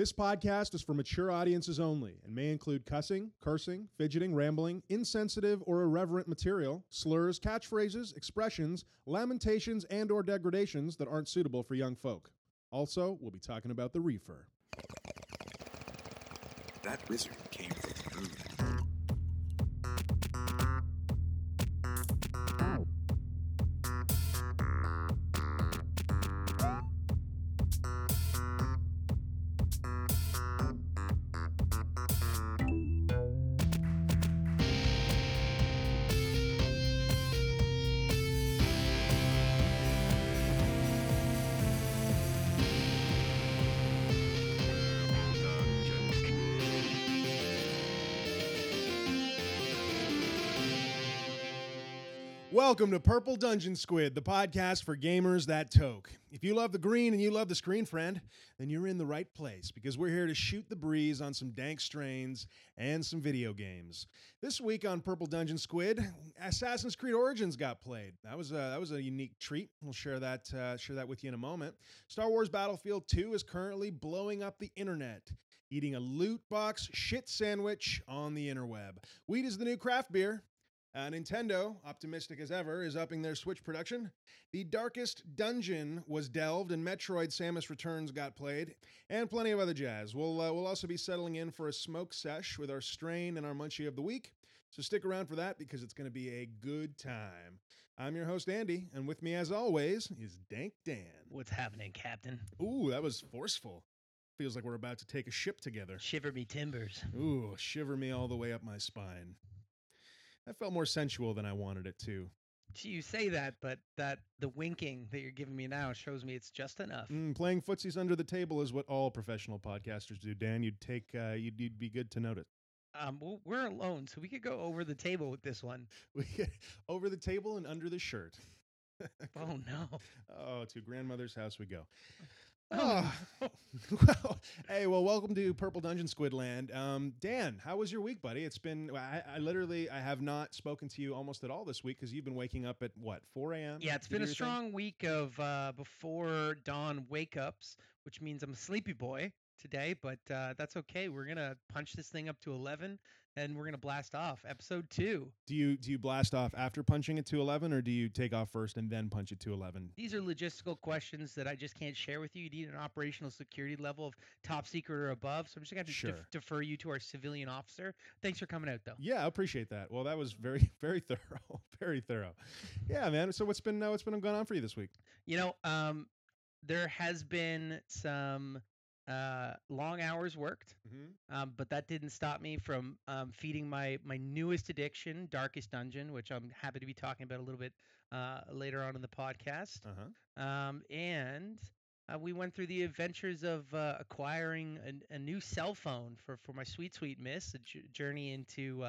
This podcast is for mature audiences only and may include cussing, cursing, fidgeting, rambling, insensitive or irreverent material, slurs, catchphrases, expressions, lamentations, and or degradations that aren't suitable for young folk. Also, we'll be talking about the reefer. That wizard came from the moon. Welcome to Purple Dungeon Squid, the podcast for gamers that toke. If you love the green and you love the screen, friend, then you're in the right place because we're here to shoot the breeze on some dank strains and some video games. This week on Purple Dungeon Squid, Assassin's Creed Origins got played. That was a, that was a unique treat. We'll share that uh, share that with you in a moment. Star Wars Battlefield 2 is currently blowing up the internet. Eating a loot box shit sandwich on the interweb. Weed is the new craft beer. Uh, Nintendo, optimistic as ever, is upping their Switch production. The Darkest Dungeon was delved, and Metroid Samus Returns got played, and plenty of other jazz. We'll uh, we'll also be settling in for a smoke sesh with our strain and our munchie of the week. So stick around for that because it's going to be a good time. I'm your host Andy, and with me, as always, is Dank Dan. What's happening, Captain? Ooh, that was forceful. Feels like we're about to take a ship together. Shiver me timbers. Ooh, shiver me all the way up my spine. That felt more sensual than I wanted it to. Gee, You say that, but that the winking that you're giving me now shows me it's just enough. Mm, playing footsies under the table is what all professional podcasters do. Dan, you'd take, uh, you'd, you'd be good to note it. Um, well, we're alone, so we could go over the table with this one. We over the table and under the shirt. Oh no! Oh, to grandmother's house we go. Oh, well, hey, well, welcome to Purple Dungeon Squidland. Um, Dan, how was your week, buddy? It's been, I, I literally, I have not spoken to you almost at all this week because you've been waking up at what, 4 a.m.? Yeah, it's been a your thing? strong week of uh, before dawn wake ups, which means I'm a sleepy boy today, but uh, that's okay. We're gonna punch this thing up to 11, and we're gonna blast off episode two. Do you do you blast off after punching it to 11 or do you take off first and then punch it to 11? These are logistical questions that I just can't share with you. You need an operational security level of top secret or above. So I'm just going to Sure. defer you to our civilian officer. Thanks for coming out, though. Yeah, I appreciate that. Well, that was very very thorough. very thorough. Yeah, man. So what's been uh, what's been going on for you this week? You know, um, there has been some uh, long hours worked, Mm-hmm. um, but that didn't stop me from um, feeding my my newest addiction, Darkest Dungeon, which I'm happy to be talking about a little bit uh, later on in the podcast. Uh-huh. um, and uh, we went through the adventures of uh, acquiring a, a new cell phone for, for my sweet sweet miss, a j- journey into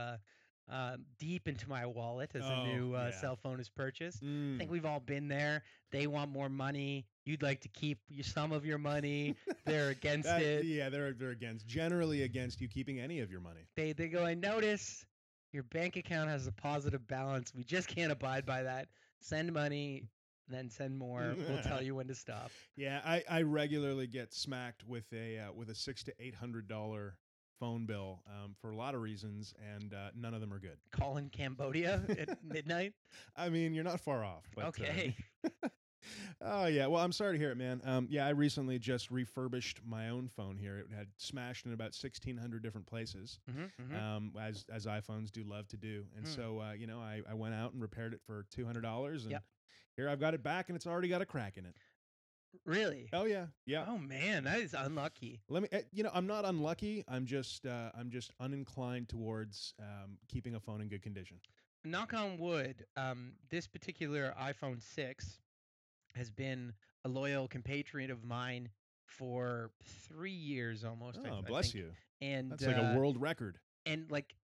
uh, uh, deep into my wallet as Oh, a new uh, yeah. cell phone is purchased. I Mm. think we've all been there. They want more money. You'd like to keep some of your money. They're against That- it. yeah, they're they're against generally against you keeping any of your money. They they go. I notice your bank account has a positive balance. We just can't abide by that. Send money, then send more. we'll tell you when to stop. Yeah, I, I regularly get smacked with a uh, with a six to eight hundred dollar phone bill um, for a lot of reasons, and uh, none of them are good. Call in Cambodia at midnight. I mean, you're not far off. But, uh, Okay. oh yeah. Well, I'm sorry to hear it, man. Um, yeah, I recently just refurbished my own phone here. It had smashed in about sixteen hundred different places, Mhm, mhm. um, as as iPhones do love to do. And Hmm. so, uh, you know, I, I went out and repaired it for two hundred dollars, and Yep. here I've got it back, and it's already got a crack in it. Really? Oh yeah, yeah. Oh man, that is unlucky. Let me. eh, You know, I'm not unlucky. I'm just uh, I'm just uninclined towards um, keeping a phone in good condition. Knock on wood. Um, this particular iPhone six has been a loyal compatriot of mine for three years almost. Oh, I bless think. you. And That's like uh, a world record. and like.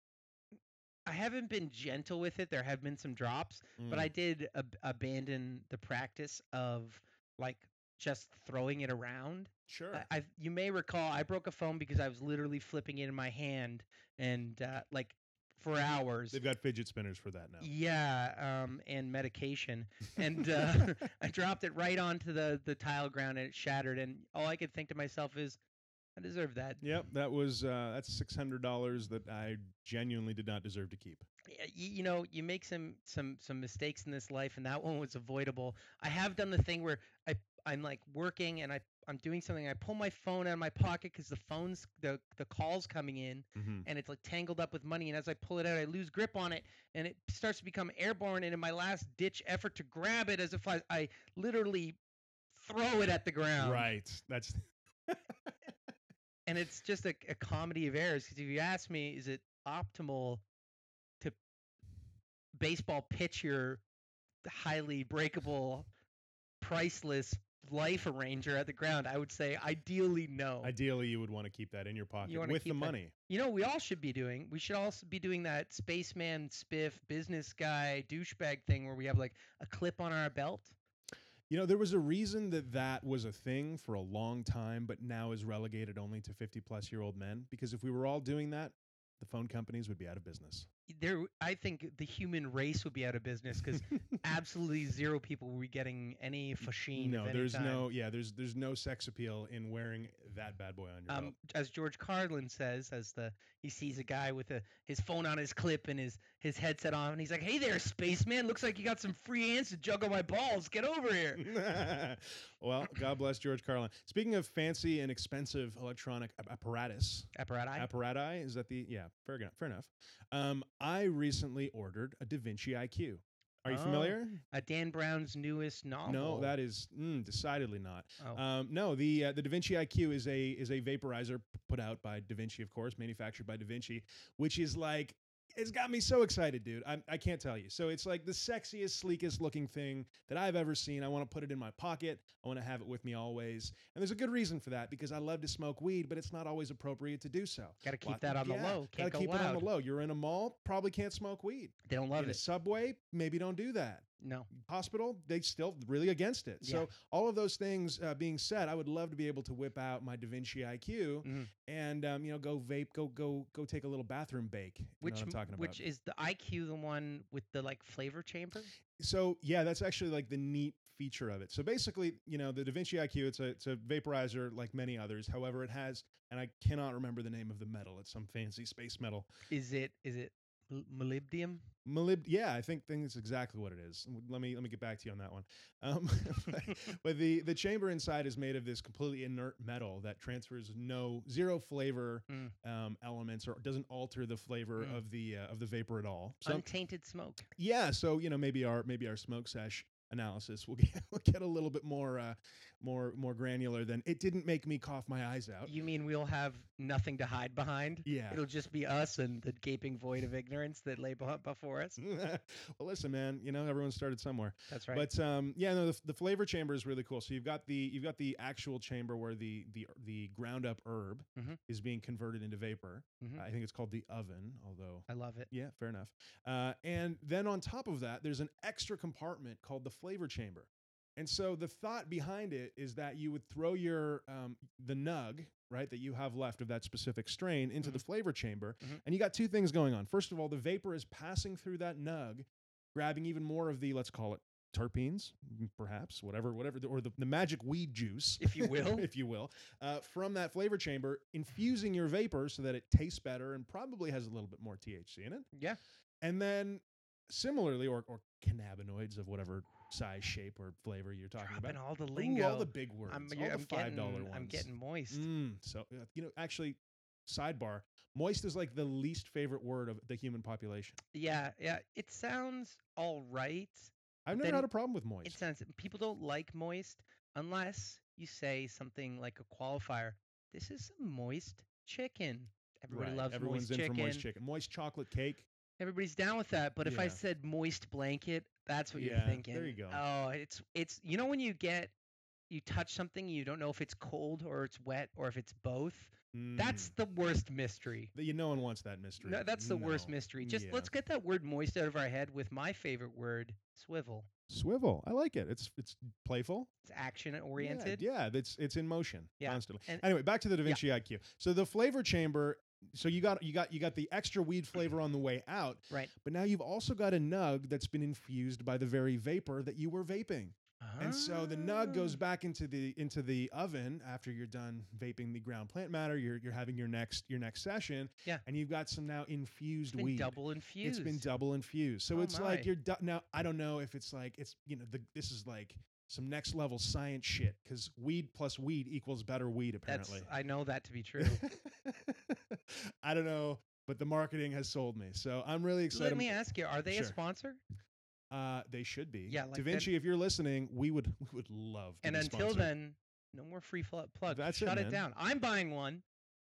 I haven't been gentle with it. There have been some drops, but Mm. I did ab- abandon the practice of like just throwing it around. sure. I, I you may recall I broke a phone because I was literally flipping it in my hand and uh, like for hours. They've got fidget spinners for that now. Yeah, um, and medication, and uh, I dropped it right onto the the tile ground and it shattered. And all I could think to myself is, I deserve that. Yep, that was uh, that's six hundred dollars that I genuinely did not deserve to keep. Yeah, You, you know, you make some some some mistakes in this life, and that one was avoidable. I have done the thing where I I'm like working and I I'm doing something. I pull my phone out of my pocket because the phone's the the calls coming in, Mm-hmm. and it's like tangled up with money. And as I pull it out, I lose grip on it, and it starts to become airborne. And in my last ditch effort to grab it, as if I I literally throw it at the ground. right, that's and it's just a, a comedy of errors because if you ask me is it optimal to baseball pitch your highly breakable priceless life arranger at the ground i would say ideally no ideally you would want to keep that in your pocket wanna with the that- money. you know we all should be doing we should also be doing that spaceman spiff business guy douchebag thing where we have like a clip on our belt You know, there was a reason that that was a thing for a long time, but now is relegated only to 50 plus year old men. Because if we were all doing that, the phone companies would be out of business. There i think the human race would be out of business because absolutely zero people will be getting any fascine no, there's kind. no, yeah, there's there's no sex appeal in wearing that bad boy on your um, belt. as George Carlin says, as the he sees a guy with a his phone on his clip and his his headset on, and he's like, "Hey there, spaceman! Looks like you got some free hands to juggle my balls. Get over here." well, God bless George Carlin. Speaking of fancy and expensive electronic ap- apparatus, Apparati. apparati is that the yeah fair enough. Fair enough. Um, I recently ordered a Da Vinci IQ. Are you Oh, familiar? uh, Dan Brown's newest novel. No, that is mm, decidedly not. Oh. Um, no, the uh, the Da Vinci IQ is a is a vaporizer put out by Da Vinci, of course, manufactured by Da Vinci, which is like it's got me so excited, dude. I, I can't tell you. So it's like the sexiest, sleekest looking thing that I've ever seen. I want to put it in my pocket. I want to have it with me always. And there's a good reason for that because I love to smoke weed, but it's not always appropriate to do so. Got to keep Lot- that on the low. Gotta go keep loud. it on the low. You're in a mall, probably can't smoke weed. They don't love in a it. subway, maybe don't do that No. hospital, they still really against it. Yeah. So all of those things uh, being said, I would love to be able to whip out my Da Vinci IQ Mhm. and um, you know go vape, go go go take a little bathroom bake. You know Which what I'm talking about. which is the IQ the one with the like flavor chamber? so yeah, that's actually like the neat feature of it. So basically, you know, the Da Vinci IQ, it's a it's a vaporizer like many others. However, it has, and I cannot remember the name of the metal. It's some fancy space metal. Is it is it molybdenum? Molib, yeah, I think it's exactly what it is. Let me let me get back to you on that one. Um, but, but the the chamber inside is made of this completely inert metal that transfers no zero flavor Mm. um, elements or doesn't alter the flavor Mm. of the uh, of the vapor at all. So Untainted smoke. yeah, so you know maybe our maybe our smoke sesh analysis we'll get we'll get a little bit more uh, more more granular than it didn't make me cough my eyes out. You mean we'll have nothing to hide behind? Yeah. It'll just be us and the gaping void of ignorance that lay before us. well, listen, man. You know everyone started somewhere. That's right. But um, yeah, no, the, the flavor chamber is really cool. So you've got the you've got the actual chamber where the the the ground up herb Mhm. is being converted into vapor. Mhm. I think it's called the oven, although I love it. yeah, fair enough. Uh, and then on top of that, there's an extra compartment called the flavor chamber. And so the thought behind it is that you would throw your um, the nug right that you have left of that specific strain into the flavor chamber, Mhm. and you got two things going on. First of all, the vapor is passing through that nug, grabbing even more of the let's call it terpenes, perhaps whatever, whatever, the, or the, the magic weed juice, If you will. if you will, uh, from that flavor chamber, infusing your vapor so that it tastes better and probably has a little bit more THC in it. Yeah. And then similarly, or, or cannabinoids of whatever size, shape, or flavor you're talking Dropping about. all the Ooh, lingo. all the big words, I'm, all the five dollar getting, ones. I'm getting moist. Mm, so uh, you know, actually, sidebar: moist is like the least favorite word of the human population. Yeah, yeah. It sounds all right. I've never had a problem with moist. It sounds people don't like moist unless you say something like a qualifier. This is moist chicken. Everybody Right, loves Everyone's moist in chicken. for moist chicken, moist chocolate cake. Everybody's down with that. But if I said moist blanket, that's what Yeah, you're thinking. there you go. Oh, it's it's you know when you get you touch something you don't know if it's cold or it's wet or if it's both. That's Mm. the worst mystery. You, no one wants that mystery. No, that's the worst mystery. Just Yeah. let's get that word moist out of our head with my favorite word, swivel. Swivel. I like it. It's it's playful. It's action oriented. Yeah, it's it's in motion Yeah, constantly. and- anyway, back to the Da yeah. Vinci IQ. So the flavor chamber. So you got you got you got the extra weed flavor on the way out, Right. but now you've also got a nug that's been infused by the very vapor that you were vaping. And so the nug goes Ah. back into the into the oven after you're done vaping the ground plant matter. You're you're having your next your next session. Yeah. And you've got some now infused It's been weed. double infused. It's been double infused. So Oh it's like you're du- now. I don't know if it's like it's you know the, this is like some next level science shit because weed plus weed equals better weed That's apparently. I know that to be true. I don't know, but the marketing has sold me. So I'm really excited. Let me ask you, are they Sure. a sponsor? Uh, they should be. Yeah, like Da Vinci, if you're listening, we would we would love. To And until sponsored. then, no more free fl- plug. That's it, Shut it, man. down. I'm buying one.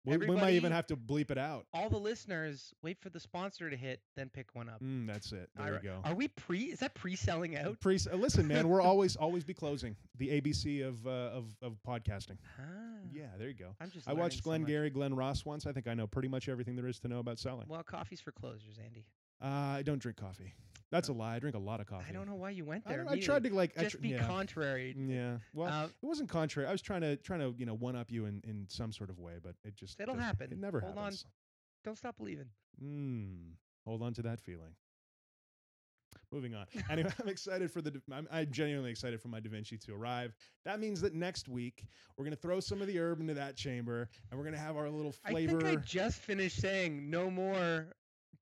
We, we might even have to bleep it out. All the listeners wait for the sponsor to hit, then pick one up. Mm, that's it. There Ira- you go. Are we pre? Is that pre-selling out? Pre- listen, man, we're always always be closing the ABC of uh, of of podcasting. Ah, Yeah, there you go. I'm just. I watched Glenn much. Gary, Glen Ross once. I think I know pretty much everything there is to know about selling. Well, coffee's for closers, Andy. Uh, I don't drink coffee. That's a lie. I drink a lot of coffee. I don't know why you went there. don't I tried to like I just tr- be yeah. contrary. Yeah. Well, Uh, it wasn't contrary. I was trying to trying to you know one up you in in some sort of way, but it just It'll happen. It never Hold on. happens. don't stop believing. Mm, hold on to that feeling. Moving on. Anyway, I'm excited for the. I'm, I'm genuinely excited for my Da Vinci to arrive. That means that next week we're gonna throw some of the herb into that chamber, and we're gonna have our little flavor. I think I just finished saying no more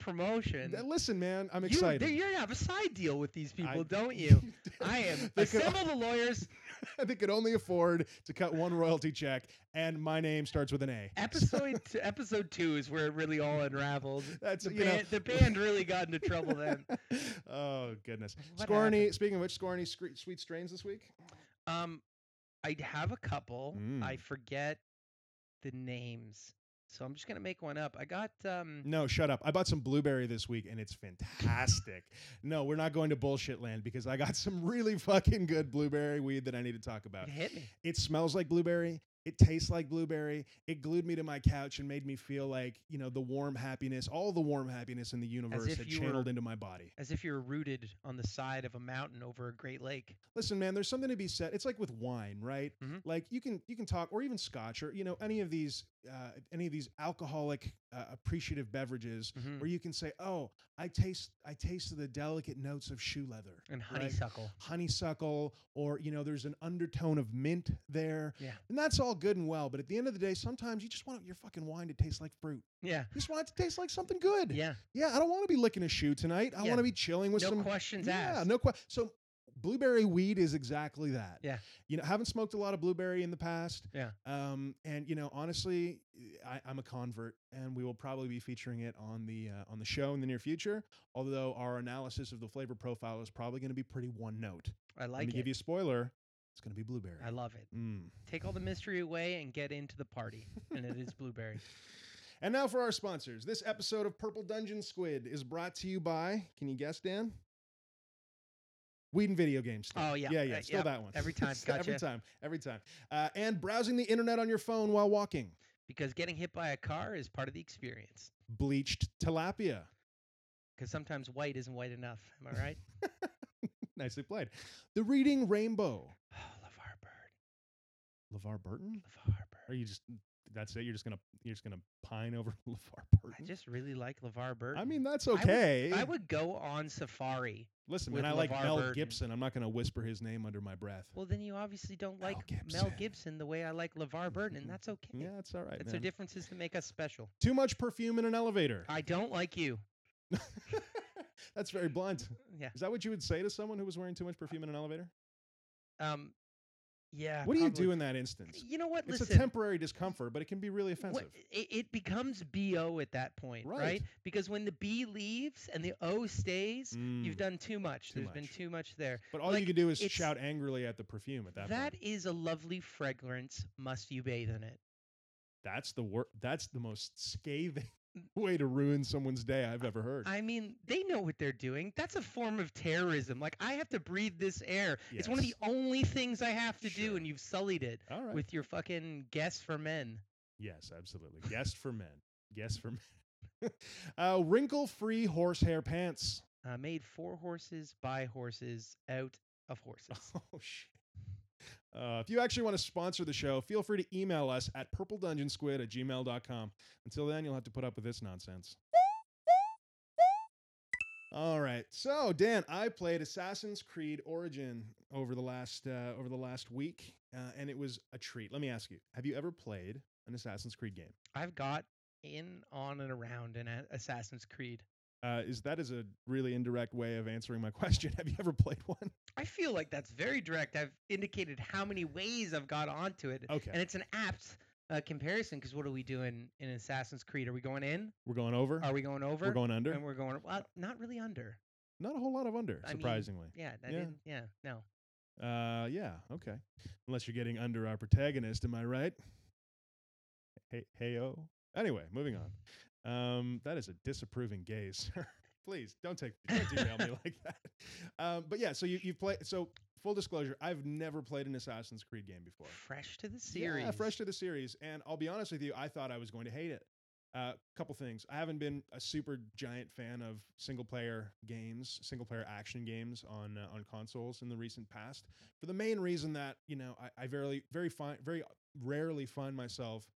promotion. Listen, man, I'm excited. You, you have a side deal with these people, I- don't you? I am. They could- Assemble the lawyers. they could only afford to cut one royalty check, and my name starts with an A. Episode t- episode two is where it really all unraveled. That's The you know. band, the band really got into trouble then. oh goodness. What score any? happened? Speaking of which, Scorny, sweet strains this week? Um, I have a couple. I Mm. forget the names, so I'm just gonna make one up. I got um. No, shut up. I bought some blueberry this week and it's fantastic. no, we're not going to bullshit land because I got some really fucking good blueberry weed that I need to talk about. It hit me. It smells like blueberry. It tastes like blueberry. It glued me to my couch and made me feel like, you know, the warm happiness, all the warm happiness in the universe had you were- channeled into my body. As if you're rooted on the side of a mountain over a great lake. Listen, man, there's something to be said. It's like with wine, right? Mhm. Like you can you can talk, or even scotch, or you know, any of these uh, any of these alcoholic uh, appreciative beverages, Mhm. where you can say, "Oh, I taste I taste the delicate notes of shoe leather And right? honeysuckle. honeysuckle, or you know, there's an undertone of mint there, Yeah. and that's all good and well. But at the end of the day, sometimes you just want your fucking wine to taste like fruit. Yeah. You just want it to taste like something good. Yeah. Yeah, I don't want to be licking a shoe tonight. I Yeah. want to be chilling with No some questions yeah, asked. no question. So blueberry weed is exactly that. Yeah. You know, haven't smoked a lot of blueberry in the past. Yeah. Um, and you know, honestly, I, I'm a convert, and we will probably be featuring it on the uh, on the show in the near future. Although our analysis of the flavor profile is probably going to be pretty one note. I Let like me it. give you a spoiler. It's going to be blueberry. I love it. Mm. Take all the mystery away and get into the party. and it is blueberry. And now for our sponsors. This episode of Purple Dungeon Squid is brought to you by. Can you guess, Dan? Weed and video games. still. Oh, yeah. yeah, Uh, yeah. Still yep. that one. Every time. gotcha. every time. Every time. Uh, and browsing the internet on your phone while walking. Because getting hit by a car is part of the experience. Bleached tilapia. Because sometimes white isn't white enough. Am I right? Nicely played. The Reading Rainbow. oh, LeVar Bird. LeVar Burton? LeVar Bird. you just that's it? You're just gonna you're just gonna pine over LeVar Burton. I just really like LeVar Burton. I mean, that's okay. I would go on safari. Listen, man, I like LeVar Mel Burton. Gibson. I'm not gonna whisper his name under my breath. Well, then you obviously don't Mel like Mel Gibson. Gibson the way I like LeVar Burton, and that's okay. Yeah, that's all right, It's man. our differences that make us special. Too much perfume in an elevator. I don't like you. That's very blunt. Yeah. Is that what you would say to someone who was wearing too much perfume in an elevator? Um. Yeah. what do you do in that instance? You know what? It's Listen. a temporary discomfort, but it can be really what- offensive. it, it becomes bo at that point, right. Right. Because when the b leaves and the o stays, you've Mm. done too much. Too There's been too much there. But all like, you can do is shout angrily at the perfume at that, That point. is a lovely fragrance. Must you bathe in it? That's the wor- That's the most scathing way to ruin someone's day I've ever heard. I mean, they know what they're doing. That's a form of terrorism. Like I have to breathe this air. It's one of the only things I have to do, and you've sullied it right. with your fucking guess for men. yes, absolutely. Guest for men. Guest for men. uh, wrinkle-free horsehair pants. Uh, made for horses, by horses, out of horses. Oh shit. Uh, if you actually want to sponsor the show, feel free to email us at purpledungeonsquid at gmail.com. Until then, you'll have to put up with this nonsense. All right. So, Dan, I played Assassin's Creed Origin over the last uh, over the last week, uh, and it was a treat. Let me ask you: Have you ever played an Assassin's Creed game? I've got in, on, and around an Assassin's Creed. Uh, is that is a really indirect way of answering my question? Have you ever played one? I feel like that's very direct. I've indicated how many ways I've got onto it, Okay, and it's an apt uh, comparison. Because what are we doing in Assassin's Creed? Are we going in? we're going over. Are we going over? We're going under. And we're going well, not really under. Not a whole lot of under, I mean, surprisingly. Yeah, that Yeah. didn't. Yeah, no. Uh, yeah, okay. Unless you're getting under our protagonist, am I right? Hey, hey, oh. Anyway, moving on. Um, that is a disapproving gaze. sir. Please don't take don't derail me like that. Um, but yeah, so you you play. So full disclosure, I've never played an Assassin's Creed game before. Fresh to the series. Yeah, fresh to the series. And I'll be honest with you, I thought I was going to hate it. A uh, couple things. I haven't been a super giant fan of single player games, single player action games on uh, on consoles in the recent past. For the main reason that you know I, I very very find very rarely find myself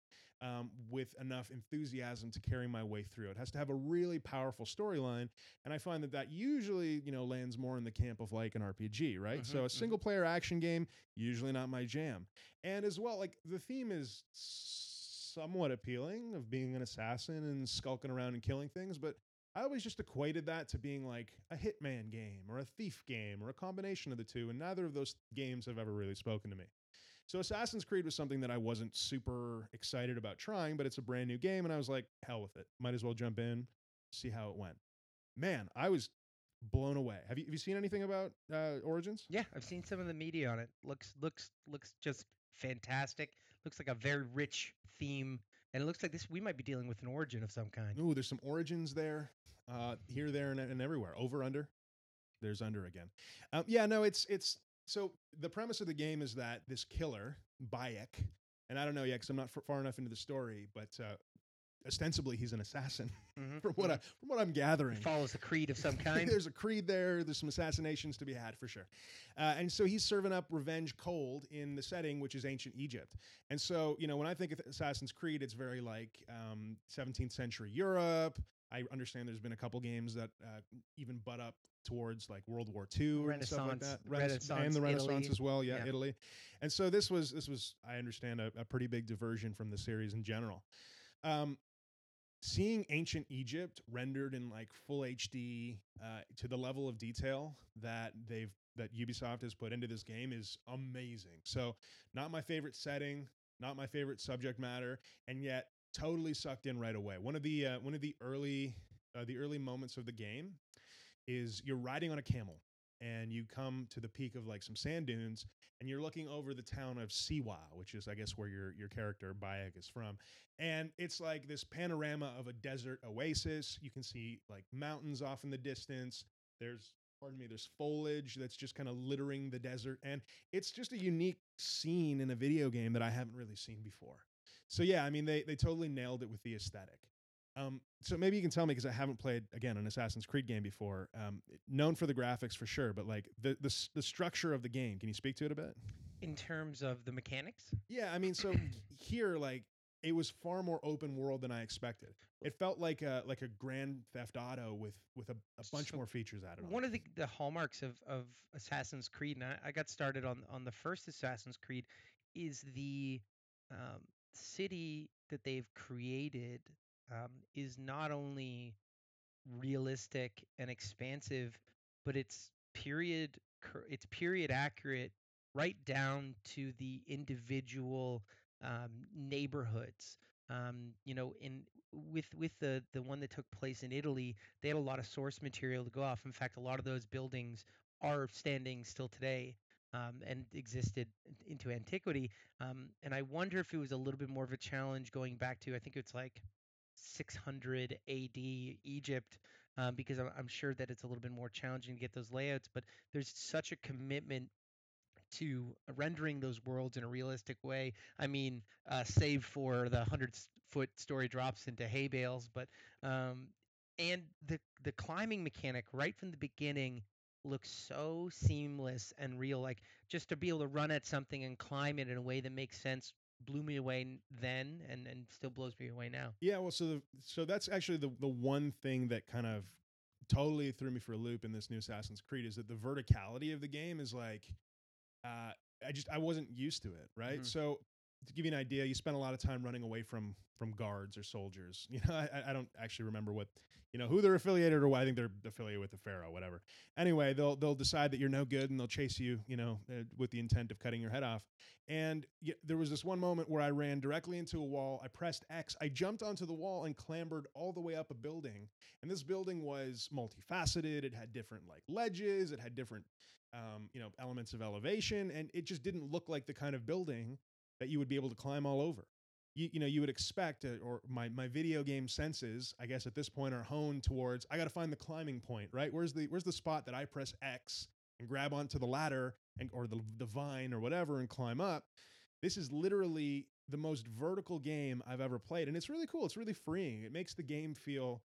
um, with enough enthusiasm to carry my way through. It has to have a really powerful storyline, and I find that that usually you know lands more in the camp of like an RPG, right? So a mhm. single player action game usually not my jam, and as well like the theme is somewhat appealing of being an assassin and skulking around and killing things, but I always just equated that to being like a hitman game or a thief game or a combination of the two, and neither of those games have ever really spoken to me. So Assassin's Creed was something that I wasn't super excited about trying, but it's a brand new game, and I was like, hell with it. Might as well jump in, see how it went. Man, I was blown away. Have you have you seen anything about uh, Origins? Yeah, I've seen some of the media on it. Looks looks looks just fantastic. Looks like a very rich theme, and it looks like this we might be dealing with an origin of some kind. Ooh, there's some origins there, uh, here, there, and, and everywhere. Over, under. There's under again. Um, yeah, no, it's it's so the premise of the game is that this killer Bayek, and I don't know yet because I'm not far enough into the story, but uh, ostensibly he's an assassin Mhm, from what I, mhm. from what I'm gathering. It follows a creed of some kind. There's a creed there. There's some assassinations to be had for sure. Uh, and so he's serving up revenge cold in the setting, which is ancient Egypt. And so, you know, when I think of Assassin's Creed, it's very like um, 17th century Europe. I understand there's been a couple games that uh, even butt up towards like World War II and stuff like that. Renaissance, and the Renaissance Italy. as well. Yeah, Yeah. Italy. And so this was this was I understand a, a pretty big diversion from the series in general. Um, seeing ancient Egypt rendered in like full HD uh, to the level of detail that they've that Ubisoft has put into this game is amazing. So, not my favorite setting, not my favorite subject matter, and yet totally sucked in right away. One of the uh, one of the early uh, the early moments of the game is you're riding on a camel and you come to the peak of like some sand dunes and you're looking over the town of Siwa, which is I guess where your your character Bayek is from. And it's like this panorama of a desert oasis. You can see like mountains off in the distance. There's pardon me, there's foliage that's just kind of littering the desert and it's just a unique scene in a video game that I haven't really seen before. So yeah, I mean they they totally nailed it with the aesthetic. Um, so maybe you can tell me because I haven't played again an Assassin's Creed game before. Um, known for the graphics for sure, but like the the s- the structure of the game, can you speak to it a bit? in terms of the mechanics. Yeah, I mean, so here like it was far more open world than I expected. It felt like a like a Grand Theft Auto with with a, a bunch So more features added on. One of the, the hallmarks of, of Assassin's Creed, and I, I got started on on the first Assassin's Creed, is the um, city that they've created um, is not only realistic and expansive, but it's period it's period accurate right down to the individual um, neighborhoods. Um, you know, in with with the the one that took place in Italy, they had a lot of source material to go off. In fact, a lot of those buildings are standing still today um, and existed into antiquity. Um, and I wonder if it was a little bit more of a challenge going back to I think it's like 600 AD Egypt, um, because I'm, I'm sure that it's a little bit more challenging to get those layouts. But there's such a commitment to rendering those worlds in a realistic way. I mean, uh, save for the hundred foot story drops into hay bales, but um, and the the climbing mechanic right from the beginning looks so seamless and real. Like just to be able to run at something and climb it in a way that makes sense blew me away then and and still blows me away now. Yeah, well, so the, so that's actually the the one thing that kind of totally threw me for a loop in this new Assassin's Creed is that the verticality of the game is like, uh, I just I wasn't used to it, right? Mhm. So to give you an idea, you spend a lot of time running away from from guards or soldiers. You know, I, I don't actually remember what you know who they're affiliated or what. I think they're affiliated with the Pharaoh, whatever. Anyway, they'll they'll decide that you're no good and they'll chase you, you know, uh, with the intent of cutting your head off. And y- there was this one moment where I ran directly into a wall. I pressed X. I jumped onto the wall and clambered all the way up a building. And this building was multifaceted. It had different like ledges. It had different, um, you know, elements of elevation, and it just didn't look like the kind of building that you would be able to climb all over. You, you know, you would expect, uh, or my my video game senses, I guess at this point are honed towards. I got to find the climbing point, right? Where's the where's the spot that I press X and grab onto the ladder and or the the vine or whatever and climb up? This is literally the most vertical game I've ever played, and it's really cool. It's really freeing. It makes the game feel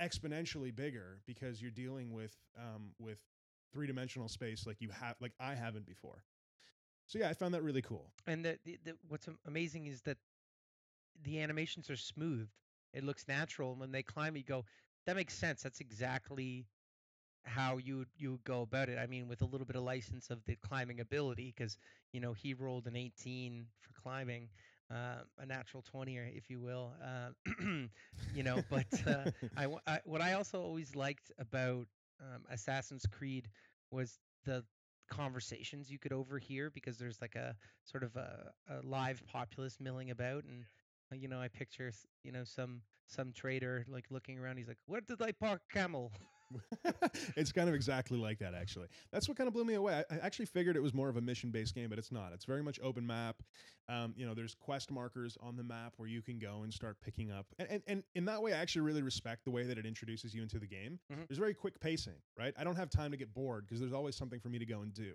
exponentially bigger because you're dealing with um, with three dimensional space like you have like I haven't before. So yeah, I found that really cool. And the, the, the what's am- amazing is that the animations are smooth. It looks natural. And when they climb, you go, that makes sense. That's exactly how you would you would go about it. I mean, with a little bit of license of the climbing ability, because you know he rolled an 18 for climbing, uh, a natural 20, or if you will. Uh, you know, but uh, I, I- what I also always liked about um, Assassin's Creed was the conversations you could overhear because there's like a sort of a, a live populace milling about and uh, you know I picture s- you know some some trader like looking around he's like where did I park camel it's kind of exactly like that, actually. That's what kind of blew me away. I, I actually figured it was more of a mission-based game, but it's not. It's very much open map. Um, you know, there's quest markers on the map where you can go and start picking up. And, and, and in that way, I actually really respect the way that it introduces you into the game. Mhm. There's very quick pacing, right? I don't have time to get bored because there's always something for me to go and do.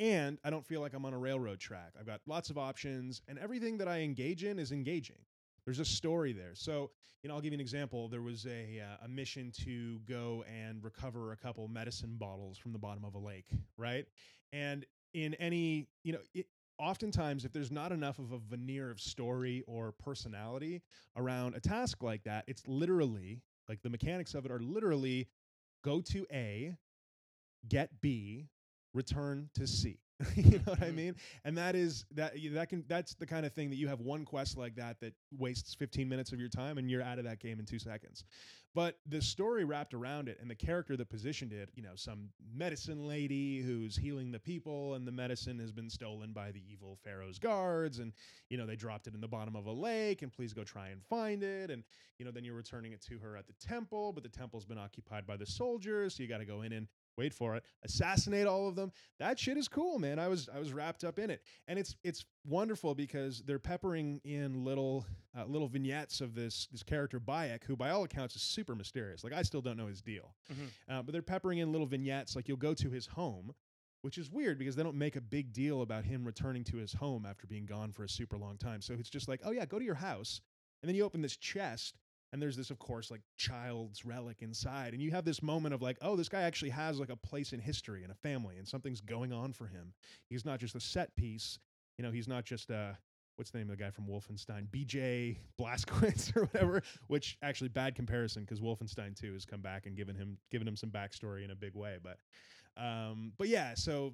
And I don't feel like I'm on a railroad track. I've got lots of options, and everything that I engage in is engaging. There's a story there. So, you know, I'll give you an example. There was a uh, a mission to go and recover a couple medicine bottles from the bottom of a lake, right? And in any, you know, it, oftentimes if there's not enough of a veneer of story or personality around a task like that, it's literally like the mechanics of it are literally go to A, get B, return to C. you know what I Mhm. mean? And that is that you- that can that's the kind of thing that you have one quest like that that wastes 15 minutes of your time and you're out of that game in 2 seconds. But the story wrapped around it and the character that positioned it, you know, some medicine lady who's healing the people and the medicine has been stolen by the evil pharaoh's guards and you know, they dropped it in the bottom of a lake and please go try and find it and you know, then you're returning it to her at the temple, but the temple's been occupied by the soldiers, so you got to go in and wait for it, assassinate all of them. That shit is cool, man. I was I was wrapped up in it, and it's it's wonderful because they're peppering in little uh, little vignettes of this this character Bayek, who by all accounts is super mysterious. Like I still don't know his deal, Mhm. uh, but they're peppering in little vignettes. Like you'll go to his home. Which is weird because they don't make a big deal about him returning to his home after being gone for a super long time. So it's just like, oh yeah, go to your house, and then you open this chest, and there's this of course like child's relic inside and you have this moment of like oh this guy actually has like a place in history and a family and something's going on for him. He's not just a set piece you know he's not just a what's the name of the guy from wolfenstein? Bj blazkowicz or whatever which actually bad comparison because wolfenstein 2 has come back and given him given him some backstory in a big way but um but yeah so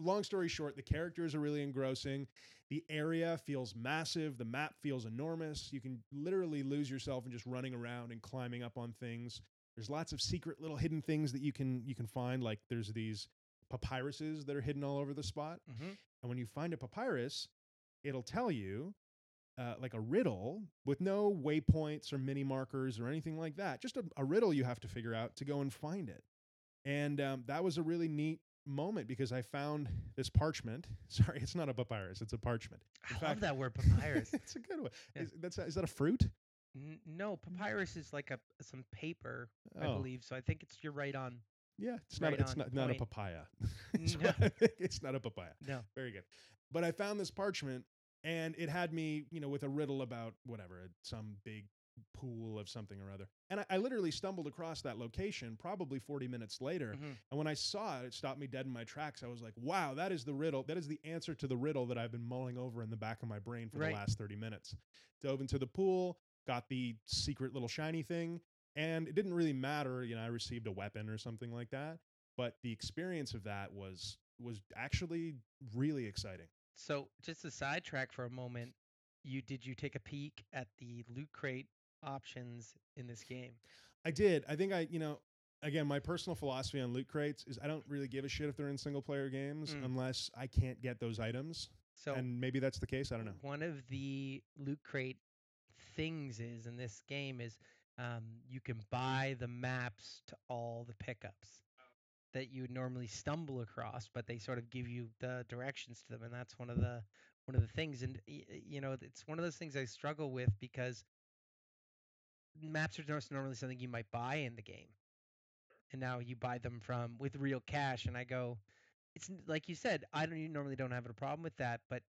long story short the characters are really engrossing the area feels massive. The map feels enormous. You can literally lose yourself in just running around and climbing up on things. There's lots of secret little hidden things that you can you can find. Like there's these papyruses that are hidden all over the spot. Mhm. And when you find a papyrus, it'll tell you uh, like a riddle with no waypoints or mini markers or anything like that. Just a, a riddle you have to figure out to go and find it. And um, that was a really neat moment because I found this parchment. Sorry, it's not a papyrus; it's a parchment. I In love that word papyrus it's a good one. Yeah. Is, that's is that a fruit? N- no papyrus is like a some paper I Oh, believe so I think it's you're right on yeah. It's right not. It's not not a papaya. It's No. I it's not a papaya. no Very good. But I found this parchment, and it had me, you know, with a riddle about whatever, some big pool of something or other. And I, I literally stumbled across that location probably 40 minutes later. Mhm. And when I saw it, it stopped me dead in my tracks. I was like, wow, that is the riddle. That is the answer to the riddle that I've been mulling over in the back of my brain for Right. the last 30 minutes. Dove into the pool, got the secret little shiny thing, and it didn't really matter. You know, I received a weapon or something like that, but the experience of that was was actually really exciting. So just to sidetrack for a moment, you did you take a peek at the loot crate options in this game? I did. I think I, you know, again, my personal philosophy on loot crates is I don't really give a shit if they're in single player games Mm. unless I can't get those items. So and maybe that's the case. I don't know. one of the loot crate things is in this game is um, you can buy the maps to all the pickups that you would normally stumble across, but they sort of give you the directions to them, and that's one of the one of the things. And you know, it's one of those things I struggle with because maps are just normally something you might buy in the game, and now you buy them from with real cash, and I go. It's like you said. I don't you normally don't have a problem with that, but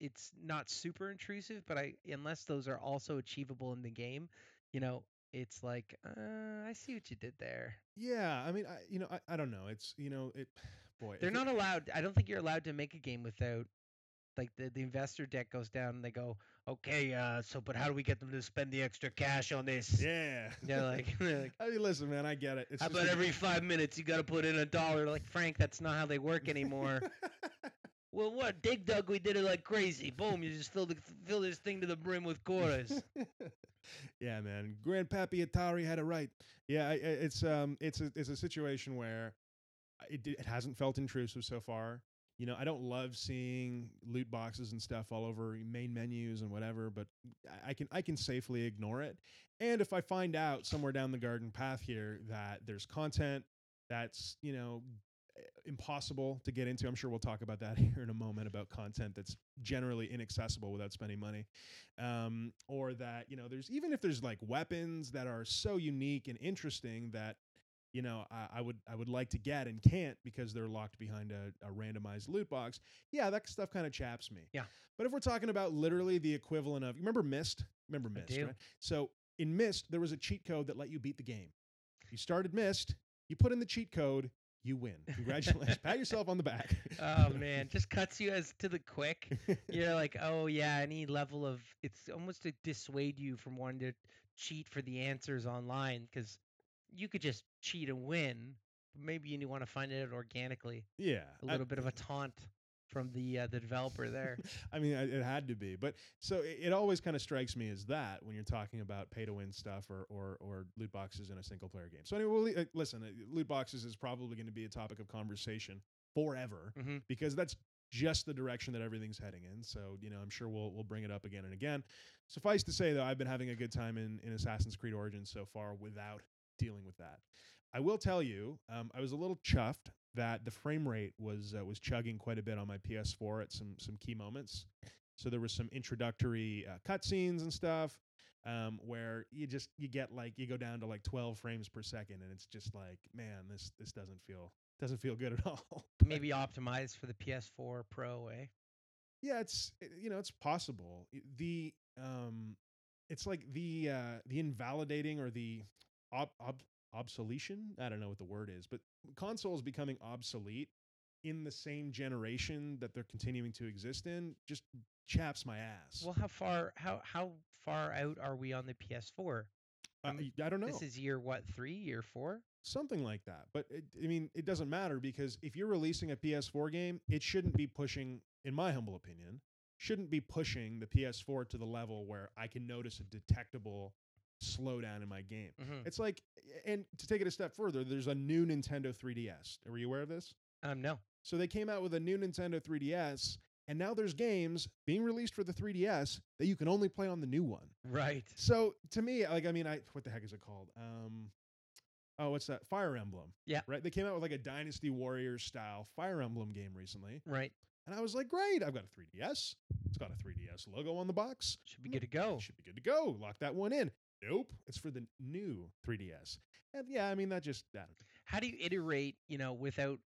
it's not super intrusive, but I unless those are also achievable in the game, you know, it's like uh, I see what you did there. Yeah, I mean, I, you know, I, I don't know. It's you know, it. Boy, They're if it- not allowed. I don't think you're allowed to make a game without like the the investor deck goes down and they go, okay, uh, so but how do we get them to spend the extra cash on this? Yeah. They're like, they're like I mean, listen, man, I get it. It's how about every five minutes you got to put in a dollar? Like Frank, that's not how they work anymore. well, what Dig Dug? We did it like crazy. Boom! You just fill the fill this thing to the brim with quarters. yeah, man. Grandpappy Atari had it right. Yeah, it's um, it's a it's a situation where it it hasn't felt intrusive so far. You know, I don't love seeing loot boxes and stuff all over main menus and whatever, but I- can I can safely ignore it. And if I find out somewhere down the garden path here that there's content that's you know eh, impossible to get into, I'm sure we'll talk about that here in a moment about content that's generally inaccessible without spending money um, or that you know there's even if there's like weapons that are so unique and interesting that you know I, I would I would like to get and can't because they're locked behind a, a randomized loot box. Yeah, that stuff kind of chaps me. Yeah. But if we're talking about literally the equivalent of you remember Myst? Remember Myst, right? So in Myst there was a cheat code that let you beat the game. You started Myst, you put in the cheat code, you win. Congratulations. Pat yourself on the back. oh man, just cuts you as to the quick. You're like, oh yeah, any level of it's almost to dissuade you from wanting to cheat for the answers online because you could just cheat and win. But maybe you want to find it organically. yeah. a little bit of a taunt from the uh, the developer there. I mean, it had to be, but so it, it always kind of strikes me as that when you're talking about pay to win stuff or, or or loot boxes in a single player game. So anyway, we'll, uh, listen, uh, loot boxes is probably going to be a topic of conversation forever hmm because that's just the direction that everything's heading in. So you know, I'm sure we'll we'll bring it up again and again. Suffice to say, though, I've been having a good time in in Assassin's Creed Origins so far without dealing with that. I will tell you, um, I was a little chuffed that the frame rate was uh, was chugging quite a bit on my PS4 at some some key moments. So there was some introductory uh, cutscenes and stuff um, where you just you get like you go down to like 12 frames per second, and it's just like, man, this this doesn't feel doesn't feel good at all. Maybe optimized for the PS4 Pro, eh? Yeah, it's i- you know it's possible. The um, it's like the uh, the invalidating or the ob- ob- obsolescence. I don't know what the word is, but consoles becoming obsolete in the same generation that they're continuing to exist in just chaps my ass. Well, how far how how far out are we on the PS4? I, um, I don't know. This is year what three, year four? something like that. But it, I mean, it doesn't matter because if you're releasing a PS4 game, it shouldn't be pushing, in my humble opinion, shouldn't be pushing the PS4 to the level where I can notice a detectable slowdown in my game. Mm-hmm. It's like, and to take it a step further, there's a new Nintendo 3DS. Are you aware of this? Um, no. So they came out with a new Nintendo 3DS, and now there's games being released for the 3DS that you can only play on the new one. Right. So to me, like, I mean, I what the heck is it called? Um, oh, what's that? Fire Emblem. Yeah. Right. They came out with like a Dynasty Warriors style Fire Emblem game recently, Right. and I was like, great! I've got a 3DS. It's got a 3DS logo on the box. Should be good to go. Should be good to go. Lock that one in. Nope, it's for the new 3DS. And yeah, I mean that just that. How do you iterate, you know, without,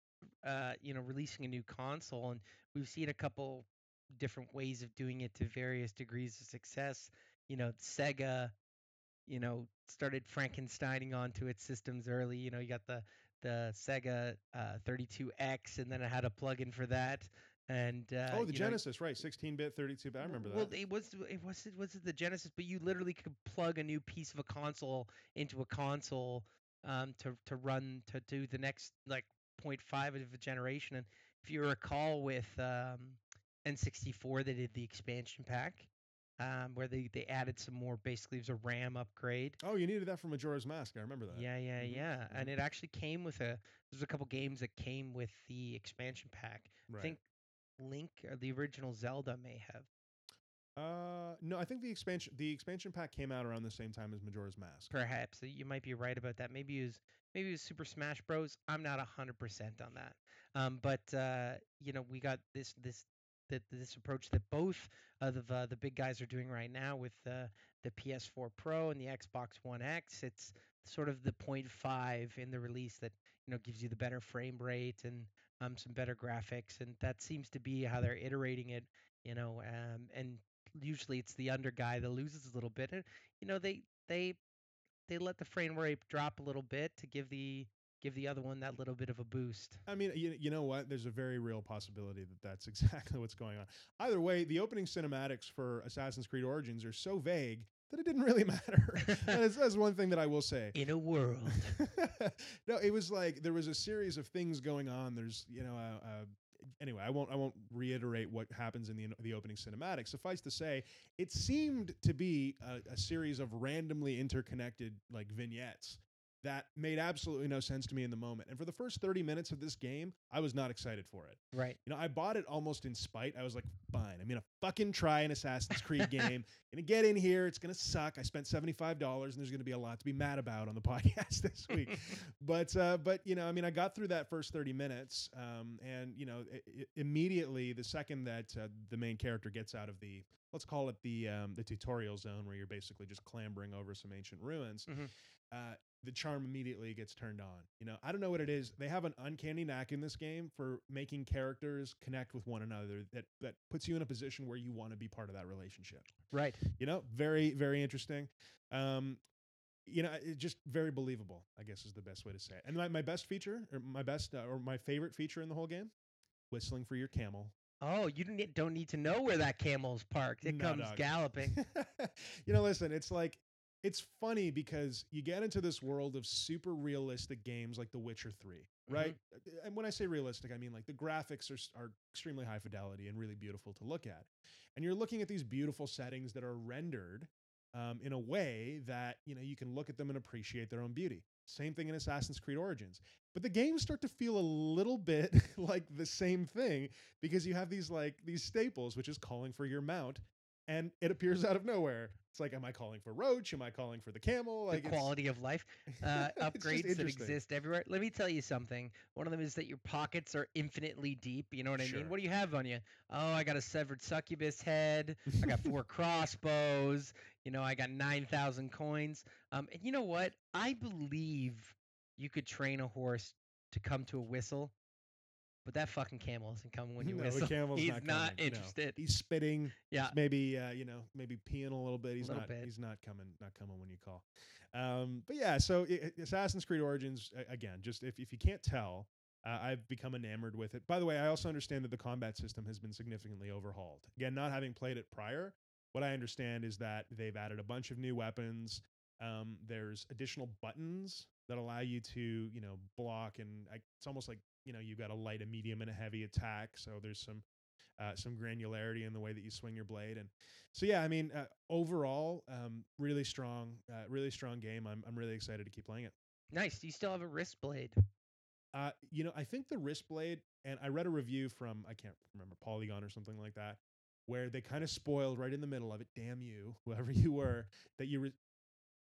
uh, you know, releasing a new console? And we've seen a couple different ways of doing it to various degrees of success. You know, Sega, you know, started Frankensteining onto its systems early. You know, you got the the Sega uh, 32X, and then it had a plug-in for that. And uh, oh, the you know, Genesis, right? 16-bit, 32-bit. I remember that. Well, it was it was it was the Genesis, but you literally could plug a new piece of a console into a console um, to to run to do the next like 0.5 of a generation. And if you recall, with um, N64, they did the expansion pack. Um, where they, they added some more basically it was a RAM upgrade. oh, you needed that for Majora's Mask. I remember that. Yeah, yeah, Mhm, yeah. And it actually came with a there's a couple games that came with the expansion pack. Right. I think Link or the original Zelda may have. Uh, no, I think the expansion the expansion pack came out around the same time as Majora's Mask. Perhaps you might be right about that. Maybe it was maybe it was Super Smash Bros. I'm not hundred percent on that. Um, but uh, you know, we got this this that this approach that both of the uh, the big guys are doing right now with uh, the PS4 Pro and the Xbox One X. It's sort of the 0.5 in the release that you know gives you the better frame rate and um, some better graphics, and that seems to be how they're iterating it. You know, um, and usually it's the under guy that loses a little bit, and you know they they they let the frame rate drop a little bit to give the give the other one that little bit of a boost. I mean, you, you know what? There's a very real possibility that that's exactly what's going on. Either way, the opening cinematics for Assassin's Creed Origins are so vague that it didn't really matter. that's, that's one thing that I will say. In a world, no, it was like there was a series of things going on. There's, you know, uh, uh, anyway, I won't I won't reiterate what happens in the the opening cinematic. Suffice to say, it seemed to be a, a series of randomly interconnected like vignettes that made absolutely no sense to me in the moment. And for the first 30 minutes of this game, I was not excited for it. right? You know, I bought it almost in spite. I was like, fine, I'm gonna fucking try an Assassin's Creed game. gonna get in here. It's gonna suck. I spent $75 and there's gonna be a lot to be mad about on the podcast this week. but uh, but you know, I mean, I got through that first 30 minutes, um, and you know, i- i- immediately the second that uh, the main character gets out of the let's call it the um, the tutorial zone where you're basically just clambering over some ancient ruins. Mhm. Uh, the charm immediately gets turned on. You know, I don't know what it is. They have an uncanny knack in this game for making characters connect with one another that that puts you in a position where you want to be part of that relationship. right. You know, very very interesting. Um, you know, it just very believable. I guess is the best way to say it. And my, my best feature, or my best, uh, or my favorite feature in the whole game, whistling for your camel. Oh, you don't need, don't need to know where that camel's parked. It No, comes dog. galloping. you know, listen, it's like it's funny because you get into this world of super realistic games like The Witcher 3, right? And when I say realistic, I mean like the graphics are are extremely high fidelity and really beautiful to look at. And you're looking at these beautiful settings that are rendered um, in a way that, you know, you can look at them and appreciate their own beauty. Same thing in Assassin's Creed Origins. But the games start to feel a little bit like the same thing because you have these like these staples, which is calling for your mount, and it appears out of nowhere. It's like, am I calling for Roach? Am I calling for the camel? Like the quality of life uh, upgrades that exist everywhere. Let me tell you something. One of them is that your pockets are infinitely deep. You know what I Sure. mean? What do you have on you? Oh, I got a severed succubus head. I got four crossbows. You know, I got nine thousand coins. Um, and you know what? I believe you could train a horse to come to a whistle, but that fucking camel isn't coming when you no, whistle. the camel's He's not, not coming, no. interested. He's spitting. Yeah. he's maybe uh, you know maybe peeing a little bit. He's Little not. bit. He's not coming. Not coming when you call. Um, but yeah, so i- i- Assassin's Creed Origins again. Just if if you can't tell. Uh, I've become enamored with it. By the way, I also understand that the combat system has been significantly overhauled. Again, not having played it prior, what I understand is that they've added a bunch of new weapons. Um, there's additional buttons that allow you to, you know, block, and I, it's almost like you know you've got a light, a medium, and a heavy attack. So there's some uh, some granularity in the way that you swing your blade, and so yeah, I mean, uh, overall, um, really strong, uh, really strong game. I'm I'm really excited to keep playing it. Nice. Do you still have a wrist blade? Uh, you know, I think the wrist blade, and I read a review from I can't remember Polygon or something like that, where they kind of spoiled right in the middle of it. Damn you, whoever you were, that you. Re-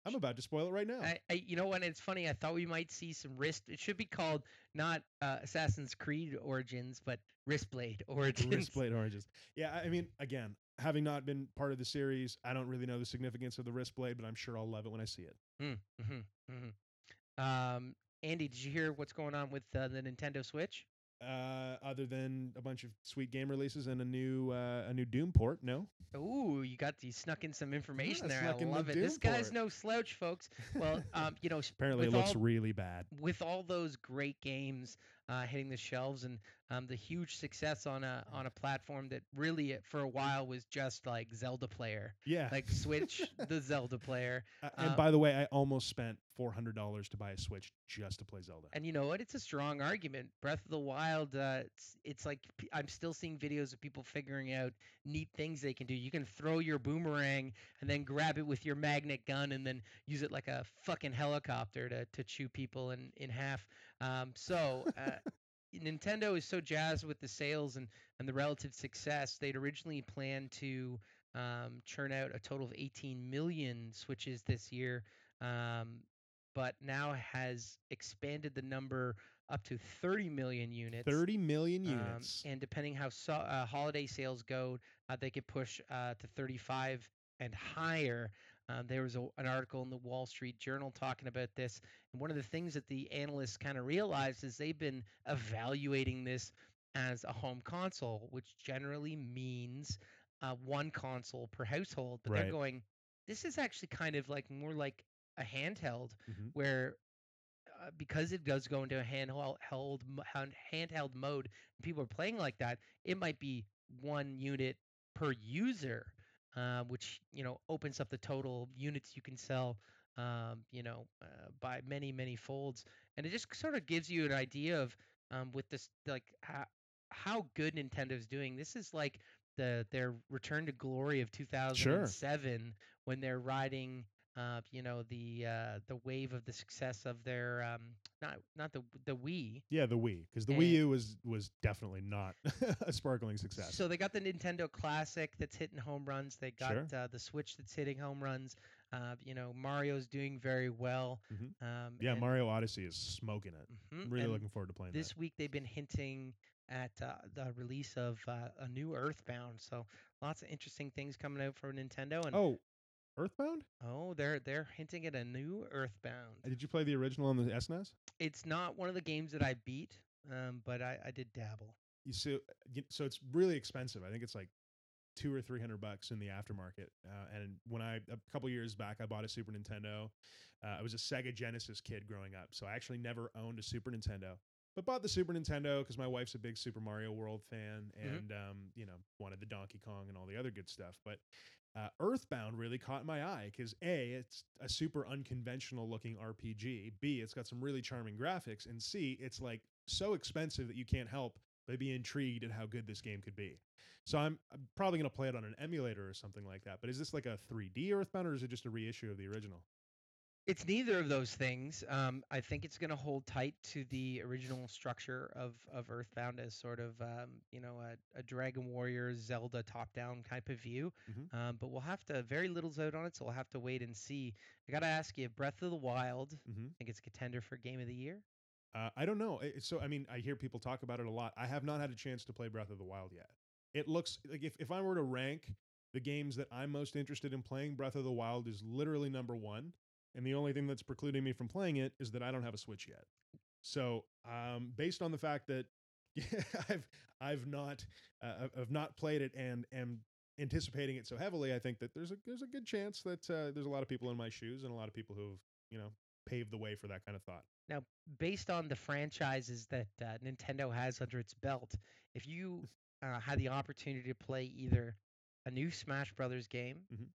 I'm about to spoil it right now. I, I, you know what? It's funny. I thought we might see some wrist. It should be called not uh, Assassin's Creed Origins, but Wristblade Origins. wrist blade oranges. Yeah, I mean, again, having not been part of the series, I don't really know the significance of the wrist blade, but I'm sure I'll love it when I see it. Mm-hmm, hmm Um, Andy, did you hear what's going on with uh, the Nintendo Switch? Uh, other than a bunch of sweet game releases and a new uh, a new Doom port, no. Ooh, you got you snuck in some information there. I love it. This Doom guy's port. no slouch, folks. Well, um, you know, Apparently, it looks all, really bad. with all those great games uh, hitting the shelves, and um, the huge success on a on a platform that really uh, for a while was just like Zelda player, Yeah. like Switch, the Zelda player. Uh, and uh, by the way, I almost spent four hundred dollars to buy a Switch just to play Zelda. And you know what? It's a strong argument. Breath of the Wild, uh, it's, it's like I'm still seeing videos of people figuring out neat things they can do. You can throw your boomerang and then grab it with your magnet gun and then use it like a fucking helicopter to, to chew people in, in half. Um, so uh, Nintendo is so jazzed with the sales and, and the relative success. They'd originally planned to um, churn out a total of 18 million Switches this year. Um, but now has expanded the number up to 30 million units. Thirty million um, units. and depending how so, uh, holiday sales go, uh, they could push uh, to 35 and higher. Um, there was a, an article in the Wall Street Journal talking about this, and one of the things that the analysts kind of realized is they've been evaluating this as a home console, which generally means uh, one console per household. But Right. they're going, this is actually kind of like more like a handheld Mhm. where uh, because it does go into a handheld held, handheld mode and people are playing like that it might be one unit per user uh, which you know opens up the total units you can sell um, you know uh, by many many folds. And it just sort of gives you an idea of um, with this like how, how good nintendo's doing. This is like the their return to glory of 2007 when they're riding uh, you know the uh, the wave of the success of their um, not not the the Wii. Yeah, the Wii, because the and- Wii U was was definitely not a sparkling success. So they got the Nintendo Classic that's hitting home runs. They got Sure. uh, the Switch that's hitting home runs. Uh, you know Mario's doing very well. Mhm. Um, yeah, and- Mario Odyssey is smoking it. Mhm, Really and looking forward to playing This week they've been hinting at uh, the release of uh, a new Earthbound. So lots of interesting things coming out for Nintendo. And. Oh, Earthbound? oh, they're they're hinting at a new Earthbound. Did you play the original on the SNES? It's not one of the games that I beat, um, but I, I did dabble. You so so it's really expensive. I think it's like two or three hundred bucks in the aftermarket. Uh, and when I a couple years back, I bought a Super Nintendo. Uh, I was a Sega Genesis kid growing up, so I actually never owned a Super Nintendo. But bought the Super Nintendo because my wife's a big Super Mario World fan, Mhm. and um, you know wanted the Donkey Kong and all the other good stuff. But uh, Earthbound really caught my eye because a it's a super unconventional looking RPG. B it's got some really charming graphics, and C it's like so expensive that you can't help but be intrigued at how good this game could be. So I'm, I'm probably going to play it on an emulator or something like that. But is this like a 3D Earthbound or is it just a reissue of the original? It's neither of those things. Um, I think it's going to hold tight to the original structure of, of Earthbound as sort of um, you know a, a Dragon Warrior Zelda top down type of view. Mhm. Um, but we'll have to very little's out on it, so we'll have to wait and see. I got to ask you, Breath of the Wild. Mm-hmm. I think it's a contender for Game of the Year. Uh, I don't know. It- So I mean, I hear people talk about it a lot. I have not had a chance to play Breath of the Wild yet. It looks like if, if I were to rank the games that I'm most interested in playing, Breath of the Wild is literally number one. And the only thing that's precluding me from playing it is that I don't have a Switch yet. So, um, based on the fact that I've I've not uh, I've not played it and am anticipating it so heavily, I think that there's a there's a good chance that uh, there's a lot of people in my shoes and a lot of people who've you know paved the way for that kind of thought. Now, based on the franchises that uh, Nintendo has under its belt, if you uh, had the opportunity to play either a new Smash Brothers game, Mhm.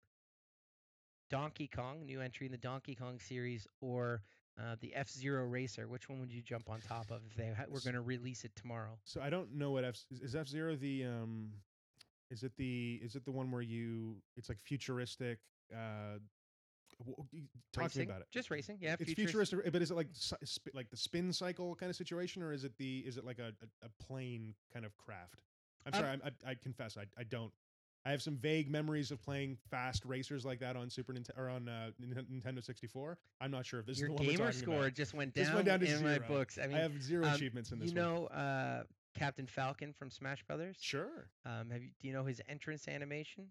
Donkey Kong, new entry in the Donkey Kong series, or uh, the F Zero Racer, which one would you jump on top of if they ha- were going to release it tomorrow? So I don't know what F is- F Zero the um is it the is it the one where you it's like futuristic uh w- w- y- talk racing? to me about it. Just racing, yeah. It's futurist- futuristic, but is it like sp- like the spin cycle kind of situation, or is it the is it like a a, a plane kind of craft? I'm Um, sorry, I'm, I, I confess, I I don't. I have some vague memories of playing fast racers like that on Super Nintendo or on uh, Nintendo 64. I'm not sure if this Your is the one gamer talking score about. just went This down, went down to in my zero. books. I mean, I have zero um, achievements in this you know uh, Captain Falcon from Smash Brothers. Sure. Um, have you, do you know his entrance animation?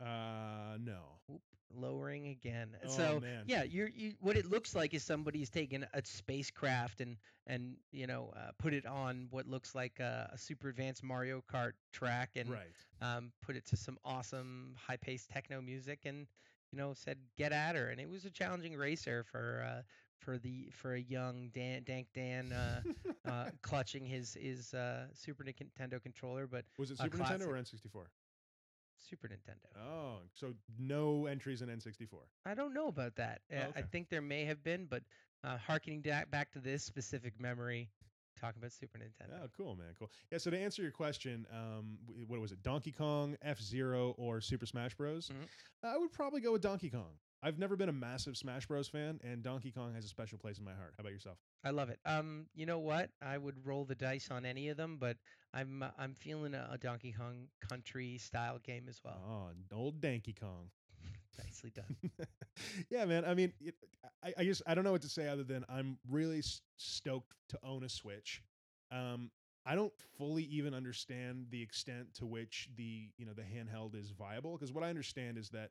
Uh, no. Oop, lowering again. Oh, so man. yeah, you're you, what it looks like is somebody's taken a spacecraft and and you know uh, put it on what looks like a, a super advanced Mario Kart track and Right. um, put it to some awesome high paced techno music and you know said get at her and it was a challenging racer for uh, for the for a young Dan Dank Dan uh, uh, clutching his his uh, Super Nintendo controller, but Was it Super Nintendo or classic. N64? Super Nintendo. Oh, so no entries in N64. I don't know about that. Oh, Uh, I think there may have been, but uh, harkening back to this specific memory, talking about Super Nintendo. Oh, cool, man, cool. Yeah. So to answer your question, um, w- what was it? Donkey Kong, F Zero, or Super Smash Bros? Mhm. I would probably go with Donkey Kong. I've never been a massive Smash Bros fan, and Donkey Kong has a special place in my heart. How about yourself? I love it. Um, you know what? I would roll the dice on any of them, but I'm uh, I'm feeling a, a Donkey Kong Country style game as well. Oh, old Donkey Kong. Nicely done. yeah, man. I mean, it, I, I just I don't know what to say other than I'm really stoked to own a Switch. Um, I don't fully even understand the extent to which the you know the handheld is viable because what I understand is that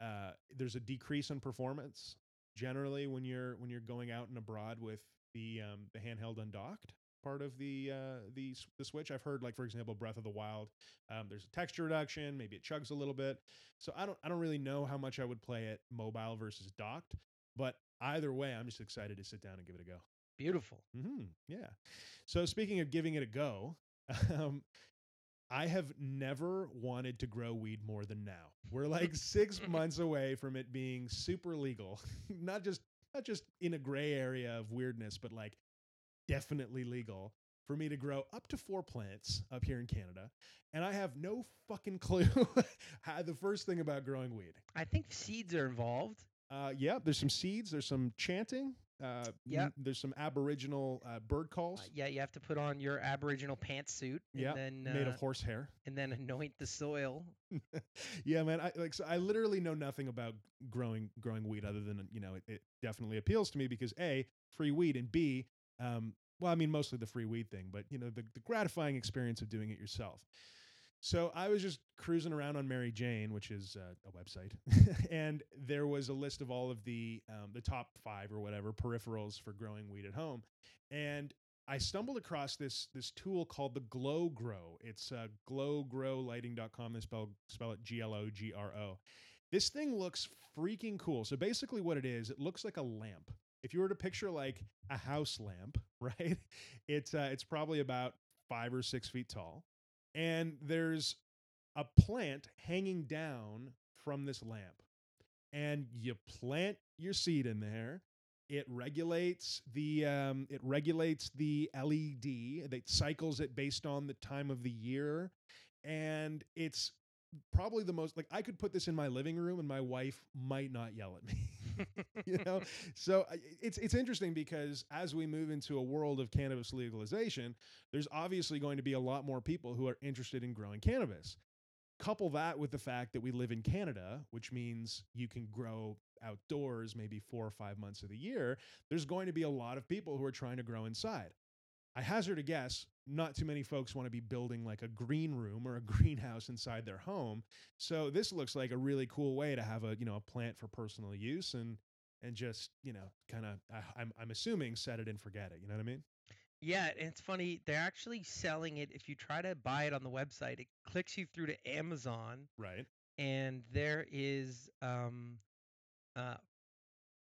uh, there's a decrease in performance generally when you're when you're going out and abroad with the um, the handheld undocked part of the uh, the the Switch. I've heard like for example Breath of the Wild, um, there's a texture reduction, maybe it chugs a little bit. So I don't I don't really know how much I would play it mobile versus docked, but either way, I'm just excited to sit down and give it a go. Beautiful. Mm-hmm. Yeah. So speaking of giving it a go, um, I have never wanted to grow weed more than now. We're like six months away from it being super legal, not just not just in a gray area of weirdness, but like definitely legal for me to grow up to four plants up here in Canada. And I have no fucking clue how the first thing about growing weed. I think seeds are involved. Uh, yeah, there's some seeds, there's some chanting, uh, Yeah. n- there's some Aboriginal uh, bird calls. Uh, yeah, you have to put on your Aboriginal pantsuit Yeah, then made uh, of horsehair. and then anoint the soil. yeah, man. I like. So I literally know nothing about growing growing weed other than you know it, it definitely appeals to me because a free weed and b um, well I mean mostly the free weed thing, but you know the, the gratifying experience of doing it yourself. So I was just cruising around on Merry Jane, which is uh, a website, and there was a list of all of the um, the top five or whatever peripherals for growing weed at home, and I stumbled across this this tool called the Glow Grow. It's uh, glowgrowlighting.com. They spell spell it G L O G R O. This thing looks freaking cool. So basically, what it is, it looks like a lamp. If you were to picture like a house lamp, right? It's uh, it's probably about five or six feet tall, and there's a plant hanging down from this lamp, and you plant your seed in there it regulates the um, it regulates the LED that cycles it based on the time of the year, and it's probably the most like I could put this in my living room and my wife might not yell at me. you know, so it's it's interesting because as we move into a world of cannabis legalization, there's obviously going to be a lot more people who are interested in growing cannabis. Couple that with the fact that we live in Canada, which means you can grow outdoors maybe four or five months of the year, there's going to be a lot of people who are trying to grow inside. I hazard a guess, not too many folks want to be building like a green room or a greenhouse inside their home. So this looks like a really cool way to have a, you know, a plant for personal use and and just, you know, kind of I'm I'm assuming set it and forget it, you know what I mean? Yeah, and it's funny. They're actually selling it. If you try to buy it on the website, it clicks you through to Amazon, Right. and there is um, uh,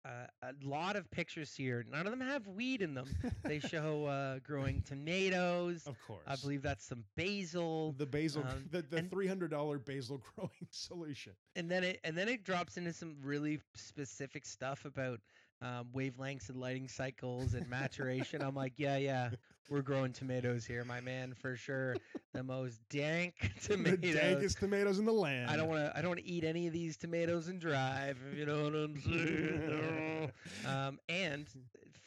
uh, a lot of pictures here. None of them have weed in them. They show uh, growing tomatoes. Of course. I believe that's some basil, the basil um, the, the $300 basil growing solution. and then it and then it drops into some really specific stuff about um, wavelengths and lighting cycles and maturation. I'm like, yeah, yeah, we're growing tomatoes here, my man, for sure. The most dank tomatoes. The dankest tomatoes in the land. I don't want to. I don't want to eat any of these tomatoes and drive. If you know what I'm saying. um, and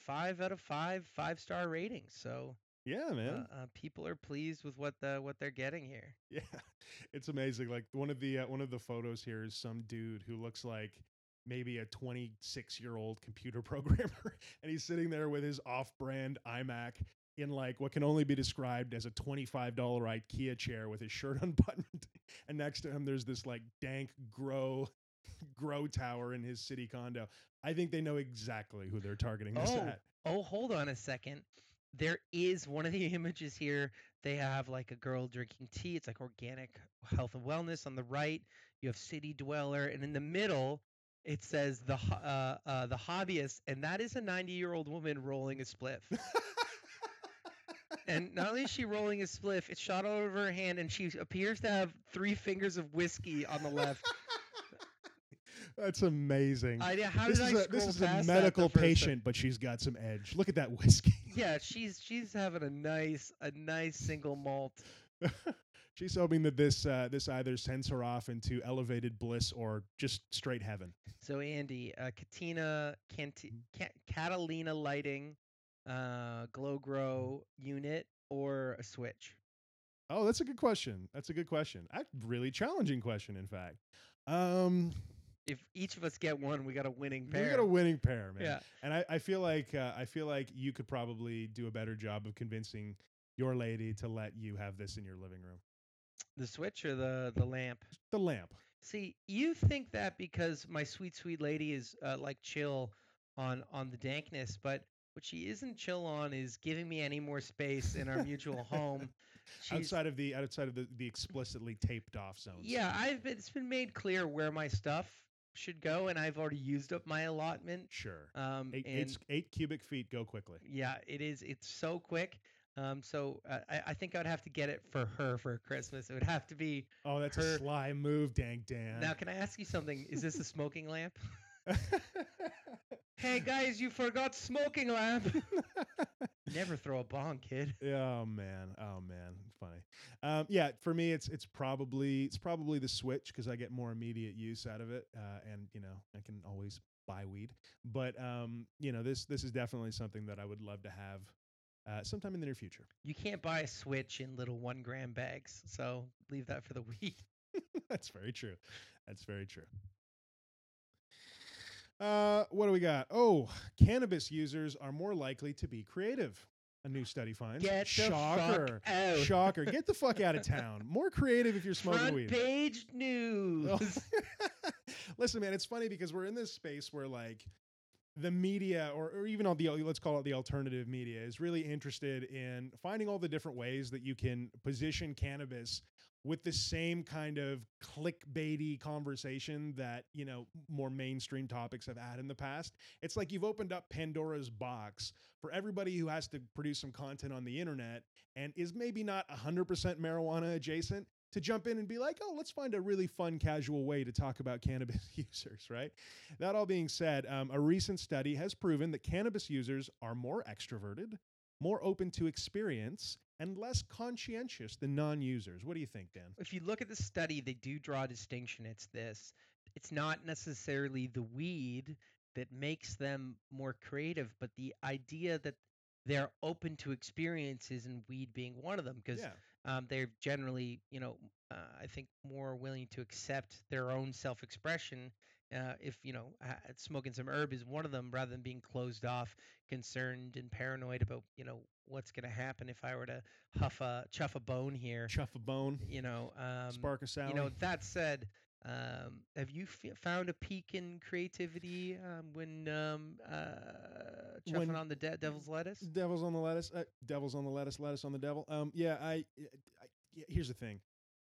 five out of five five star ratings. So Yeah, uh, man. uh, people are pleased with what the what they're getting here. Yeah, it's amazing. Like one of the uh, one of the photos here is some dude who looks like maybe a 26 year old computer programmer, and he's sitting there with his off brand iMac in like what can only be described as a $25 IKEA chair with his shirt unbuttoned, and next to him there's this like dank grow grow tower in his city condo. I think they know exactly who they're targeting this Oh, at. Oh, hold on a second. There is one of the images here. They have like a girl drinking tea. It's like organic health and wellness on the right. You have city dweller, and in the middle, it says the uh, uh, the hobbyist, and that is a 90 year old woman rolling a spliff. And not only is she rolling a spliff, it's shot all over her hand, and she appears to have three fingers of whiskey on the left. That's amazing. I, how this did is I a, this is a medical the first time? patient, but she's got some edge. Look at that whiskey. Yeah, she's she's having a nice a nice single malt. she's hoping that this uh, this either sends her off into elevated bliss or just straight heaven. So Andy, uh, Katina, Canti-. Ca- Catalina lighting, uh, glow grow unit, or a switch. Oh, that's a good question. That's a good question. A really challenging question, in fact. Um, If each of us get one, we got a winning pair. we got a winning pair, man. yeah, And I, I feel like uh, I feel like you could probably do a better job of convincing your lady to let you have this in your living room. the switch or the the lamp. The lamp. See, you think that because my sweet sweet lady is uh, like chill on on the dankness, but what she isn't chill on is giving me any more space in our mutual home. She's, outside of the outside of the, the explicitly taped off zones. Yeah, I've been, it's been made clear where my stuff should go, and I've already used up my allotment. Sure. Um, Eight, and eight, eight cubic feet go quickly. yeah, it is. It's so quick. Um, so uh, I, I think I'd have to get it for her for Christmas. It would have to be. Oh, that's Her- a sly move, Dank Dan. Now, can I ask you something? Is this a smoking lamp? Hey guys, you forgot smoking lamp. Never throw a bong, kid. oh man, oh man, funny. Um, yeah, for me, it's it's probably it's probably the Switch because I get more immediate use out of it, uh, and you know I can always buy weed. But um, you know this this is definitely something that I would love to have uh, sometime in the near future. You can't buy a switch in little one gram bags, so leave that for the weed. That's very true. That's very true. Uh, what do we got? Oh, cannabis users are more likely to be creative. A new study finds. Get Shocker. Shocker. Get the fuck out of town. More creative if you're smoking Front weed. page news. Oh. Listen, man, it's funny because we're in this space where like the media or, or even on the let's call it the alternative media is really interested in finding all the different ways that you can position cannabis with the same kind of clickbaity conversation that you know more mainstream topics have had in the past. It's like you've opened up pandora's box for everybody who has to produce some content on the internet and is maybe not 100% marijuana adjacent to jump in and be like, oh, let's find a really fun, casual way to talk about cannabis users, right? That all being said, um, a recent study has proven that cannabis users are more extroverted, more open to experience, and less conscientious than non users. What do you think, Dan? if you look at the study, they do draw a distinction. It's this it's not necessarily the weed that makes them more creative, but the idea that they're open to experiences and weed being one of them because Yeah. Um, they're generally, you know, uh, I think more willing to accept their own self expression. Uh, if you know, smoking some herb is one of them, rather than being closed off, concerned and paranoid about, you know, what's going to happen if I were to huff a chuff a bone here. Chuff a bone, You know, um, spark a salad. you know, that said, um, have you f- found a peak in creativity um, when um, uh, chuffing When- on the de- devil's lettuce? Devil's on the lettuce. Uh, devil's on the lettuce. Lettuce on the devil. Um, yeah. I, I. Yeah, here's the thing.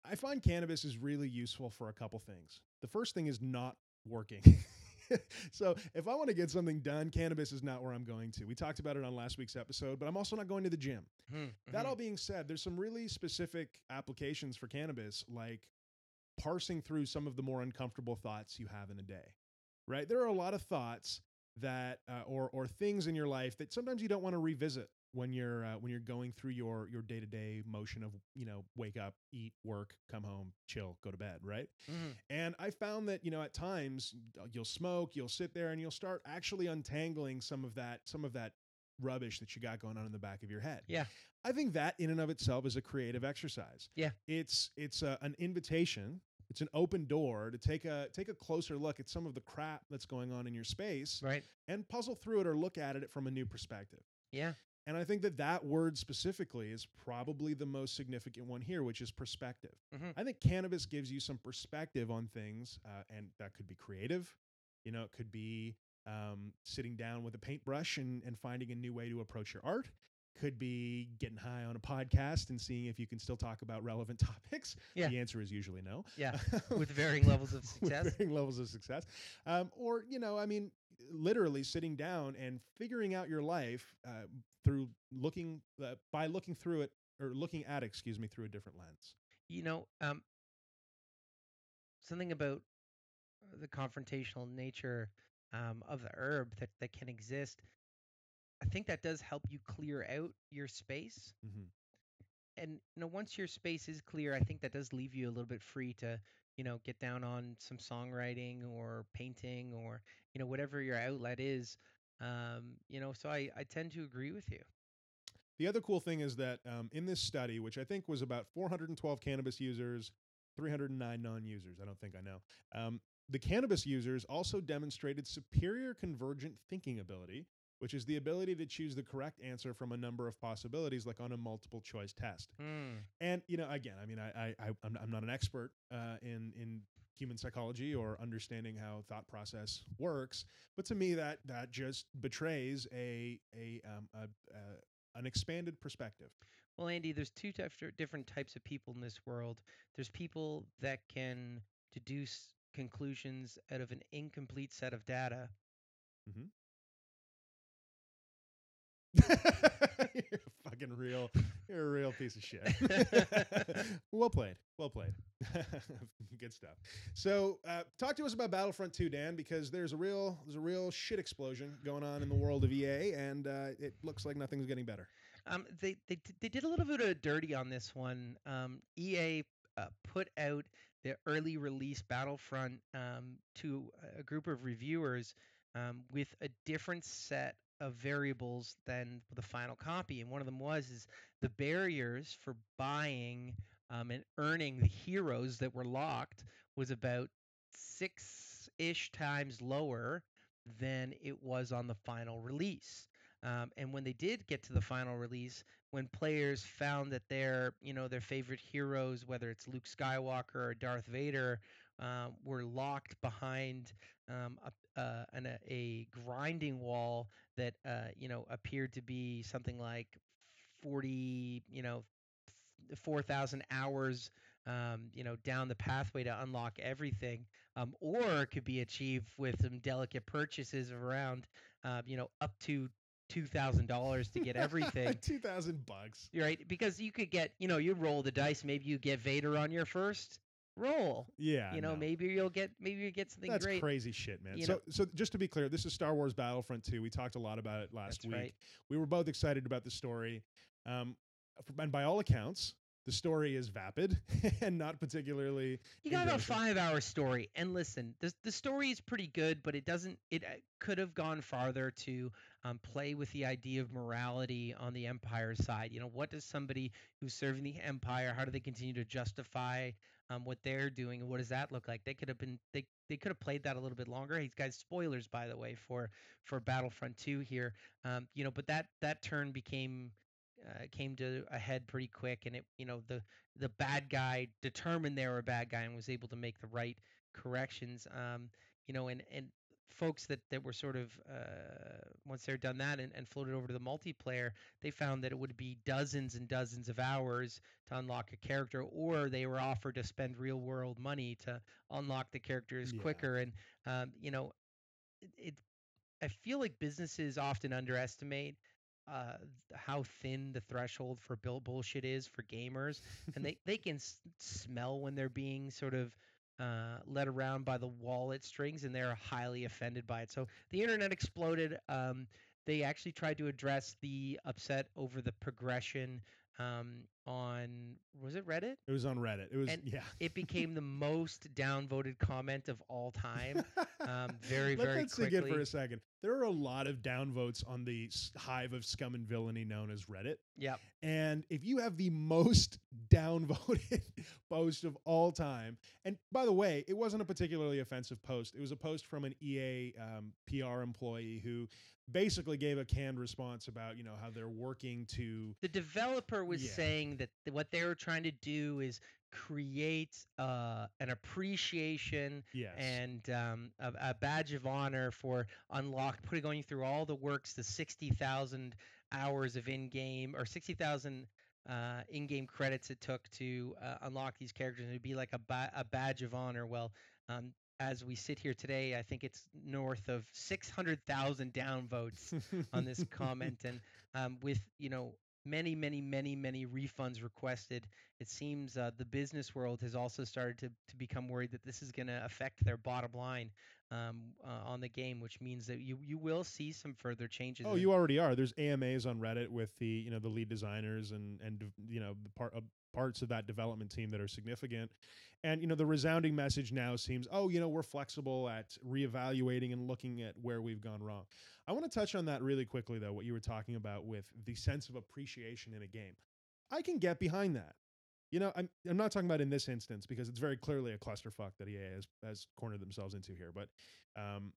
I find cannabis is really useful for a couple things. The first thing is not working. so if I want to get something done, cannabis is not where I'm going to. We talked about it on last week's episode, but I'm also not going to the gym. Hmm, That mhm. all being said, there's some really specific applications for cannabis, like parsing through some of the more uncomfortable thoughts you have in a day. Right? There are a lot of thoughts that, uh, or or things in your life that sometimes you don't want to revisit when you're uh, when you're going through your your day to day motion of you know wake up, eat, work, come home, chill, go to bed. Right? Mhm. And I found that, you know, at times uh, you'll smoke, you'll sit there and you'll start actually untangling some of that some of that rubbish that you got going on in the back of your head. Yeah. I think that in and of itself is a creative exercise. Yeah. It's it's a, an invitation, it's an open door to take a take a closer look at some of the crap that's going on in your space Right. and puzzle through it or look at it from a new perspective. Yeah. And I think that that word specifically is probably the most significant one here, which is perspective. Mhm. I think cannabis gives you some perspective on things, uh, and that could be creative. You know, it could be um, sitting down with a paintbrush and, and finding a new way to approach your art. Could be getting high on a podcast and seeing if you can still talk about relevant topics. Yeah. The answer is usually no. Yeah, with varying levels of With success. varying levels of success. Um, or, you know, I mean, literally sitting down and figuring out your life uh, through looking, uh, by looking through it or looking at, excuse me, through a different lens. you know, um, something about the confrontational nature um, of the herb that, that can exist. I think that does help you clear out your space. Mhm. And you know, once your space is clear, I think that does leave you a little bit free to, you know, get down on some songwriting or painting or you know whatever your outlet is. Um, you know, so I, I tend to agree with you. The other cool thing is that um, in this study, which I think was about 412 cannabis users, 309 non users, I don't think I know, um, the cannabis users also demonstrated superior convergent thinking ability, which is the ability to choose the correct answer from a number of possibilities, like on a multiple choice test. Hmm. And you know, again, I mean, I, I, I I'm, I'm not an expert uh, in in human psychology or understanding how thought process works, but to me, that that just betrays a a um a, uh, an expanded perspective. Well, Andy, there's two different types of people in this world. There's people that can deduce conclusions out of an incomplete set of data. you're fucking real. You're a real piece of shit. well played. Well played. Good stuff. So, uh, talk to us about Battlefront 2, Dan, because there's a real there's a real shit explosion going on in the world of EA, and uh, it looks like nothing's getting better. Um, they, they they did a little bit of dirty on this one. Um, EA uh, put out their early release Battlefront um, to a group of reviewers um, with a different set of variables than the final copy, and one of them was is the barriers for buying um, and earning the heroes that were locked was about six ish times lower than it was on the final release. Um, and when they did get to the final release, when players found that their, you know, their favorite heroes, whether it's Luke Skywalker or Darth Vader, um, were locked behind um, a, uh, an, a, a grinding wall that, uh, you know, appeared to be something like 40, you know, 4,000 hours, um, you know, down the pathway to unlock everything, um, or it could be achieved with some delicate purchases of around, uh, you know, up to two thousand dollars to get everything. Two thousand bucks. Right, because you could get, you know, you roll the dice. Maybe you get Vader on your first roll. Yeah. you know, no. maybe you'll get, maybe you get something That's great. crazy shit, man. you So, know- so just to be clear, this is Star Wars Battlefront 2. We talked a lot about it last That's week. right. We were both excited about the story. Um, and by all accounts, the story is vapid and not particularly. You got a five-hour story, and listen, the the story is pretty good, but it doesn't. It uh, could have gone farther to um, play with the idea of morality on the Empire side. You know, what does somebody who's serving the Empire? How do they continue to justify um, what they're doing, and what does that look like? They could have been they they could have played that a little bit longer. Hey, guys, spoilers by the way for for Battlefront 2 here. Um, you know, but that that turn became uh, came to a head pretty quick, and it you know the the bad guy determined they were a bad guy and was able to make the right corrections. Um, you know, and and folks that that were sort of uh, once they're done that and, and floated over to the multiplayer, they found that it would be dozens and dozens of hours to unlock a character, or they were offered to spend real world money to unlock the characters Yeah. quicker. And um, you know, it, it I feel like businesses often underestimate uh, how thin the threshold for bull bullshit is for gamers, and they they can s- smell when they're being sort of uh, led around by the wallet strings, and they're highly offended by it. So the internet exploded. Um, they actually tried to address the upset over the progression um, on was it Reddit? It was on Reddit. It was, And yeah. It became the most downvoted comment of all time. Um, very Let very that sink in for a second. There are a lot of downvotes on the hive of scum and villainy known as Reddit. Yep. And if you have the most downvoted post of all time, and by the way, it wasn't a particularly offensive post. It was a post from an EA um, PR employee who basically gave a canned response about you know how they're working to the developer was Yeah. saying that what they were trying to do is create uh, an appreciation yes and um, a, a badge of honor for unlock putting going through all the works the 60,000 hours of in-game or 60,000 uh, in-game credits it took to uh, unlock these characters and it'd be like a, ba- a badge of honor. Well, um, as we sit here today, I think it's north of 600,000 downvotes on this comment, and um, with you know many, many, many, many refunds requested, it seems uh, the business world has also started to to become worried that this is going to affect their bottom line um, uh, on the game, which means that you you will see some further changes. Oh, you already are. There's AMAs on Reddit with the you know the lead designers and and you know the part uh, parts of that development team that are significant. And you know the resounding message now seems, oh, you know we're flexible at reevaluating and looking at where we've gone wrong. I want to touch on that really quickly though. What you were talking about with the sense of appreciation in a game, I can get behind that. You know, I'm I'm not talking about in this instance because it's very clearly a clusterfuck that EA has has cornered themselves into here. But um,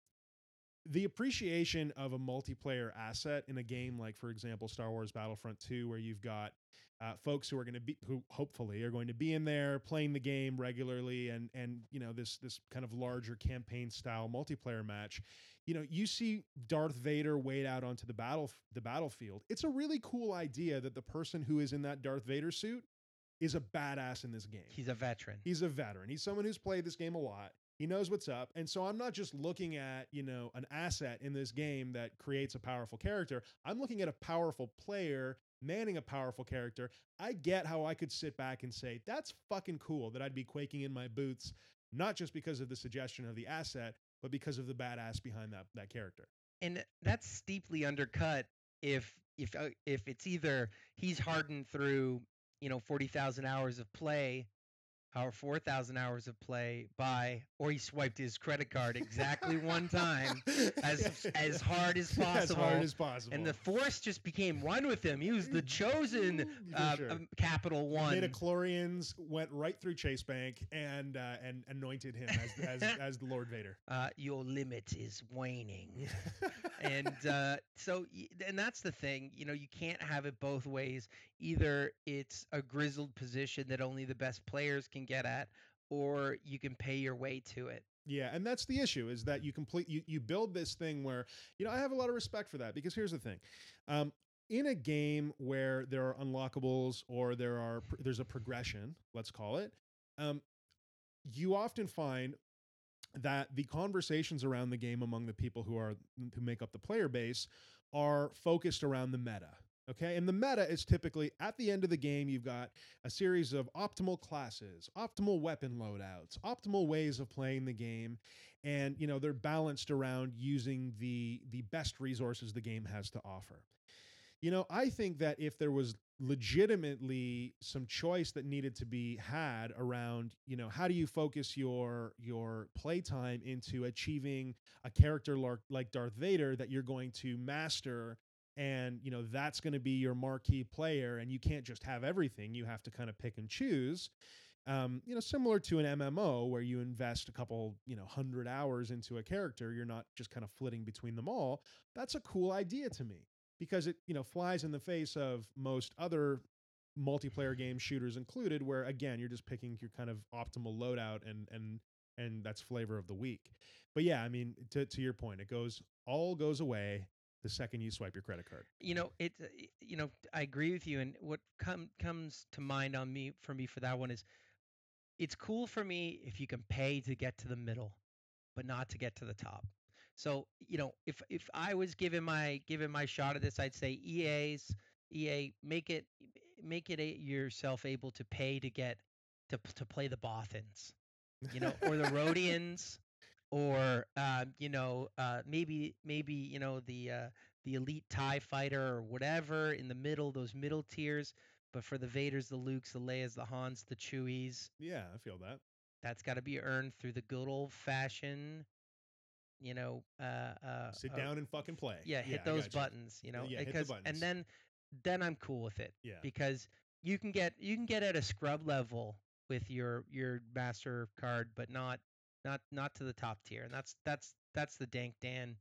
the appreciation of a multiplayer asset in a game like, for example, Star Wars Battlefront 2, where you've got uh, folks who are going to be, who hopefully are going to be in there playing the game regularly, and and you know this this kind of larger campaign style multiplayer match. You know, you see Darth Vader wade out onto the battle the battlefield. It's a really cool idea that the person who is in that Darth Vader suit is a badass in this game. he's a veteran. He's a veteran. He's someone who's played this game a lot. He knows what's up. And so I'm not just looking at, you know, an asset in this game that creates a powerful character. I'm looking at a powerful player manning a powerful character. I get how I could sit back and say, that's fucking cool that I'd be quaking in my boots, not just because of the suggestion of the asset, but because of the badass behind that that character. and that's steeply undercut if if uh, if it's either he's hardened through you know 40,000 hours of play or 4,000 hours of play by or he swiped his credit card exactly one time as as hard as possible. As hard as possible. and the force just became one with him he was the chosen uh, sure. um, capital one Midichlorians went right through Chase Bank and uh, and anointed him as as, as the Lord Vader. uh, your limit is waning and uh, so and that's the thing you know you can't have it both ways either it's a grizzled position that only the best players can get at or you can pay your way to it Yeah, and that's the issue is that you complete you you build this thing where you know I have a lot of respect for that because here's the thing, um, in a game where there are unlockables or there are there's a progression, let's call it, um, you often find that the conversations around the game among the people who are who make up the player base are focused around the meta. Okay. And the meta is typically at the end of the game, you've got a series of optimal classes, optimal weapon loadouts, optimal ways of playing the game. And, you know, they're balanced around using the the best resources the game has to offer. You know, I think that if there was legitimately some choice that needed to be had around, you know, how do you focus your your playtime into achieving a character like, Darth Vader that you're going to master and you know that's going to be your marquee player and you can't just have everything. You have to kind of pick and choose um, you know similar to an mmo where you invest a couple you know hundred hours into a character you're not just kind of flitting between them all. That's a cool idea to me because it you know flies in the face of most other multiplayer game shooters included where again you're just picking your kind of optimal loadout and and and that's flavor of the week. But yeah i mean to, to your point it goes all goes away the second you swipe your credit card. You know it uh, you know i agree with you and what com- comes to mind on me for me for that one is it's cool for me if you can pay to get to the middle but not to get to the top. So you know if if i was given my given my shot at this i'd say ea's ea make it make it a, yourself able to pay to get to to play the bothans you know or the rodians or uh, you know uh, maybe maybe you know the uh, the elite tie fighter or whatever in the middle those middle tiers but for the vaders the lukes the leias the hans the chewies yeah i feel that that's got to be earned through the good old fashioned you know uh, uh sit uh, down and fucking play yeah hit I those gotcha. buttons you know yeah, hit the because buttons. and then then i'm cool with it yeah because you can get you can get at a scrub level with your your master card but not not not to the top tier and that's that's that's the dank dan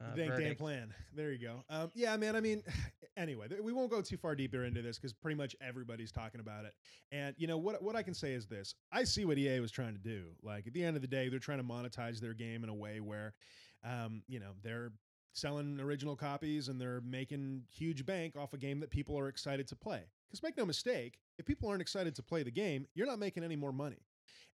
uh, Dank Dan plan. There you go. Um, yeah, man. I mean, anyway, th- we won't go too far deeper into this because pretty much everybody's talking about it. And you know what? What I can say is this: I see what EA was trying to do. Like at the end of the day, they're trying to monetize their game in a way where, um, you know, they're selling original copies and they're making huge bank off a game that people are excited to play. Because make no mistake, if people aren't excited to play the game, you're not making any more money.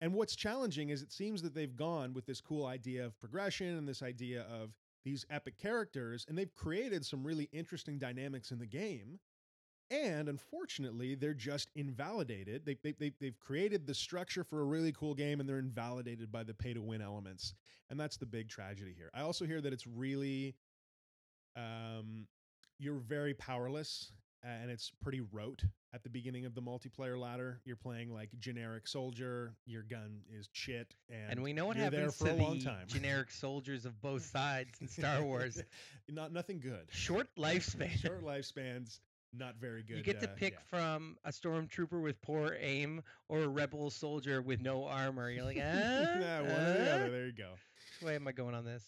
And what's challenging is it seems that they've gone with this cool idea of progression and this idea of these epic characters, and they've created some really interesting dynamics in the game. And unfortunately, they're just invalidated. They, they, they, they've created the structure for a really cool game and they're invalidated by the pay to win elements. And that's the big tragedy here. I also hear that it's really, um, you're very powerless and it's pretty rote at the beginning of the multiplayer ladder. You're playing like generic soldier, your gun is shit, and, And we know what happens for to a long the time. generic soldiers of both sides in Star Wars. not nothing good. Short lifespan. Short lifespans, not very good. You get to uh, pick yeah. from a stormtrooper with poor aim or a rebel soldier with no armor. You're like, ah, yeah, one or the other. There you go. Which way am I going on this?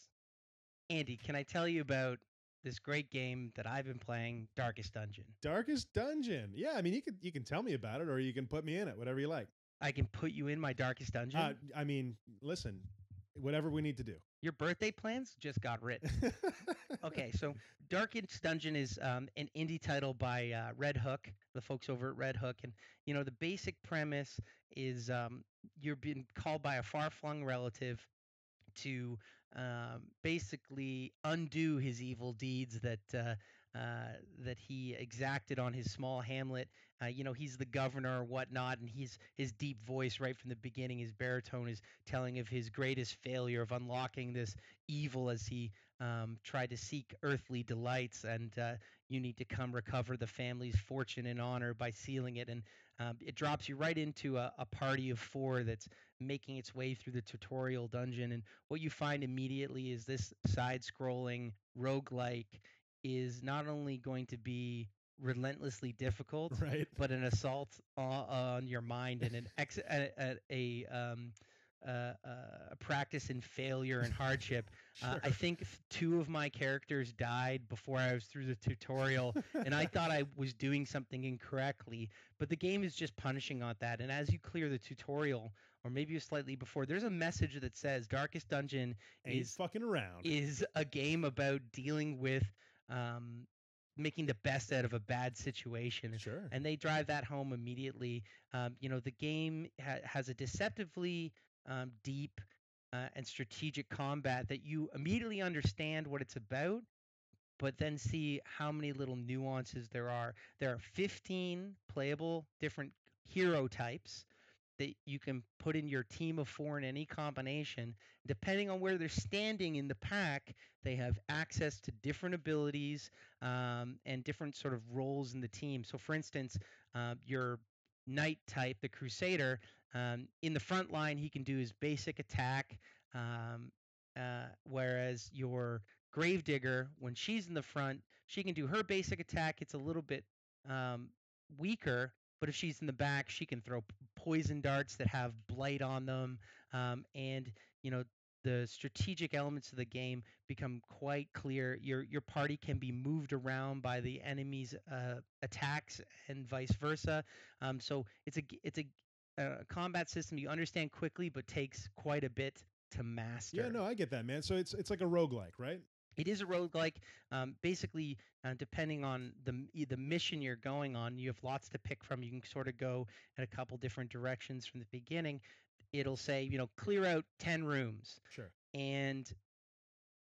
Andy, can I tell you about this great game that I've been playing, Darkest Dungeon? Darkest Dungeon. Yeah, I mean, you can you can tell me about it, or you can put me in it, whatever you like. I can put you in my Darkest Dungeon. Uh, I mean, listen, whatever we need to do. Your birthday plans just got written. okay, so Darkest Dungeon is um, an indie title by uh, Red Hook, the folks over at Red Hook, and you know the basic premise is um, you're being called by a far-flung relative to um, basically undo his evil deeds that uh, uh, that he exacted on his small hamlet. Uh, you know, he's the governor or whatnot, and he's his deep voice right from the beginning, his baritone is telling of his greatest failure of unlocking this evil as he um, tried to seek earthly delights, and uh, you need to come recover the family's fortune and honor by sealing it. And um, it drops you right into a, a party of four that's making its way through the tutorial dungeon. And what you find immediately is this side scrolling roguelike is not only going to be relentlessly difficult, right. but an assault on, on your mind and an ex- a, a, a um uh, uh, a practice in failure and hardship. Uh, I think two of my characters died before I was through the tutorial, and I thought I was doing something incorrectly. But the game is just punishing on that. And as you clear the tutorial, or maybe slightly before, there's a message that says Darkest Dungeon Ain't is fucking around. is a game about dealing with um, making the best out of a bad situation sure. and they drive that home immediately. Um, you know, the game ha- has a deceptively um, deep uh, and strategic combat that you immediately understand what it's about, but then see how many little nuances there are. There are 15 playable different hero types that you can put in your team of four in any combination. Depending on where they're standing in the pack, they have access to different abilities um, and different sort of roles in the team. So, for instance, uh, your knight type, the crusader, um, in the front line, he can do his basic attack, um, uh, whereas your gravedigger, when she's in the front, she can do her basic attack. It's a little bit um, weaker, but if she's in the back, she can throw poison darts that have blight on them, um, and you know the strategic elements of the game become quite clear. Your your party can be moved around by the enemy's uh, attacks and vice versa. Um, so it's a it's a, a combat system you understand quickly, but takes quite a bit to master. Yeah, no, I get that, man. So it's it's like a roguelike, right? It is a roguelike. Um, basically, uh, depending on the the mission you're going on, you have lots to pick from. You can sort of go in a couple different directions from the beginning. It'll say, you know, clear out ten rooms, Sure. and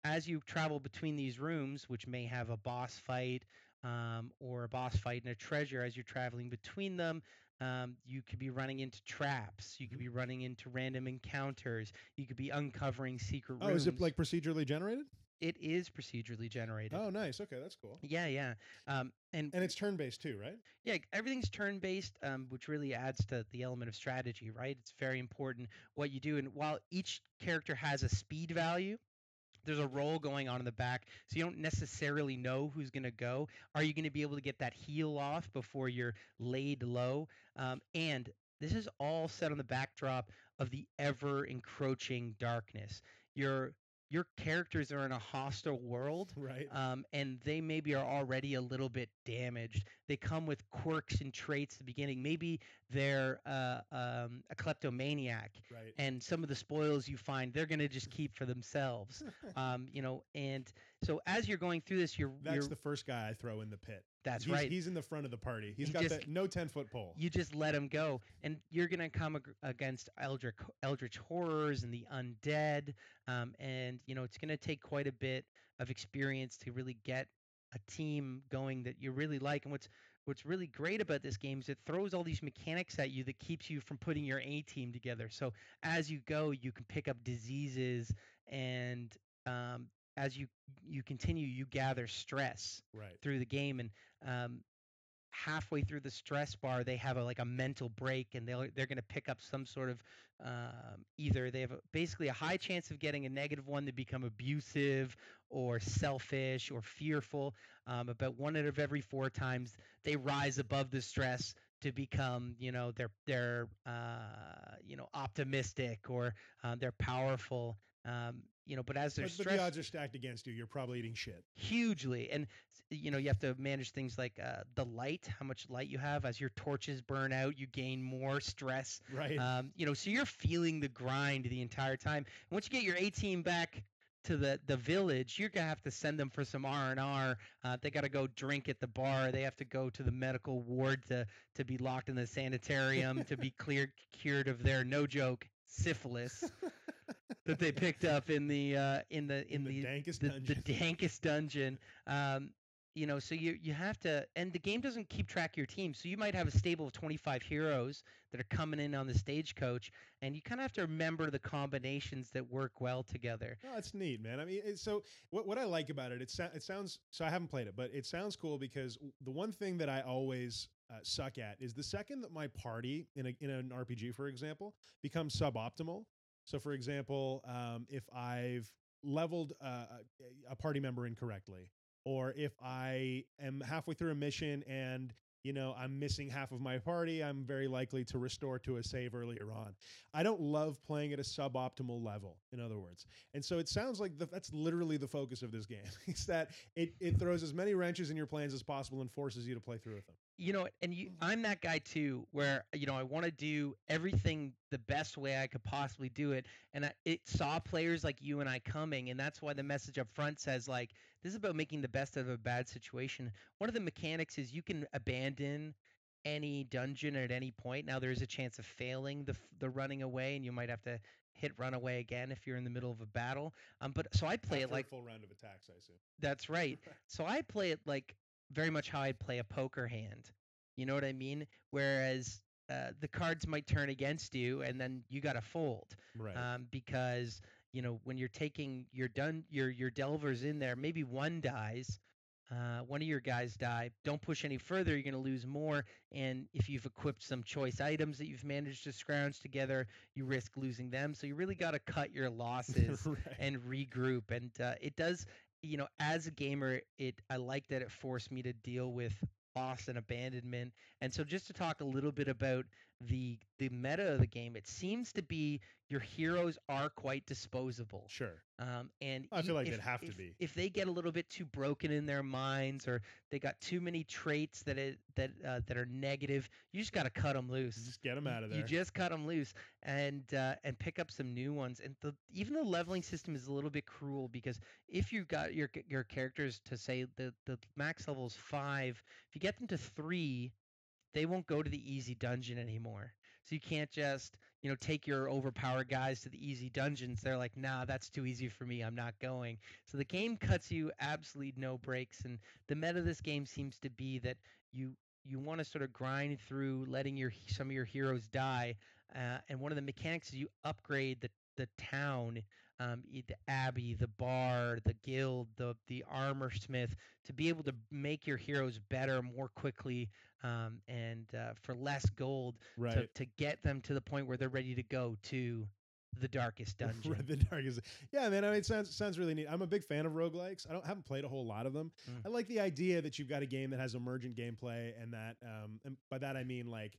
as you travel between these rooms, which may have a boss fight um, or a boss fight and a treasure, as you're traveling between them, um, you could be running into traps. You could be running into random encounters. You could be uncovering secret rooms. Oh, rooms. is it like procedurally generated? it is procedurally generated? Oh, nice. Okay, that's cool. Yeah, yeah. Um, and And it's turn-based too, right? yeah, everything's turn based, um, which really adds to the element of strategy, right? It's very important what you do. And while each character has a speed value, there's a roll going on in the back, so you don't necessarily know who's going to go. Are you going to be able to get that heal off before you're laid low? Um, and this is all set on the backdrop of the ever encroaching darkness. Your your characters are in a hostile world Right. um, and they maybe are already a little bit damaged. They come with quirks and traits at the beginning. Maybe they're uh, um, a kleptomaniac, right. and some of the spoils you find they're going to just keep for themselves. um, you know, and So as you're going through this, you're That's you're the first guy I throw in the pit. That's he's, right. He's in the front of the party. He's You got just- the no ten foot pole. you just let him go and you're going to come ag- against eldritch eldritch horrors and the undead um, and you know it's going to take quite a bit of experience to really get a team going that you really like and what's what's really great about this game is it throws all these mechanics at you that keeps you from putting your A team together. So as you go, you can pick up diseases, and um, as you you continue, you gather stress right. through the game and um, halfway through the stress bar they have a, like a mental break and they'll, they're going to pick up some sort of um, either they have a, basically a high chance of getting a negative one to become abusive or selfish or fearful um, about one out of every four times they rise above the stress to become you know they're they're uh, you know optimistic or uh, they're powerful um, you know but as But, but the odds are stacked against you. You're probably eating shit. hugely. And you know you have to manage things like uh, the light how much light you have. As your torches burn out you gain more stress. Right. um, you know so you're feeling the grind the entire time. And once you get your a team back to the the village you're gonna have to send them for some r&r uh, they gotta go drink at the bar. They have to go to the medical ward to to be locked in the sanitarium to be cleared cured of their no joke syphilis that they picked up in the uh, in the in, the, the dankest the, dungeon. the dankest dungeon. Um, you know, so you you have to, and the game doesn't keep track of your team. So you might have a stable of 25 heroes that are coming in on the stagecoach, and you kind of have to remember the combinations that work well together. Oh, that's neat, man. I mean, it's so what what I like about it, it, it sounds so. I haven't played it, but it sounds cool because the one thing that I always uh, suck at is the second that my party in a in an RPG, for example, becomes suboptimal. So, for example, um, if I've leveled uh, a- a party member incorrectly, or if I am halfway through a mission and you know I'm missing half of my party, I'm very likely to restore to a save earlier on. I don't love playing at a suboptimal level. In other words, and so it sounds like the, that's literally the focus of this game. it's that it it throws as many wrenches in your plans as possible and forces you to play through with them. You know, and you, I'm that guy too, where you know I want to do everything the best way I could possibly do it, and I, it saw players like you and I coming, and that's why the message up front says like this is about making the best out of a bad situation. One of the mechanics is you can abandon any dungeon at any point. Now there is a chance of failing the f- the running away, and you might have to hit run away again if you're in the middle of a battle. Um, but so I play it like a full round of attacks, I assume. that's right. So I play it like very much how I'd play a poker hand. You know what I mean? Whereas uh, the cards might turn against you, and then you got to fold Right. um, because you know when you're taking your dun your your delvers in there, maybe one dies. Uh, one of your guys die. Don't push any further. You're going to lose more. And if you've equipped some choice items that you've managed to scrounge together, you risk losing them. So you really got to cut your losses right. and regroup and uh, it does you know as a gamer it i like that it forced me to deal with loss and abandonment and so just to talk a little bit about the the meta of the game it seems to be your heroes are quite disposable sure. um, and I feel like if, they'd have to be. If they get a little bit too broken in their minds, or they got too many traits that it, that uh, that are negative, you just got to cut them loose. Just get them out of there. You just cut them loose and uh, and pick up some new ones. And the, even the leveling system is a little bit cruel because if you got your your characters to say the the max level is five, if you get them to three, they won't go to the easy dungeon anymore. So you can't just you know take your overpowered guys to the easy dungeons. They're like, nah, that's too easy for me. I'm not going. So the game cuts you absolutely no breaks. And the meta of this game seems to be that you you want to sort of grind through letting your some of your heroes die. Uh, and one of the mechanics is you upgrade the the town, um, the abbey, the bar, the guild, the the armor smith, to be able to make your heroes better more quickly um, and uh, for less gold right. to, to get them to the point where they're ready to go to the darkest dungeon. The darkest. Yeah, man. I mean, it sounds sounds really neat. I'm a big fan of roguelikes. I don't haven't played a whole lot of them. Mm. I like the idea that you've got a game that has emergent gameplay, and that, um, and by that I mean like,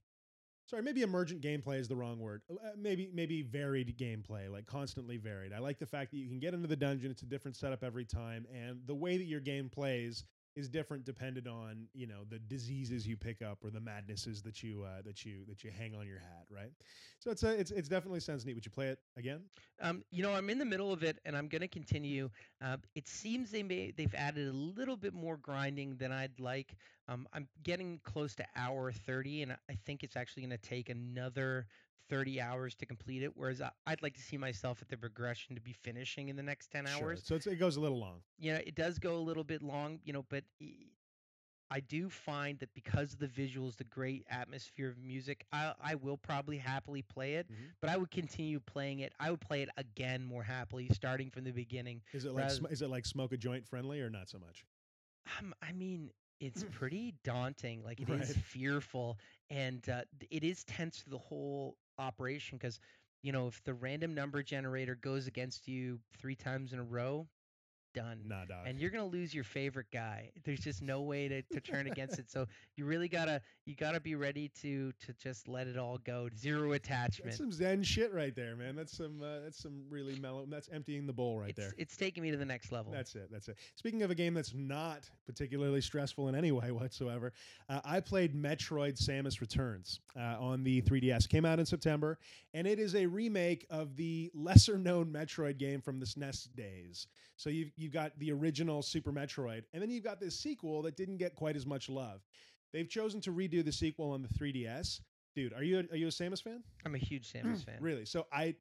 sorry, maybe emergent gameplay is the wrong word. Uh, maybe maybe varied gameplay, like constantly varied. I like the fact that you can get into the dungeon. It's a different setup every time, and the way that your game plays is different dependent on you know the diseases you pick up or the madnesses that you uh, that you that you hang on your hat, right? So it's a, it's it's definitely sounds neat. Would you play it again? Um, you know, I'm in the middle of it, and I'm going to continue. Uh, it seems they may they've added a little bit more grinding than I'd like. Um, I'm getting close to hour 30, and I think it's actually going to take another 30 hours to complete it. Whereas I, I'd like to see myself at the progression to be finishing in the next 10 Sure. hours. So it's, it goes a little long. You know, it does go a little bit long. You know, but. i- do find that because of the visuals, the great atmosphere of music, I, I will probably happily play it Mhm. but I would continue playing it. I would play it again more happily, starting from the beginning. Is it like Rather- sm- is it like smoke a joint friendly or not so much? Um, I mean, it's pretty daunting. Like it is Right. fearful, and uh, it is tense through the whole operation because you know if the random number generator goes against you three times in a row, done. Nah, dog. And you're gonna lose your favorite guy. There's just no way to, to turn against it. So you really gotta you gotta be ready to to just let it all go. Zero attachment. That's some Zen shit right there, man. That's some uh, that's some really mellow. That's emptying the bowl right it's, there. it's taking me to the next level. That's it. That's it. Speaking of a game that's not particularly stressful in any way whatsoever, uh, I played Metroid Samus Returns uh, on the 3DS. Came out in September, and it is a remake of the lesser known Metroid game from the SNES days. So you've, you've got the original Super Metroid, and then you've got this sequel that didn't get quite as much love. They've chosen to redo the sequel on the 3DS. Dude, are you a, are you a Samus fan? I'm a huge Samus fan. Really? So I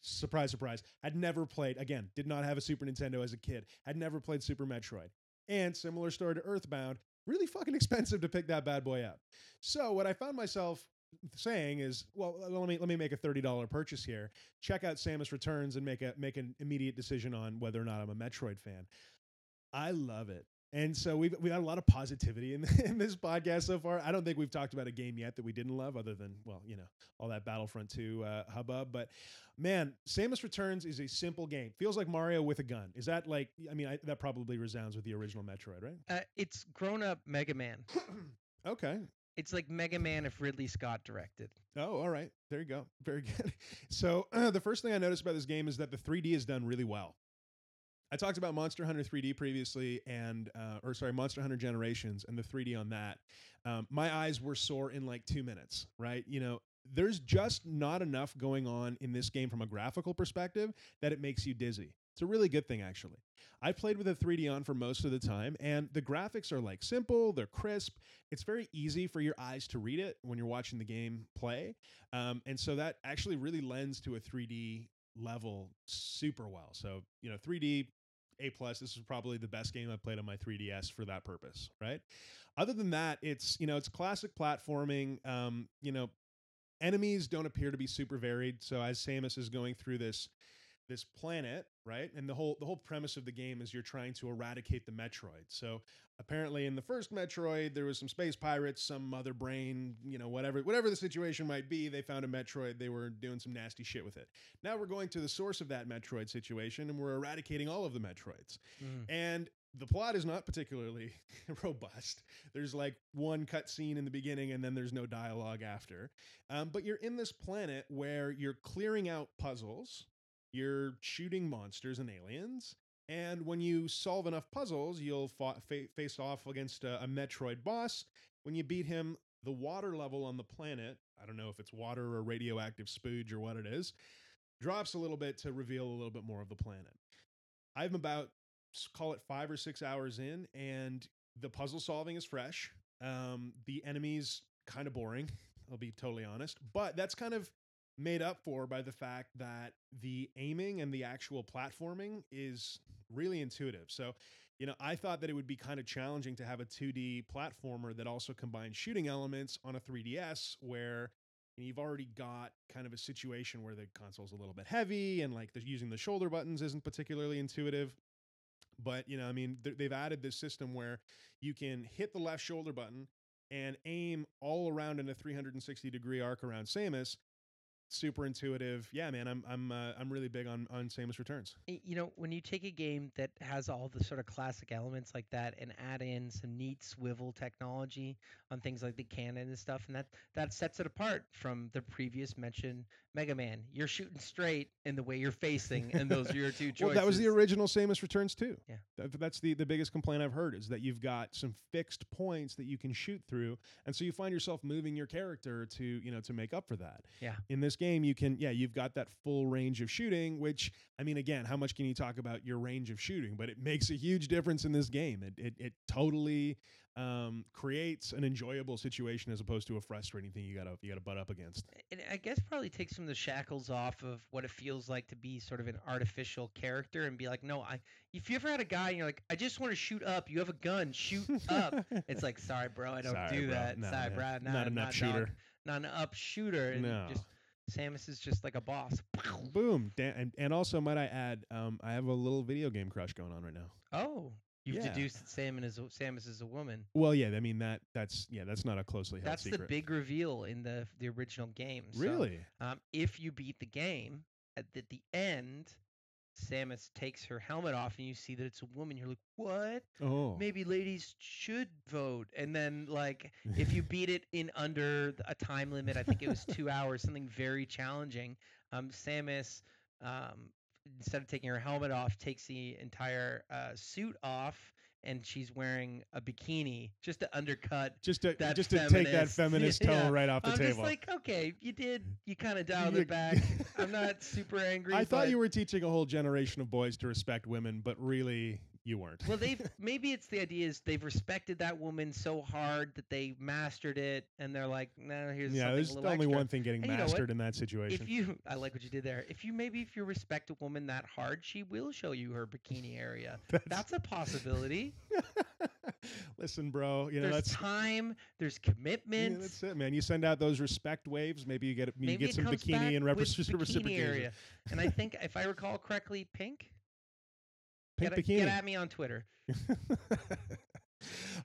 surprise surprise had never played again did not have a super nintendo as a kid had never played super metroid and similar story to earthbound really fucking expensive to pick that bad boy up so what i found myself saying is well let me let me make a $30 purchase here check out samus returns and make a make an immediate decision on whether or not i'm a metroid fan i love it and so we've we've had a lot of positivity in, in this podcast so far. I don't think we've talked about a game yet that we didn't love, other than well, you know, all that Battlefront 2 uh, hubbub. But man, Samus Returns is a simple game. Feels like Mario with a gun. Is that like? I mean, I, that probably resounds with the original Metroid, right? Uh, it's grown up Mega Man. okay. It's like Mega Man if Ridley Scott directed. Oh, all right. There you go. Very good. So uh, the first thing I noticed about this game is that the 3D is done really well. I talked about Monster Hunter 3D previously, and uh, or sorry, Monster Hunter Generations, and the 3D on that. Um, my eyes were sore in like two minutes. Right? You know, there's just not enough going on in this game from a graphical perspective that it makes you dizzy. It's a really good thing, actually. I played with a 3D on for most of the time, and the graphics are like simple, they're crisp. It's very easy for your eyes to read it when you're watching the game play. Um, and so that actually really lends to a 3D level super well. So, you know, 3D A plus, this is probably the best game I played on my 3DS for that purpose, right? Other than that, it's, you know, it's classic platforming. Um, you know, enemies don't appear to be super varied. So as Samus is going through this this planet, right? And the whole the whole premise of the game is you're trying to eradicate the Metroid. So apparently in the first Metroid there was some space pirates, some mother brain, you know, whatever whatever the situation might be, they found a Metroid, they were doing some nasty shit with it. Now we're going to the source of that Metroid situation and we're eradicating all of the Metroids. And the plot is not particularly robust. There's like one cut scene in the beginning and then there's no dialogue after. Um, but you're in this planet where you're clearing out puzzles, you're shooting monsters and aliens. And when you solve enough puzzles, you'll fa- fa- face off against a, a Metroid boss. When you beat him, the water level on the planet, I don't know if it's water or radioactive spooge or what it is, drops a little bit to reveal a little bit more of the planet. I'm about call it five or six hours in, and the puzzle solving is fresh. Um, the enemies kind of boring. I'll be totally honest, but that's kind of made up for by the fact that the aiming and the actual platforming is really intuitive. So, you know, I thought that it would be kind of challenging to have a 2D platformer that also combines shooting elements on a 3DS where you know, you've already got kind of a situation where the console's a little bit heavy and like the, using the shoulder buttons isn't particularly intuitive. But, you know, I mean, they've added this system where you can hit the left shoulder button and aim all around in a 360 degree arc around Samus super intuitive. Yeah, man, I'm I'm uh, I'm really big on on Samus Returns. You know, when you take a game that has all the sort of classic elements like that and add in some neat swivel technology on things like the cannon and stuff, and that that sets it apart from the previous mentioned Mega Man. You're shooting straight in the way you're facing, and those are your two choices. Well, that was the original Samus Returns too. Yeah. That- that's the the biggest complaint I've heard is that you've got some fixed points that you can shoot through, and so you find yourself moving your character to you know to make up for that. Yeah. In this game, you can yeah you've got that full range of shooting, which I mean again, how much can you talk about your range of shooting? But it makes a huge difference in this game. It it, it totally um, creates an enjoyable situation as opposed to a frustrating thing you gotta you gotta butt up against. it I guess probably takes some of the shackles off of what it feels like to be sort of an artificial character and be like, no, I. If you ever had a guy and you're like, I just want to shoot up. You have a gun, shoot up. It's like, sorry, bro, I don't Sorry, do bro. that. No, sorry, yeah. bro, Not nah, nah, up shooter. dog. Not an up shooter. And No. Just Samus is just like a boss. Boom. Da- and, and also, might I add, um, I have a little video game crush going on right now. Oh, you've Yeah. deduced that Samus is a, Samus is a woman. Well, yeah, I mean that that's yeah, that's not a closely held That's secret. the big reveal in the the original game. So, really? um, if you beat the game at the, the end, Samus takes her helmet off and you see that it's a woman. You're like, what? Oh, Maybe ladies should vote. And then, like, if you beat it in under a time limit, I think it was two hours, something very challenging. Um, Samus, um, instead of taking her helmet off, takes the entire uh, suit off, and she's wearing a bikini just to undercut. just to just to take that feminist- feminist tone yeah. right off the I'm table. just like, okay, you did, you kind of dialed it back. I'm not super angry. I thought you were teaching a whole generation of boys to respect women, but really you weren't. well they've maybe it's the idea is they've respected that woman so hard that they mastered it and they're like no here's yeah, something there's a only extra. one thing getting And you know mastered in that situation. if you i like what you did there if you maybe if you respect a woman that hard she will show you her bikini area that's a possibility Listen, bro, you know there's that's time there's yeah, commitment that's it, man. You send out those respect waves. Maybe you get you maybe get some bikini and repres- bikini reciprocation. area and i think if i recall correctly pink Pink get, at- bikini. get at me on twitter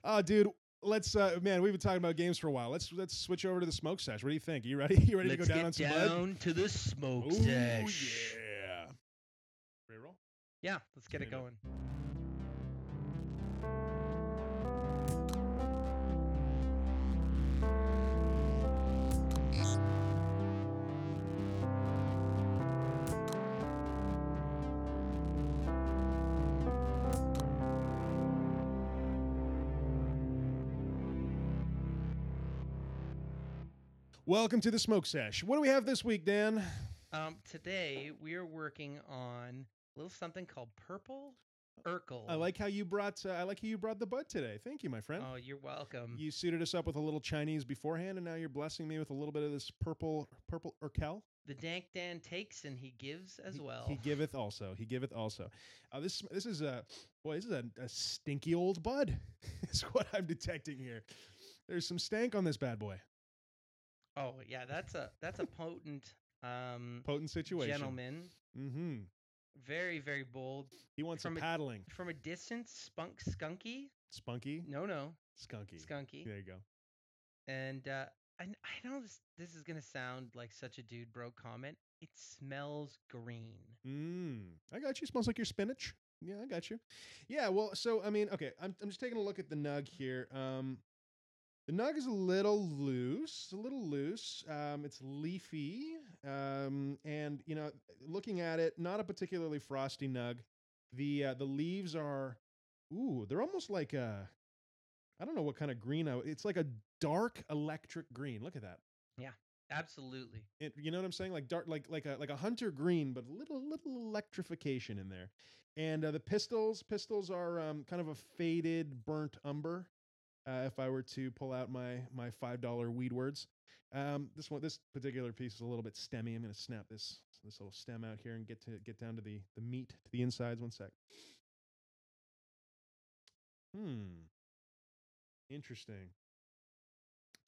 oh, dude, let's uh, man, we've been talking about games for a while. Let's let's switch over to the smoke sesh. What do you think? you ready? You ready let's to go down on some down to the smoke Ooh, sesh yeah. Ready to roll? yeah let's get it going Welcome to the smoke sesh. What do we have this week, Dan? Um, today we are working on a little something called purple Urkel. I like how you brought uh, I like how you brought the bud today. Thank you, my friend. Oh, you're welcome. you suited us up with a little Chinese beforehand, and now you're blessing me with a little bit of this purple purple Urkel. the Dank Dan takes and he gives as He- well. He giveth also. He giveth also. Uh, this this is a boy. This is a, a stinky old bud. is what I'm detecting here. There's some stank on this bad boy. Oh yeah, that's a that's a potent um Potent situation. gentleman. Mm-hmm. Very very bold. He wants From some a- paddling. From a distance, spunk skunky. Spunky. No no, Skunky. skunky. There you go. And uh, I I know this this is gonna sound like such a dude bro comment. It smells green. Mm. I got you. Smells like your spinach. Yeah, I got you. Yeah, well, so I mean, okay, I'm I'm just taking a look at the nug here. Um the nug is a little loose, a little loose. Um, it's leafy, um, and you know, looking at it, not a particularly frosty nug. The uh, the leaves are, ooh, they're almost like a, I don't know what kind of green. I, it's like a dark electric green. Look at that. Yeah, absolutely. It, you know what I'm saying? Like dark, like like a like a hunter green, but a little little electrification in there. And uh, the pistils, pistils are um, kind of a faded, burnt umber. Uh, if I were to pull out my my five dollar weed words, um, this one, this particular piece is a little bit stemmy. I'm going to snap this this little stem out here and get to get down to the the meat to the insides. One sec. Hmm. Interesting.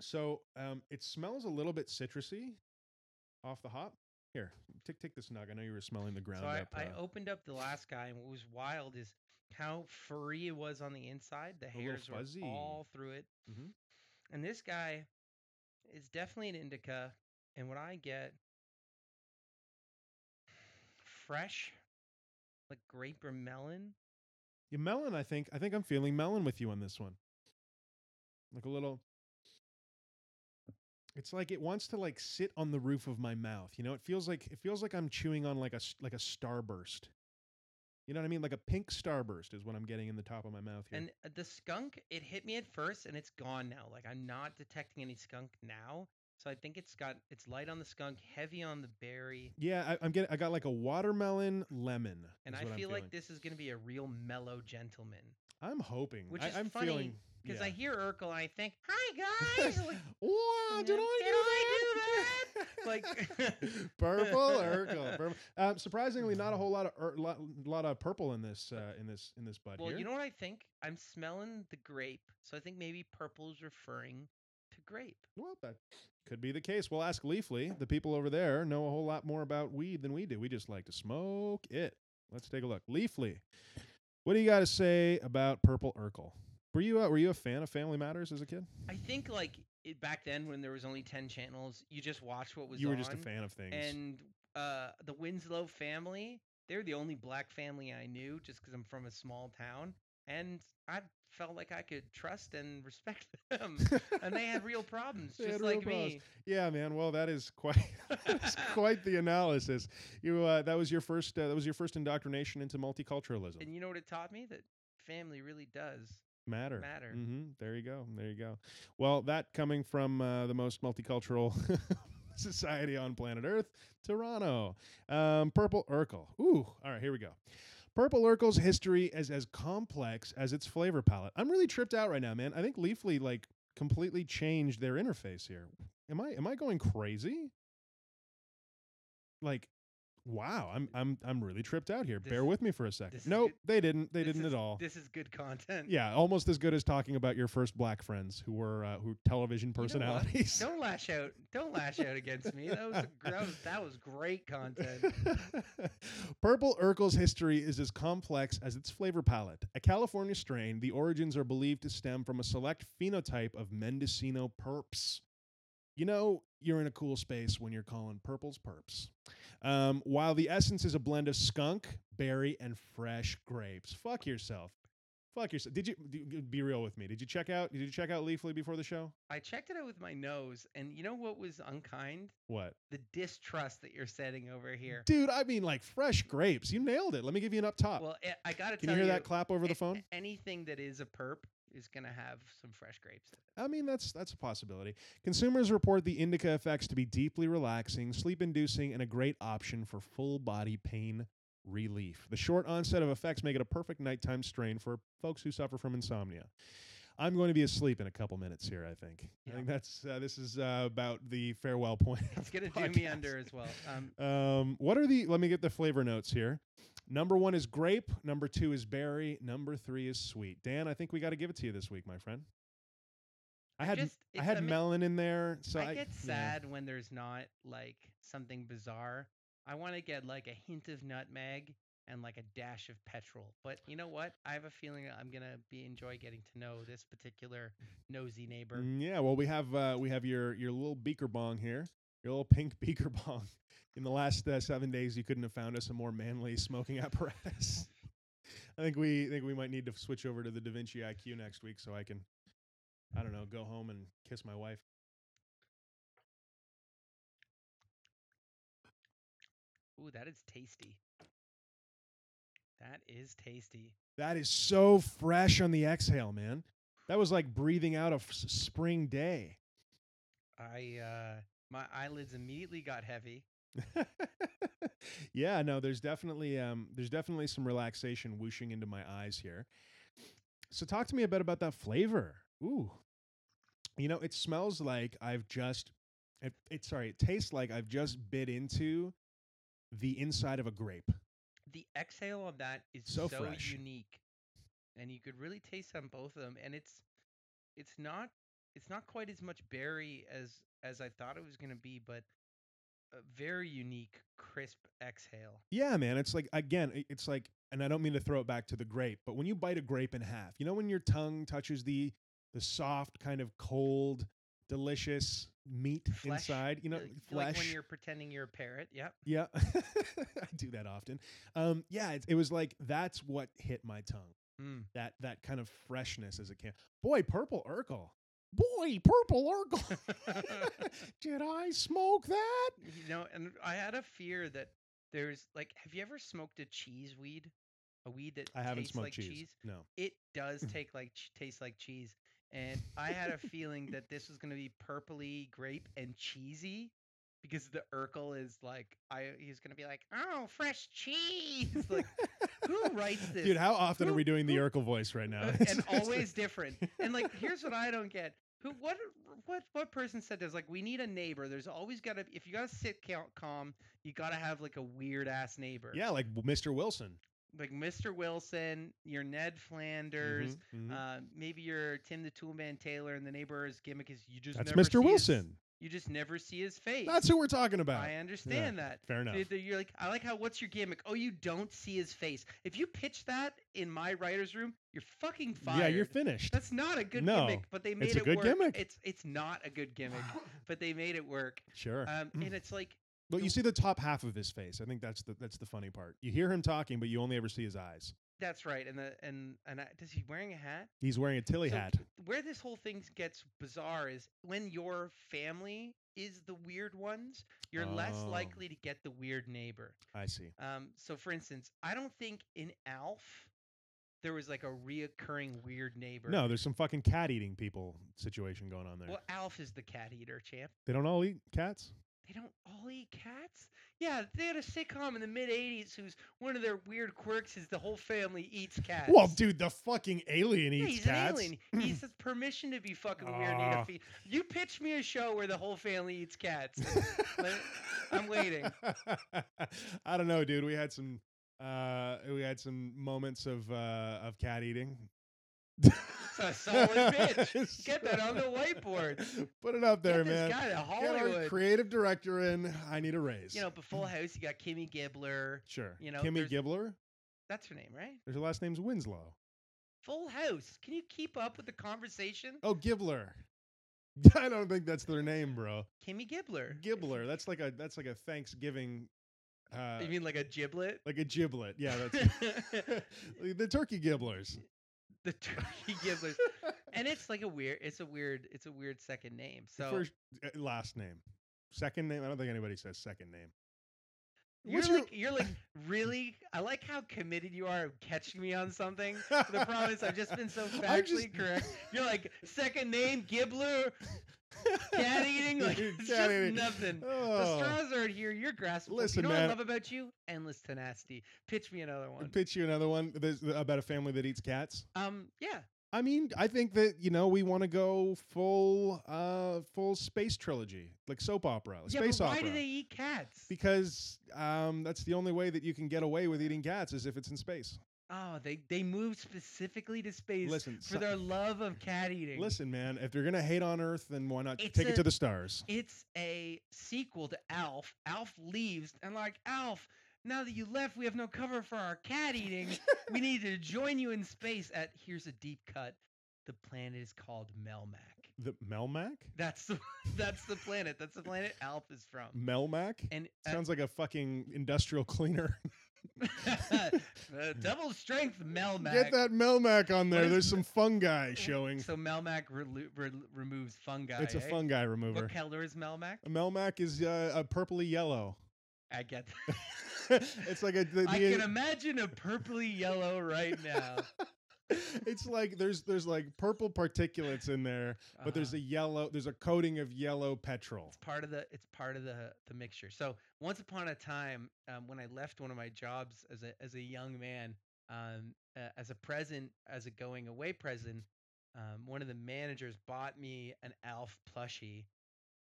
So um, it smells a little bit citrusy off the hop. Here, take take this nug. I know you were smelling the ground So I, up. I uh, opened up the last guy, and what was wild is how furry it was on the inside. The hairs were all through it. Mhm. And this guy is definitely an indica. And what I get fresh, like grape or melon. Yeah, melon. I think. I think I'm feeling melon with you on this one. Like a little. It's like it wants to like sit on the roof of my mouth. You know, it feels like it feels like I'm chewing on like a s- like a starburst. You know what I mean? Like a pink starburst is what I'm getting in the top of my mouth here. And uh, the skunk, it hit me at first, and it's gone now. Like I'm not detecting any skunk now, so I think it's got it's light on the skunk, heavy on the berry, yeah, I, I'm getting. I got like a watermelon lemon. and I feel like this is gonna be a real mellow gentleman. I'm hoping. which I, is I'm funny, feeling Because yeah. I hear Urkel, and I think, "Hi guys!" like, wow, did "Did I do that? Like- purple Urkel. Purple. Um, surprisingly, not a whole lot of ur- lot, lot of purple in this uh, in this in this bud well, here. you know what I think? I'm smelling the grape, so I think maybe purple is referring to grape. well, that could be the case. We'll ask Leafly. The people over there know a whole lot more about weed than we do. We just like to smoke it. Let's take a look. Leafly, what do you got to say about purple Urkel? Were you uh, were you a fan of Family Matters as a kid? I think like it, back then when there was only ten channels, you just watched what was you were on. just a fan of things. And uh, the Winslow family, they're the only black family I knew just because I'm from a small town. And I felt like I could trust and respect them. and they had real problems, just real like problems. me. Yeah, man. Well, that is quite that's quite the analysis. You uh, that was your first uh, that was your first indoctrination into multiculturalism. And you know what it taught me? That family really does matter. matter. hmm There you go. There you go. Well, that coming from uh, the most multicultural society on planet Earth, Toronto. Um, Purple Urkel. Ooh. All right, here we go. Purple Urkel's history is as complex as its flavor palette. I'm really tripped out right now, man. I think Leafly like completely changed their interface here. Am I am I going crazy? Like, wow, I'm I'm I'm really tripped out here. This- Bear with me for a second. No, Nope, they didn't. They didn't is- at all. This is good content. Yeah, almost as good as talking about your first black friends who were uh, who television know what? personalities. Don't lash out. Don't lash out against me. That was, that was that was great content. Purple Urkel's history is as complex as its flavor palette. A California strain, the origins are believed to stem from a select phenotype of Mendocino Purps. You know, you're in a cool space when you're calling purples purps. Um, while the essence is a blend of skunk, berry, and fresh grapes. Fuck yourself. Fuck yourself. Did you d- be real with me? Did you check out? Did you check out Leafly before the show? I checked it out with my nose, and you know what was unkind? What? The distrust that you're setting over here. Dude, I mean, like fresh grapes. You nailed it. Let me give you an up top. Well, I- I gotta Can tell you hear that clap over the phone? Anything that is a purp is gonna have some fresh grapes. In it. I mean, that's that's a possibility. Consumers report the indica effects to be deeply relaxing, sleep-inducing, and a great option for full-body pain relief. The short onset of effects make it a perfect nighttime strain for folks who suffer from insomnia. I'm going to be asleep in a couple minutes here. I think. I think that's uh, this is uh, about the farewell point. It's gonna do me under as well. Um, Um, what are the? Let me get the flavor notes here. Number one is grape. Number two is berry. Number three is sweet. Dan, I think we got to give it to you this week, my friend. I had just, I had melon in there, so I, I get yeah. sad when there's not like something bizarre. I want to get like a hint of nutmeg and like a dash of petrol. But you know what? I have a feeling I'm gonna be enjoy getting to know this particular nosy neighbor. Mm, yeah, well, we have uh, we have your your little beaker bong here, your little pink beaker bong. In the last uh, seven days, you couldn't have found us a more manly smoking apparatus. I think we think we might need to switch over to the Da Vinci IQ next week, so I can, I don't know, go home and kiss my wife. Ooh, that is tasty. That is tasty. That is so fresh on the exhale, man. That was like breathing out a f- spring day. I uh my eyelids immediately got heavy. yeah, no, there's definitely um there's definitely some relaxation whooshing into my eyes here. So talk to me a bit about that flavor. Ooh. You know, it smells like I've just it, it sorry, it tastes like I've just bit into the inside of a grape. The exhale on that is So so, fresh. unique. And you could really taste on both of them and it's it's not it's not quite as much berry as as I thought it was going to be, but a very unique crisp exhale. Yeah, man. It's like again, it's like, and I don't mean to throw it back to the grape, but when you bite a grape in half, you know when your tongue touches the the soft kind of cold delicious meat Flesh, inside. You know, uh, flesh. Like when you're pretending you're a parrot. Yep. Yeah, I do that often. Um, yeah, it, it was like that's what hit my tongue. Mm. That that kind of freshness as it can. Boy, purple Urkel. Boy, purple Urkel. Did I smoke that? You know, and I had a fear that there's like, have you ever smoked a cheese weed? A weed that I haven't tastes smoked like cheese. No. It does take like ch- taste like cheese, and I had a feeling that this was going to be purpley grape and cheesy because the Urkel is like, I he's going to be like, oh, fresh cheese. Like, who writes this? Dude, how often are we doing the who- Urkel voice right now? Uh, and always different. And like, here's what I don't get: who, what, what, what person said this? Like, we need a neighbor. There's always got to, if you got to sit cal- calm, you got to have like a weird ass neighbor. Yeah, like Mr. Wilson. Like Mr. Wilson, your Ned Flanders. Mhm, mhm. Uh, maybe you're Tim the Toolman Taylor, and the neighbor's gimmick is you just That's never Mr. see his- Wilson. you just never see his face. That's who we're talking about. I understand that. Fair enough. You're like, I like how. What's your gimmick? Oh, you don't see his face. If you pitch that in my writer's room, you're fucking fired. Yeah, you're finished. That's not a good No, gimmick, but they made it's a it good work. gimmick. It's it's not a good gimmick, but they made it work. Sure. Um, Mm. and it's like, Well, you see the top half of his face. I think that's the that's the funny part. You hear him talking, but you only ever see his eyes. that's right. And the and and I, does he wearing a hat? He's wearing a Tilly So, hat. Where this whole thing gets bizarre is when your family is the weird ones, you're less Oh. likely to get the weird neighbor. I see. Um, so for instance, I don't think in Alf there was like a reoccurring weird neighbor. No, there's some fucking cat eating people situation going on there. Well, Alf is the cat eater, champ. They don't all eat cats. They don't all eat cats? Yeah, they had a sitcom in the mid 80s whose one of their weird quirks is the whole family eats cats. Well, dude, the fucking alien Yeah, eats he's cats. an alien. He has permission to be fucking weird and eat Ah. a feed. You pitch me a show where the whole family eats cats. I'm waiting. I don't know, dude. We had some uh we had some moments of uh of cat eating. a solid pitch. Get that on the whiteboard. Put it up there, Get this man. guy to Get our Hollywood. creative director in. I need a raise. You know, but Full House, you got Kimmy Gibbler. sure. you know, Kimmy Gibbler. That's her name, right? Her last name's Winslow. Full House. Can you keep up with the conversation? Oh, Gibbler. I don't think that's their name, bro. Kimmy Gibbler. Gibbler. That's like a that's like a Thanksgiving. Uh, You mean like a giblet? like a giblet. Yeah, that's the turkey gibblers. The turkey gibblers. and it's like a weird. It's a weird. It's a weird second name. So First, uh, last name, second name. I don't think anybody says second name. you're what's your- like you're like really. I like how committed you are of catching me on something. The problem is I've just been so factually just- correct. You're like second name Gibbler. Cat eating, like it's Cat just eating. nothing. The Oh. straws aren't here. You're grasping. Listen, you know what I love about you? Endless tenacity. Pitch me another one. Pitch you another one There's about a family that eats cats. Um, yeah. I mean, I think that you know we want to go full, uh, full space trilogy, like soap opera, Yeah, space but why opera. do they eat cats? Because um, that's the only way that you can get away with eating cats is if it's in space. Oh, they they move specifically to space Listen, for so- their love of cat eating. Listen, man, if they're gonna hate on Earth, then why not It's take it a- to the stars? It's a sequel to Alf. Alf leaves, and like Alf, now that you left, we have no cover for our cat eating. we need to join you in space. At here's a deep cut. The planet is called Melmac. The Melmac? That's the that's the planet. That's the planet Alf is from. Melmac? And uh, Sounds like a fucking industrial cleaner. uh, double strength Melmac. Get that Melmac on there. is There's Me- some fungi showing. So Melmac relu- re- removes fungi. It's a eh? fungi remover. What color is Melmac? A Melmac is uh, a purpley yellow. I get. that. it's like a. The, I the- can imagine a purpley yellow right now. it's like there's there's like purple particulates in there, but there's Uh-huh. a yellow. There's a coating of yellow petrol. It's part of the. It's part of the the mixture. So once upon a time, um, when I left one of my jobs as a as a young man, um, uh, as a present, as a going away present, um, one of the managers bought me an Alf plushie,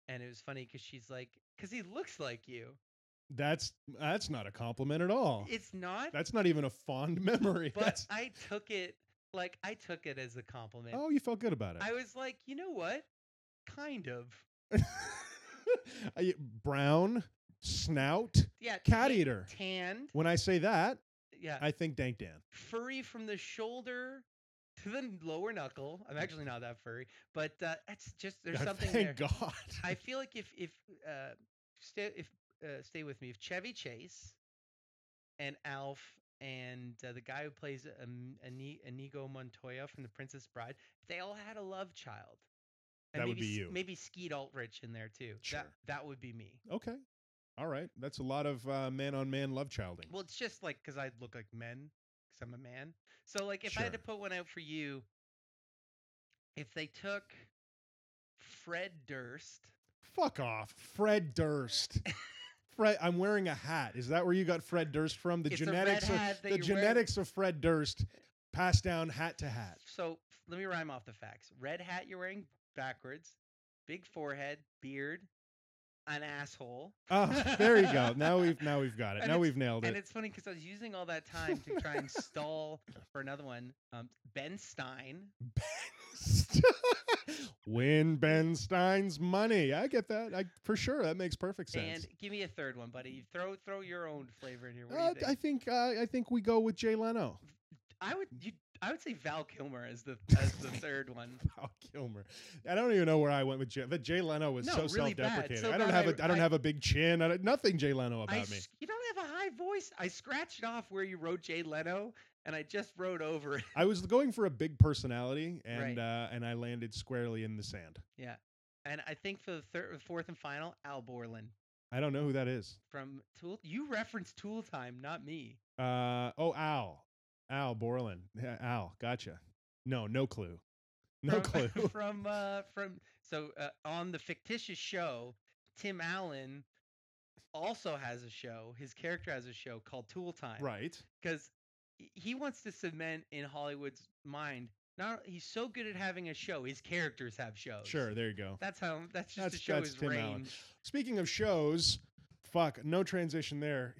and it was funny because she's like, because he looks like you. That's that's not a compliment at all. It's not, That's not even a fond memory. but That's, I took it like I took it as a compliment. oh, you felt good about it. I was like, you know what? Kind of. Brown snout Yeah. cat tan- eater. Tanned. When I say that, Yeah. I think Dank Dan. furry from the shoulder to the lower knuckle. I'm actually not that furry, but uh, it's just there's something Thank there. God. I feel like if if uh, if uh, stay with me, if Chevy Chase and Alf and uh, the guy who plays um, Inigo Montoya from The Princess Bride, if they all had a love child. And That would maybe be S- you. Maybe Skeet Ulrich in there too. Sure. That that would be me. okay. All right. That's a lot of uh, man on man love childing. Well, it's just like because I look like men, because I'm a man. So like, if I had to put one out for you, if they took Fred Durst, Fuck off. Fred Durst. Fred, I'm wearing a hat. Is that where you got Fred Durst from? The It's a genetics red of hat that the you're wearing. genetics of Fred Durst passed down hat to hat. So let me rhyme off the facts. Red hat you're wearing backwards, big forehead, beard, an asshole. Oh, there you go. Now we've now we've got it. And now it's- we've nailed it. And it. it's funny because I was using all that time to try and stall for another one. Um, ben Stein. Win Ben Stein's money. I get that. I for sure. That makes perfect sense. And give me a third one, buddy. Throw throw your own flavor in here. Uh, think? I think uh, I think we go with Jay Leno. I would you I would say Val Kilmer as the as the third one. Val Kilmer. I don't even know where I went with Jay. But Jay Leno was No, so really self-deprecating. So I don't have I- a I don't I- have a big chin. I nothing Jay Leno about I me. you don't have a high voice. I scratched off where you wrote Jay Leno, and I just rode over it. I was going for a big personality, and Right. uh, and I landed squarely in the sand. Yeah, and I think for the third, fourth, and final, Al Borland I don't know who that is. from Tool. You referenced Tool Time, not me. Uh, oh, Al, Al Borland. Al, gotcha. No, no clue. No from, clue. from uh from so uh, on the fictitious show, Tim Allen also has a show. His character has a show called Tool Time. right. because he wants to cement in Hollywood's mind. Not he's so good at having a show. His characters have shows. Sure. There you go. That's how. That's just That's- to show his Tim range. Allen. Speaking of shows, fuck, no transition there.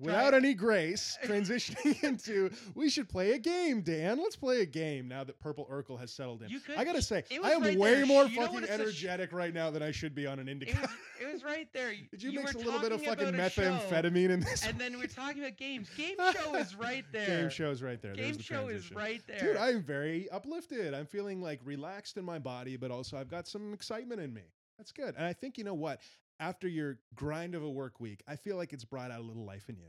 Without any grace, transitioning into we should play a game, Dan. Let's play a game now that Purple Urkel has settled in. You could. I gotta say, I am right way there. more You fucking a sh- energetic right now than I should be on an It indica. was, it was right there. Did you, were mix a little bit of fucking a show, methamphetamine in this? And then we're talking about games. Game show is right there. Game show is right there. Game the show is transition. right there. Dude, I'm very uplifted. I'm feeling like relaxed in my body, but also I've got some excitement in me. That's good. And I think you know what? After your grind of a work week, I feel like it's brought out a little life in you.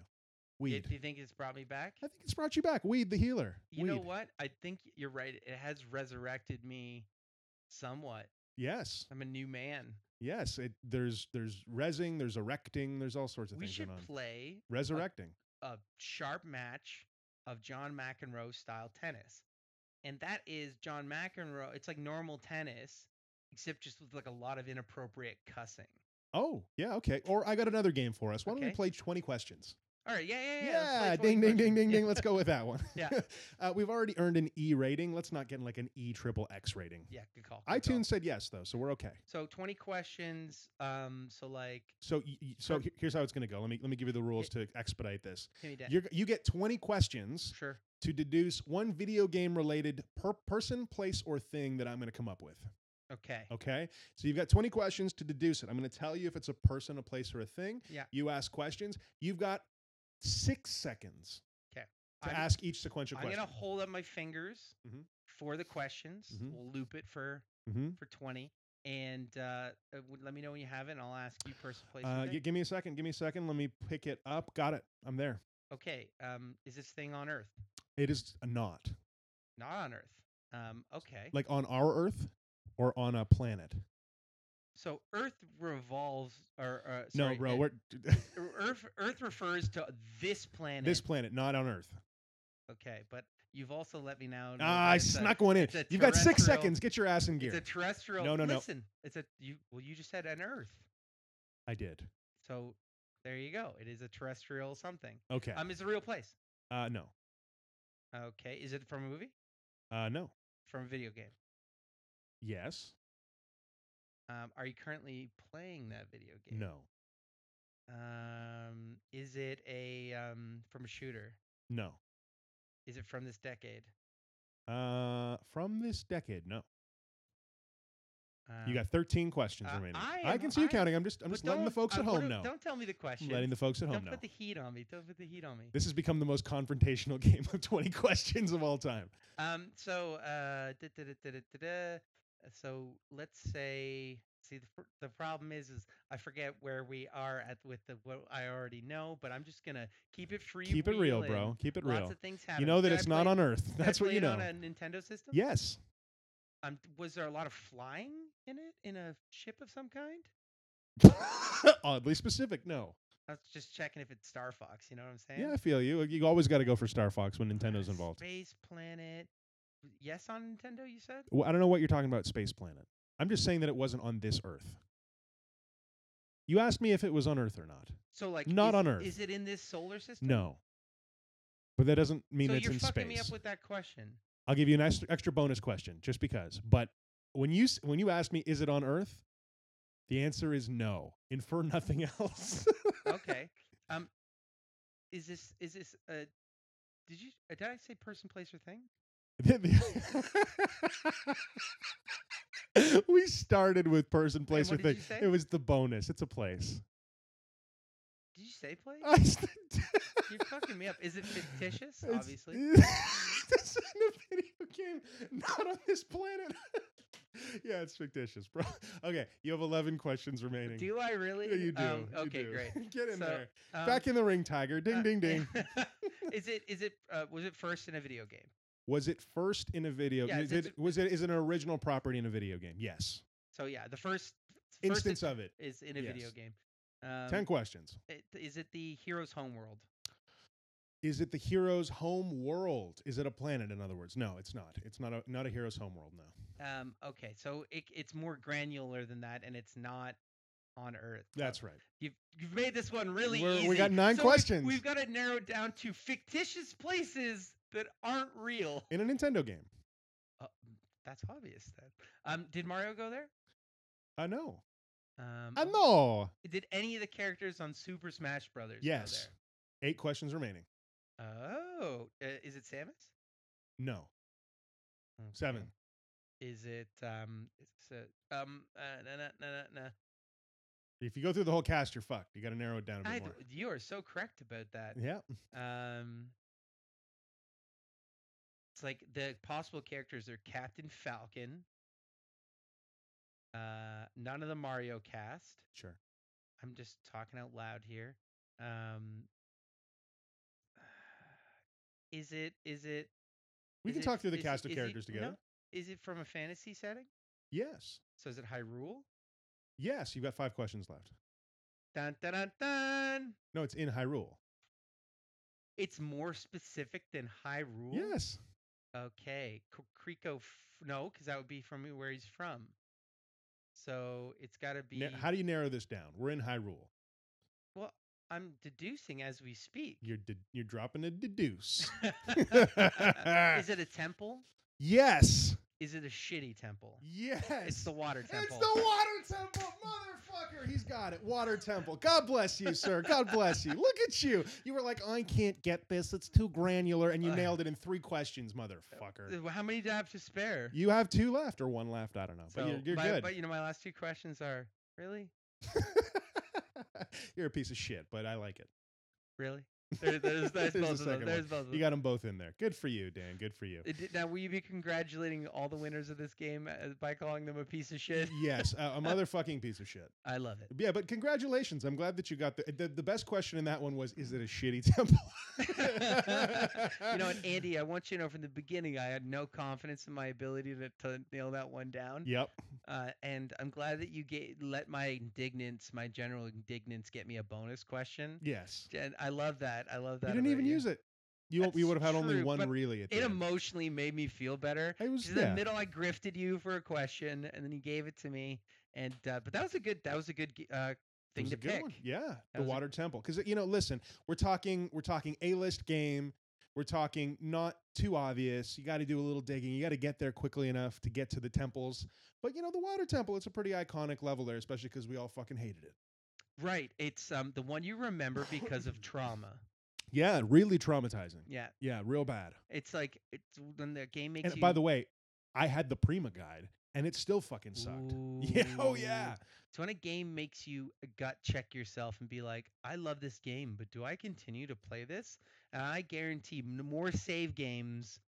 Weed. Do you think it's brought me back? I think it's brought you back. Weed, the healer. You Weed. know what? I think you're right. It has resurrected me somewhat. Yes. I'm a new man. Yes. It there's there's resing, there's erecting, there's all sorts of We things should going on. play Resurrecting. a sharp match of John McEnroe style tennis. And that is John McEnroe. It's like normal tennis, except just with like a lot of inappropriate cussing. Oh, yeah, okay. Or I got another game for us. Why don't we play 20 questions? All right, yeah, yeah, yeah. Yeah, let's play 20 ding, ding, ding, ding, ding. Let's go with that one. Yeah. uh, we've already earned an E rating. Let's not get like an E triple X rating. Yeah, good call. good call. iTunes said yes, though, so we're okay. So 20 questions. Um, so like, So, so here's how it's going to go. Let me let me give you the rules to expedite this. You're, you get 20 questions Sure. to deduce one video game related per person, place, or thing that I'm going to come up with. Okay. Okay. So you've got 20 questions to deduce it. I'm going to tell you if it's a person, a place, or a thing. Yeah. You ask questions. You've got six seconds Okay. to I'm- ask each sequential I'm question. gonna hold up my fingers Mhm. for the questions. Mhm. We'll loop it for mm-hmm. for 20, and uh, uh, let me know when you have it, and I'll ask you person, place, Uh, thing. give me a second. Give me a second. Let me pick it up. Got it. I'm there. Okay. Um, is this thing on Earth? It is not Not on Earth. Um, okay. like on our Earth or on a planet. So Earth revolves, or uh, no, bro. We're Earth Earth refers to this planet. this planet, not on Earth. Okay, but you've also let me now. know Ah, I it's a- snuck one in. You've got six seconds. Get your ass in gear. It's a terrestrial. No, no, no. Listen, it's a you. Well, you just said an Earth, I did. so there you go. It is a terrestrial something. Okay. Um, it's a real place. Uh, no. Okay, is it from a movie? Uh, no. From a video game? Yes. Um, are you currently playing that video game? No. Um, is it a um from a shooter? No. Is it from this decade? Uh, from this decade, no. You Um, got 13 questions uh, remaining. I I, can see you I- counting. I'm just I'm just letting the folks uh, at home know. Don't tell me the question. Letting the folks at home Don't know. put the heat on me. Don't put the heat on me. This has become the most confrontational game of 20 questions of all time. Um. So, uh, da, da, da, Uh, so let's say, see, the, the problem is, is I forget where we are at with the what I already know, but I'm just gonna keep it free. Keep it real, bro. Keep it Lots real. of things happen. You know that Did it's not on Earth. That's what you know. On a Nintendo system. Yes. Um. Was there a lot of flying in it in a ship of some kind? Oddly specific. No. I was just checking if it's Star Fox. You know what I'm saying? Yeah, I feel you. You always got to go for Star Fox when Nintendo's involved. Space Planet. Yes, on Nintendo. You said. Well, I don't know what you're talking about, Space Planet. I'm just saying that it wasn't on this Earth. You asked me if it was on Earth or not. So like, Not is, on Earth. Is it in this solar system? No. But that doesn't mean so it's you're in fucking space. me up with that question. I'll give you an extra, extra bonus question just because. But when you when you ask me, is it on Earth? The answer is no. Infer nothing else. okay. Um, is this is this uh, did you did I say person, place, or thing? we started with person, place, or thing. It was the bonus. It's a place. Did you say place? You're fucking me up. Is it fictitious? It's- Obviously. this is in a video game, not on this planet. yeah, it's fictitious, bro. Okay, you have 11 questions remaining. Do I really? Yeah, you do. Um, you okay, do. great. Get in So, there. Um, Back in the ring, Tiger. Ding, uh, ding, ding. is it is it uh, was it first in a video game? Was it first in a video? Yeah, it's- it, was it is it an original property in a video game? Yes. So yeah, the first first Instance of it. is in a video game. Um, 10 questions. it- Is it the hero's homeworld? Is it the hero's home world? Is it a planet? In other words, no, it's not. It's not a not a hero's home world. No, Um, okay, so it, it's more granular than that, and it's not on Earth. That's right. You've you've made this one really We're- easy. we got nine So we've- questions. We've, got to narrow it down to fictitious places that aren't real. In a Nintendo game. Uh, that's obvious then. Um, did Mario go there? I know. Um, I know. Did any of the characters on Super Smash Brothers go there? Yes. Eight questions remaining. Oh, uh, is it Samus? No. Okay. Seven. Is it um? Is it um? Uh, nah, nah, nah, nah, nah. If you go through the whole cast, you're fucked. You got to narrow it down a bit I more. you are so correct about that. Yeah. Um, it's like the possible characters are Captain Falcon. Uh, none of the Mario cast. Sure. I'm just talking out loud here. Um, is it? Is it? We is can it- talk through the cast it- of is it- characters together. no, Is it from a fantasy setting? Yes. So is it Hyrule? Yes. You've got five questions left. Dun dun dun dun. No, it's in Hyrule. It's more specific than Hyrule. Yes. Okay, Kriko. No, because that would be from where he's from. So it's got to be. Na- how do you narrow this down? We're in Hyrule. well, I'm deducing as we speak. You're de- you're dropping a deduce. Is it a temple? yes. Is it a shitty temple? Yes. It's the water temple. It's the water temple, motherfucker. He's got it. Water temple. God bless you, sir. God bless you. Look at you. You were like, I can't get this. It's too granular, and you nailed it in three questions, motherfucker. Uh, How many do I have to spare? You have two left or one left. I don't know, but you're, you're my- good. But you know, my last two questions are really, you're a piece of shit, but I like it. really. There, there's there's There's the both of them. There's both of them. You got them both in there. Good for you, Dan. Good for you. Uh, di- Now, will you be congratulating all the winners of this game uh, by calling them a piece of shit? yes, a, a motherfucking piece of shit. I love it. Yeah, but congratulations. I'm glad that you got the, the the best question in that one was is it a shitty temple? you know what, Andy? I want you to know from the beginning, I had no confidence in my ability to, to nail that one down. Yep. Uh, and I'm glad that you get let my indignance, my general indignance, get me a bonus question. Yes. And I love that. I love that. You didn't even use it. You That's you would have had only one really at the It end. emotionally made me feel better. It was in yeah. the middle, I grifted you for a question, and then you gave it to me. And uh, but that was a good. That was a good uh, thing to pick. one. Yeah, the was a- Water Temple. Because you know, listen, we're talking we're talking A list game. We're talking not too obvious. You got to do a little digging. You got to get there quickly enough to get to the temples. But you know, the Water Temple, it's a pretty iconic level there, especially because we all fucking hated it. Right. It's um the one you remember because of trauma. Yeah, really traumatizing. Yeah. Yeah, real bad. It's like it's when the game makes And you. by the way, I had the Prima guide, and it still fucking sucked. Yeah, oh yeah. Ooh. So when a game makes you uh, gut check yourself and be like, I love this game, but do I continue to play this? And I guarantee more save games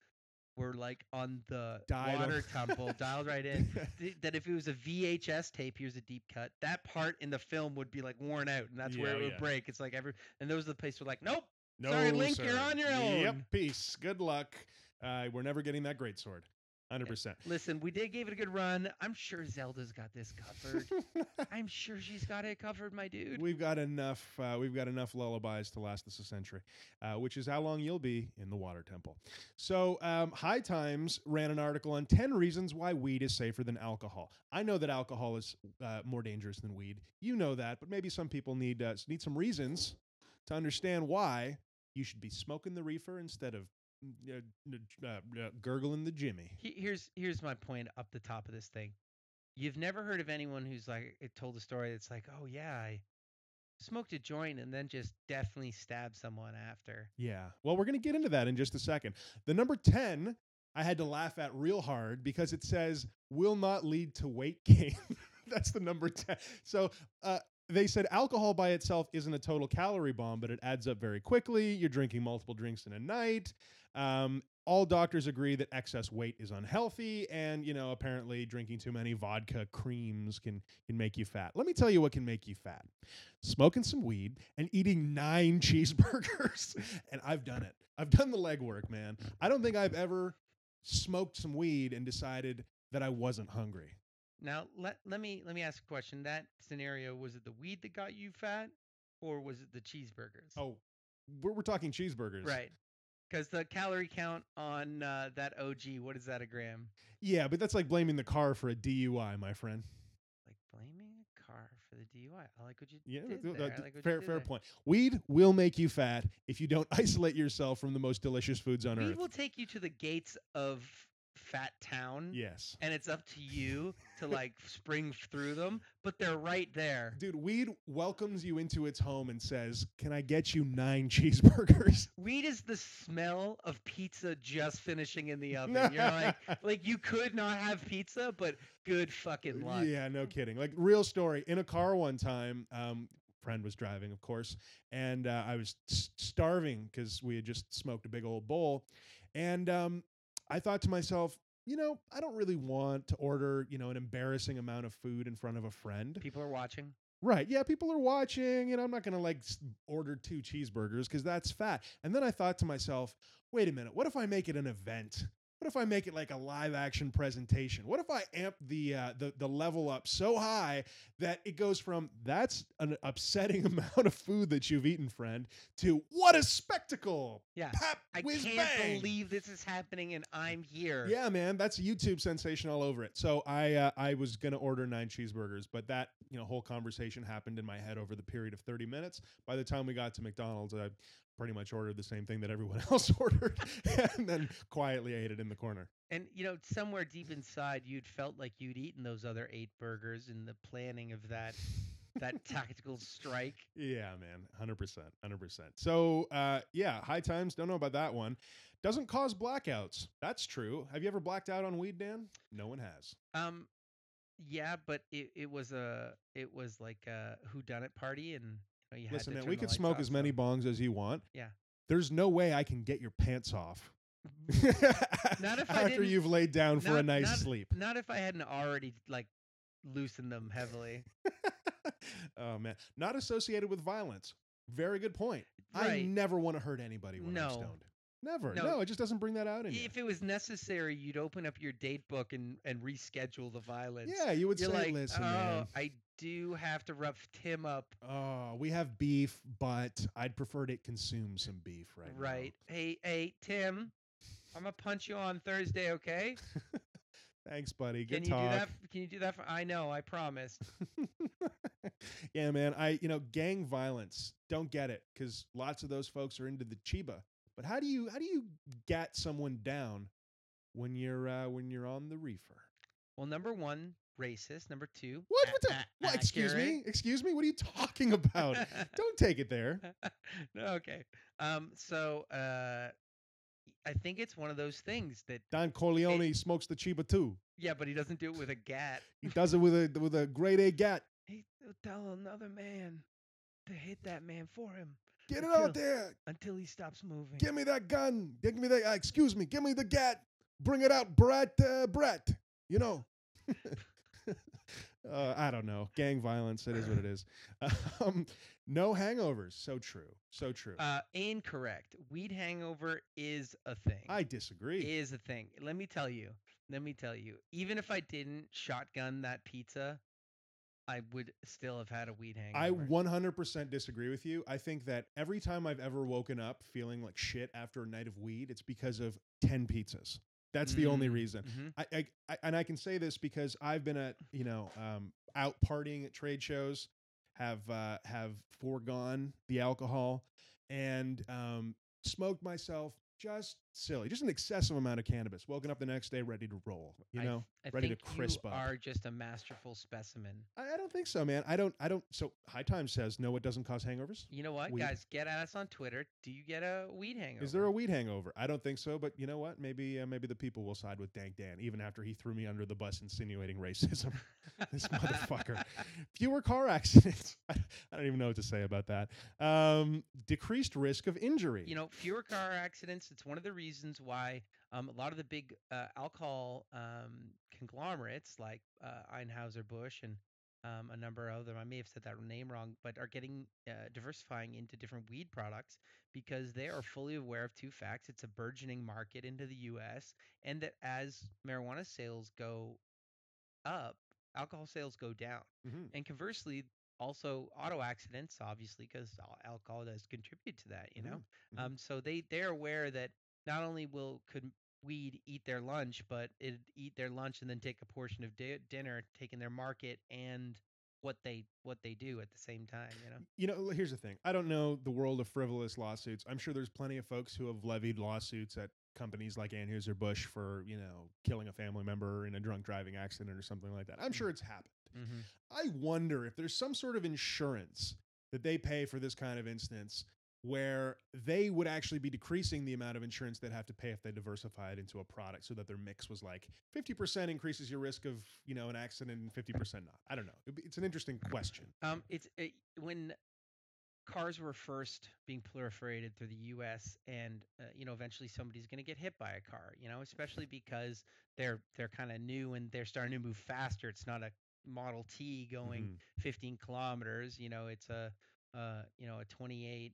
were like on the Dialed- water temple, dialed right in. that if it was a VHS tape, here's a deep cut. That part in the film would be like worn out, and that's where it would yeah. break. It's like every and those are the places where like, nope, No, Sorry, Link, you're on your own. Yep, peace. Good luck. Uh, we're never getting that great sword. Hundred percent. listen, we did give it a good run. I'm sure Zelda's got this covered. I'm sure she's got it covered, my dude. We've got enough. Uh, we've got enough lullabies to last us a century, uh, which is how long you'll be in the water temple. So, um, High Times ran an article on ten reasons why weed is safer than alcohol. I know that alcohol is uh, more dangerous than weed. You know that, but maybe some people need uh, need some reasons to understand why you should be smoking the reefer instead of mm, uh, uh, uh, gurgling the Jimmy. Here's here's my point up the top of this thing. You've never heard of anyone who's like it told a story that's like, oh yeah, I smoked a joint and then just definitely stabbed someone after. Yeah. Well, we're going to get into that in just a second. The number 10, I had to laugh at real hard because it says will not lead to weight gain. That's the number 10. So, uh, they said alcohol by itself isn't a total calorie bomb, but it adds up very quickly. You're drinking multiple drinks in a night. Um, all doctors agree that excess weight is unhealthy, and you know apparently drinking too many vodka creams can can make you fat. Let me tell you what can make you fat: smoking some weed and eating nine cheeseburgers. and I've done it. I've done the legwork, man. I don't think I've ever smoked some weed and decided that I wasn't hungry. Now let let me let me ask a question. That scenario was it the weed that got you fat, or was it the cheeseburgers? Oh, we're, we're talking cheeseburgers, right. Because the calorie count on uh, that OG, what is that a gram? Yeah, but that's like blaming the car for a DUI, my friend. Like blaming a car for the DUI. I like what you Yeah, did th- there. uh, like what you fair fair there. point. Weed will make you fat if you don't isolate yourself from the most delicious foods on Weed earth. Weed will take you to the gates of Fat Town. Yes. and it's up to you to like spring through them, but they're right there. Dude, weed welcomes you into its home and says, "Can I get you 9 cheeseburgers?" Weed is the smell of pizza just finishing in the oven. You're like, like you could not have pizza, but good fucking luck. Yeah, no kidding. Like real story. In a car one time, um, friend was driving, of course, and uh, I was starving because we had just smoked a big old bowl, and um, I thought to myself, you know, I don't really want to order, you know, an embarrassing amount of food in front of a friend. People are watching. Right. Yeah, people are watching, and I'm not going to like order two cheeseburgers because that's fat. And then I thought to myself, wait a minute, what if I make it an event? What if I make it like a live action presentation? What if I amp the uh, the the level up so high that it goes from that's an upsetting amount of food that you've eaten, friend, to what a spectacle! Yeah. I can't bang! believe this is happening and I'm here. Yeah, man, that's a YouTube sensation all over it. So I uh, I was gonna order nine cheeseburgers, but that you know whole conversation happened in my head over the period of thirty minutes. By the time we got to McDonald's, I pretty much ordered the same thing that everyone else ordered, and then quietly ate it in the corner. And you know, somewhere deep inside, you'd felt like you'd eaten those other eight burgers in the planning of that that tactical strike. Yeah, man, hundred percent, hundred percent. So uh, yeah, high times. Don't know about that one. Doesn't cause blackouts. That's true. Have you ever blacked out on weed, Dan? No one has. Um, yeah, but it, it was a it was like a who done it party, and you, know, you Listen, man, we could smoke lights as many so- bongs as you want. Yeah. There's no way I can get your pants off. Not if I after you've laid down for a nice not- sleep. Not if I hadn't already like loosened them heavily. oh man, not associated with violence. Very good point. I never want to hurt anybody when I'm stoned. Never. No. No. it just doesn't bring that out you. If it was necessary, you'd open up your date book and and reschedule the violence. Yeah, you would You're say, like, "Listen, oh, man. I do have to rough Tim up. Oh, we have beef, but I'd prefer to consume some beef right now." Right. Hey, hey, Tim, I'm gonna punch you on Thursday, okay? Thanks, buddy. Good Can you talk. do that? Can you do that? For, I know. I promised. yeah, man. I, you know, gang violence. Don't get it because lots of those folks are into the chiba. But how do you how do you get someone down when you're uh, when you're on the reefer? Well, number one, racist. Number two, What? a- What, the, a- what? Excuse me? Excuse me? What are you talking about? Don't take it there. no, okay. Um. So, uh, I think it's one of those things that Don Corleone smokes the Chiba too. yeah, but he doesn't do it with a gat. He does it with a with a grade A gat. He will tell another man to hit that man for him Get it Until- out there. until he stops moving. Give me that gun. Give me that. Uh, excuse me. Give me the gat. Bring it out, Brett. Uh, Brett. You know. uh, I don't know. Gang violence. It is what it is. Um, no hangovers. So true. So true. Uh, incorrect. Weed hangover is a thing. I disagree. is a thing. Let me tell you. Let me tell you. Even if I didn't shotgun that pizza, I would still have had a weed hangover. I 100% disagree with you. I think that every time I've ever woken up feeling like shit after a night of weed, it's because of 10 pizzas. That's the only Mm, reason. mhm. I, I, I and I can say this because I've been at you know um, out partying at trade shows, have uh, have foregone the alcohol, and um, smoked myself just silly, just an excessive amount of cannabis. Woken up the next day ready to roll. You know, I ready to crisp you up. are just a masterful specimen. I, I don't think so, man. I don't. I don't. So High Time says no. It doesn't cause hangovers. You know what, Weed. guys? Get at us on Twitter. Do you get a weed hangover? Is there a weed hangover? I don't think so, but you know what? Maybe uh, maybe the people will side with Dank Dan, even after he threw me under the bus insinuating racism. this motherfucker. Fewer car accidents. I, I don't even know what to say about that. Um, decreased risk of injury. you know, fewer car accidents. It's one of the reasons why um, a lot of the big uh, alcohol um, conglomerates like uh, Einhauser Busch and um, a number of them, I may have said that name wrong, but are getting uh, diversifying into different weed products because they are fully aware of two facts: it's a burgeoning market into the U.S., and that as marijuana sales go up, alcohol sales go down Mhm. and conversely also auto accidents obviously because alcohol does contribute to that you know Mhm. um so they they're aware that not only will could weed eat their lunch but it eat their lunch and then take a portion of di- dinner taking their market and what they what they do at the same time you know You know, here's the thing. I don't know the world of frivolous lawsuits. I'm sure there's plenty of folks who have levied lawsuits at companies like Anheuser Busch for you know killing a family member in a drunk driving accident or something like that. I'm sure it's happened. mm-hmm. I wonder if there's some sort of insurance that they pay for this kind of instance where they would actually be decreasing the amount of insurance they'd have to pay if they diversified into a product so that their mix was like 50% increases your risk of, you know, an accident and 50% not. I don't know. It's an interesting question. Um, it's it, when cars were first being proliferated through the U.S. and uh, you know eventually somebody's going to get hit by a car. You know, especially because they're they're kind of new and they're starting to move faster. It's not a Model T going Mhm. 15 kilometers. You know, it's a uh, you know a 28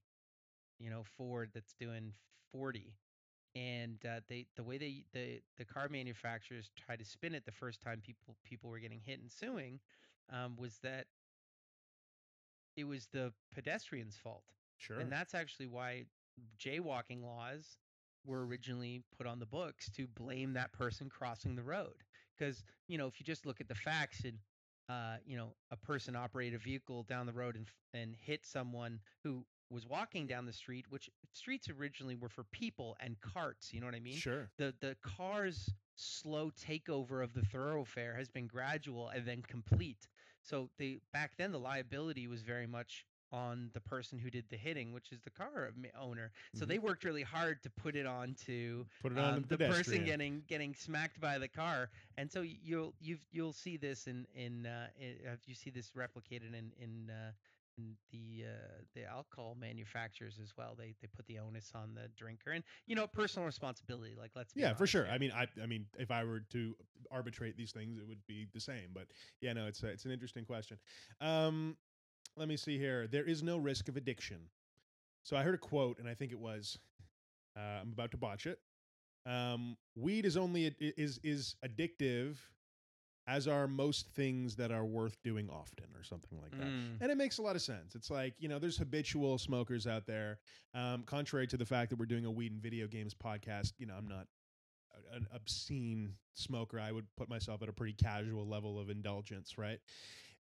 you know Ford that's doing 40. And uh, they the way they the the car manufacturers tried to spin it the first time people people were getting hit and suing um, was that it was the pedestrian's fault. Sure. And that's actually why jaywalking laws were originally put on the books to blame that person crossing the road. Because, you know, if you just look at the facts and, uh, you know, a person operated a vehicle down the road and, and hit someone who was walking down the street, which streets originally were for people and carts, you know what I mean? sure. the the car's slow takeover of the thoroughfare has been gradual and then complete. So they back then the liability was very much on the person who did the hitting, which is the car owner. So Mhm. they worked really hard to put it onto Put it on um, the the person getting getting smacked by the car. And so you'll you've you'll see this in in uh, uh, you see this replicated in in uh, in the uh, the alcohol manufacturers as well. They they put the onus on the drinker and you know personal responsibility. Like let's Yeah, for sure. here. I mean, I, I mean, if I were to arbitrate these things, it would be the same. But yeah, no, it's a, it's an interesting question. Um, let me see here. There is no risk of addiction. So I heard a quote, and I think it was, uh, I'm about to botch it. Um, weed is only is is addictive, as are most things that are worth doing often, or something like that. Mm. And it makes a lot of sense. It's like, you know, there's habitual smokers out there. Um, contrary to the fact that we're doing a weed and video games podcast, you know, I'm not an obscene smoker. I would put myself at a pretty casual level of indulgence, right?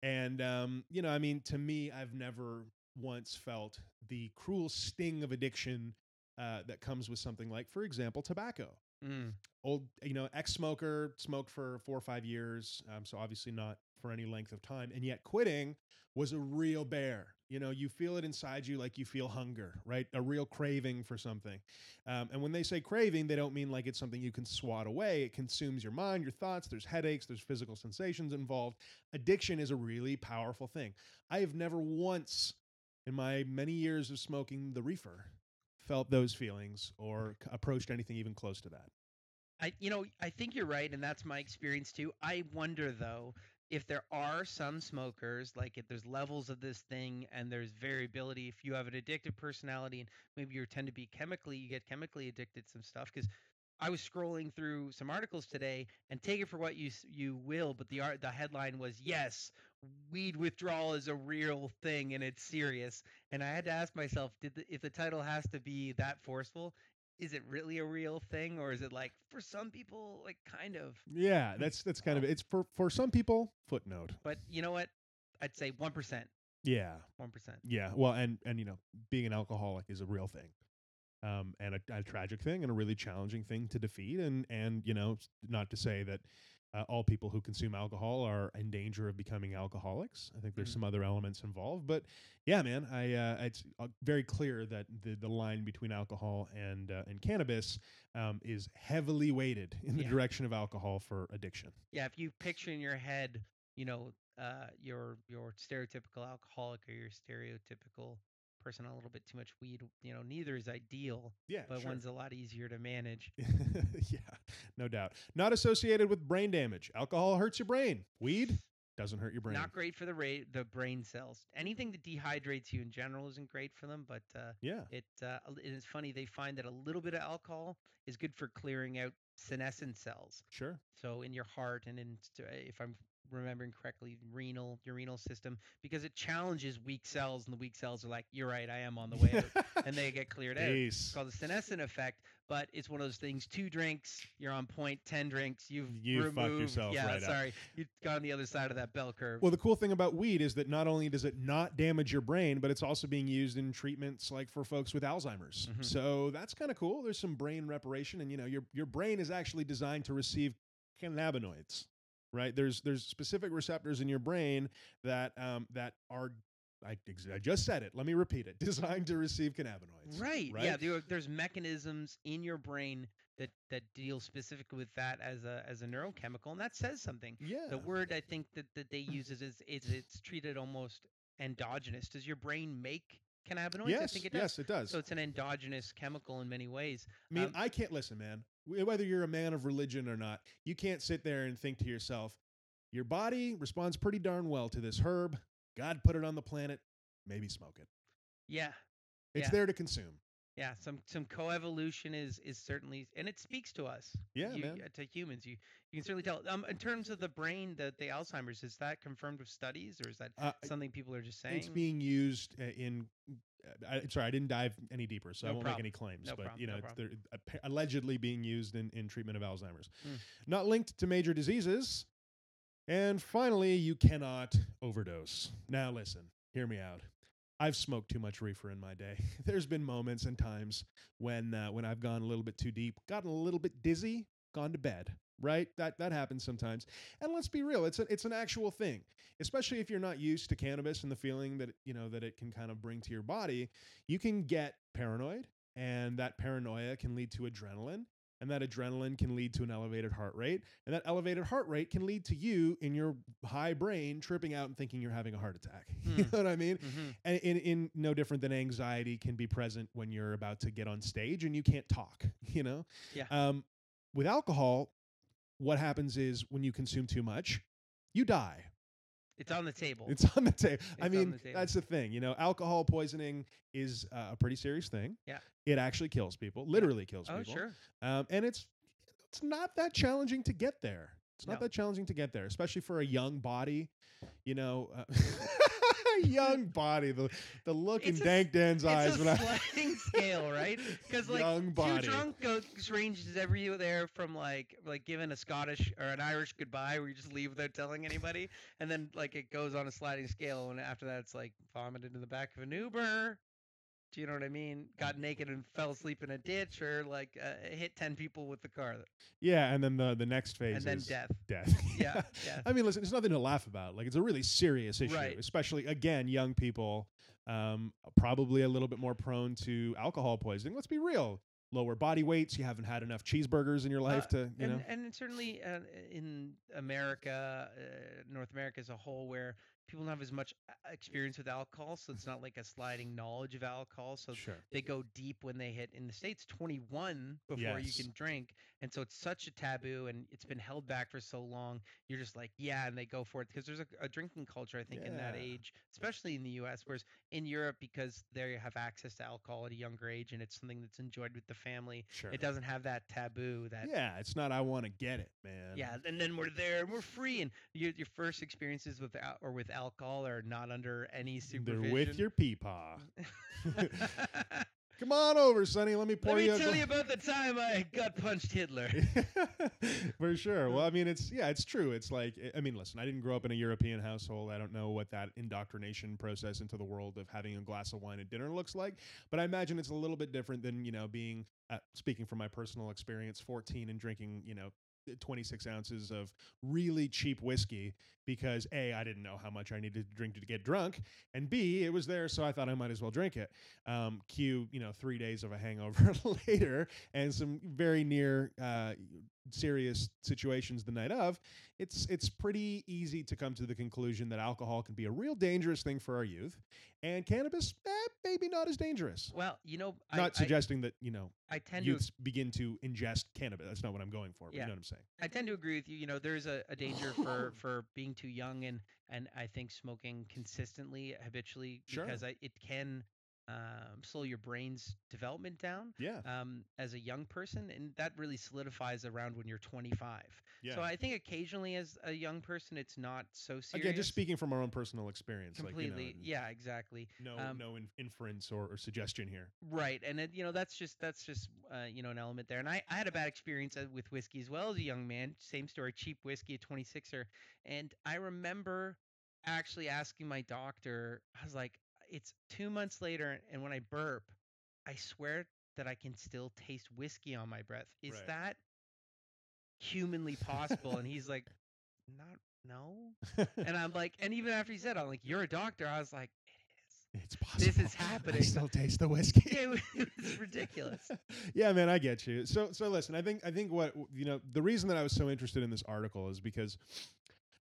And, um, you know, I mean, to me, I've never once felt the cruel sting of addiction uh, that comes with something like, for example, tobacco. Mm. old you know ex-smoker smoked for four or five years um, so obviously not for any length of time and yet quitting was a real bear. You know you feel it inside you like you feel hunger right? A real craving for something. Um, and when they say craving they don't mean like it's something you can swat away. It consumes your mind your thoughts there's headaches there's physical sensations involved. Addiction is a really powerful thing. I have never once in my many years of smoking the reefer felt those feelings or approached anything even close to that I you know I think you're right, and that's my experience too. I wonder though if there are some smokers, like if there's levels of this thing and there's variability. If you have an addictive personality and maybe you tend to be chemically, you get chemically addicted to some stuff. Because I was scrolling through some articles today, and take it for what you you will, but the art the headline was yes, weed withdrawal is a real thing and it's serious. And I had to ask myself, did the, if the title has to be that forceful, is it really a real thing or is it like for some people like kind of Yeah, that's that's kind of it's for for some people footnote. but you know what i'd say 1% Yeah, 1% yeah. Well, and and you know, being an alcoholic is a real thing, um, and a, a tragic thing, and a really challenging thing to defeat. And and you know, not to say that uh, all people who consume alcohol are in danger of becoming alcoholics. I think there's Mhm. some other elements involved, but yeah, man, I uh, it's uh, very clear that the the line between alcohol and uh, and cannabis um, is heavily weighted in the Yeah. direction of alcohol for addiction. yeah if you picture in your head you know uh your your stereotypical alcoholic or your stereotypical person on a little bit too much weed you know neither is ideal Yeah, but sure. one's a lot easier to manage yeah, no doubt. Not associated with brain damage. Alcohol hurts your brain. Weed doesn't hurt your brain. not great for the ra- the brain cells anything that dehydrates you in general isn't great for them but uh yeah. It uh, it's funny they find that a little bit of alcohol is good for clearing out senescent cells. Sure. So in your heart and in if I'm remembering correctly, renal your renal system because it challenges weak cells and the weak cells are like, you're right, I am on the way out, and they get cleared out. It's called the senescent effect, but it's one of those things. Two drinks, you're on point. Ten drinks, you've You fucked removed. yourself yeah, right up. sorry, you've gone the other side of that bell curve. Well, the cool thing about weed is that not only does it not damage your brain, but it's also being used in treatments like for folks with Alzheimer's. Mhm. So that's kind of cool. There's some brain reparation, and you know, your your brain is actually designed to receive cannabinoids, right? There's there's specific receptors in your brain that um, that are I, I just said it. Let me repeat it. Designed to receive cannabinoids. Right. Right. Yeah. There, there's mechanisms in your brain that that deal specifically with that as a as a neurochemical, and that says something. Yeah. The word I think that, that they use is, is is it's treated almost endogenous. Does your brain make cannabinoids? I yes. think it does. yes, it does. So it's an endogenous chemical in many ways. I mean, Um, I can't listen, man. Wh- Whether you're a man of religion or not, you can't sit there and think to yourself, your body responds pretty darn well to this herb. God put it on the planet. Maybe smoke it. Yeah. It's Yeah. there to consume. Yeah. Some some coevolution is is certainly and it speaks to us. Yeah, you, man. uh, To humans, you you can certainly tell. Um, in terms of the brain, the the Alzheimer's, is that confirmed with studies, or is that Uh, something people are just saying? it's being used uh, in. I, sorry, I didn't dive any deeper, so I won't problem. make any claims. No but problem, you know, no it's they're allegedly being used in, in treatment of Alzheimer's, Mm. not linked to major diseases. And finally, you cannot overdose. Now, listen, hear me out. I've smoked too much reefer in my day. There's been moments and times when uh, when I've gone a little bit too deep, gotten a little bit dizzy, gone to bed. Right? That that happens sometimes. And let's be real, it's a, it's an actual thing. Especially if you're not used to cannabis and the feeling that you know that it can kind of bring to your body, you can get paranoid, and that paranoia can lead to adrenaline, and that adrenaline can lead to an elevated heart rate, and that elevated heart rate can lead to you in your high brain tripping out and thinking you're having a heart attack. you Hmm. know what I mean? Mhm. And in, in no different than anxiety can be present when you're about to get on stage and you can't talk, you know? Yeah. Um, with alcohol, what happens is when you consume too much, you die. It's on the table. It's on the table. I mean, the table. that's the thing. You know, alcohol poisoning is uh, a pretty serious thing. Yeah. It actually kills people, literally kills oh, people. sure. Um, and it's it's not that challenging to get there. It's not No. that challenging to get there, especially for a young body. You know, uh, young body. The the look in a Dank Dan's eyes it's a when I sliding scale, right? Because like young body. too drunk goes ranges everywhere from like like giving a Scottish or an Irish goodbye where you just leave without telling anybody, and then like it goes on a sliding scale, and after that it's like vomited in the back of an Uber. Do you know what I mean? Got naked and fell asleep in a ditch, or like uh, hit ten people with the car, Yeah, and then the the next phase and then is death. death. Yeah, yeah. I mean, listen, it's nothing to laugh about. Like, it's a really serious issue, Right. especially again, young people, um, probably a little bit more prone to alcohol poisoning. Let's be real. Lower body weights. You haven't had enough cheeseburgers in your life Uh, to, you and, know. and certainly uh, in America, uh, North America as a whole, where people don't have as much uh, experience with alcohol, so it's not like a sliding knowledge of alcohol. So Sure. they go deep when they hit in the states 21 before Yes. you can drink and so it's such a taboo and it's been held back for so long you're just like yeah and they go for it because there's a, a drinking culture i think in that age especially in the us whereas in europe because they have access to alcohol at a younger age and it's something that's enjoyed with the family Sure. it doesn't have that taboo that Yeah, it's not. I want to get it, man. yeah, and then we're there and we're free, and your your first experiences with or with alcohol are not under any supervision. They're with your peepaw. Come on over, Sonny. Let me pour Let me you. a tell gla- you about the time I gut punched Hitler. For sure. Well, I mean, it's yeah, it's true. It's like I mean, listen, I didn't grow up in a European household. I don't know what that indoctrination process into the world of having a glass of wine at dinner looks like, but I imagine it's a little bit different than you know being uh, speaking from my personal experience, 14 and drinking you know 26 ounces of really cheap whiskey because a I didn't know how much I needed to drink to get drunk, and b it was there, so I thought I might as well drink it. Um, cue you know three days of a hangover later and some very near uh, serious situations the night of. It's it's pretty easy to come to the conclusion that alcohol can be a real dangerous thing for our youth, and cannabis eh, maybe not as dangerous. well, you know, not I, I, suggesting that you know I tend to begin to ingest cannabis. That's not what I'm going for. But Yeah. you know what I'm saying. I tend to agree with you. You know, there's a, a danger for for being too young and and I think smoking consistently, habitually, Sure. because I, it can um, slow your brain's development down Yeah. um, as a young person, and that really solidifies around when you're 25. Yeah. So I think occasionally, as a young person, it's not so serious. Again, just speaking from our own personal experience, completely. Like, you know, yeah, exactly. No, Um, no in- inference or, or suggestion here. Right, and it, you know that's just that's just uh, you know an element there. And I, I had a bad experience uh, with whiskey as well as a young man. Same story, cheap whiskey, a 26er. And I remember actually asking my doctor. I was like, it's two months later, and when I burp, I swear that I can still taste whiskey on my breath. Is Right. that humanly possible? and he's like, not no. And I'm like, and even after he said, I'm like, you're a doctor. I was like, it is. it's possible. This is happening. I still taste the whiskey. It was, it was ridiculous. yeah, man, I get you. So, so listen, I think, I think what you know, the reason that I was so interested in this article is because,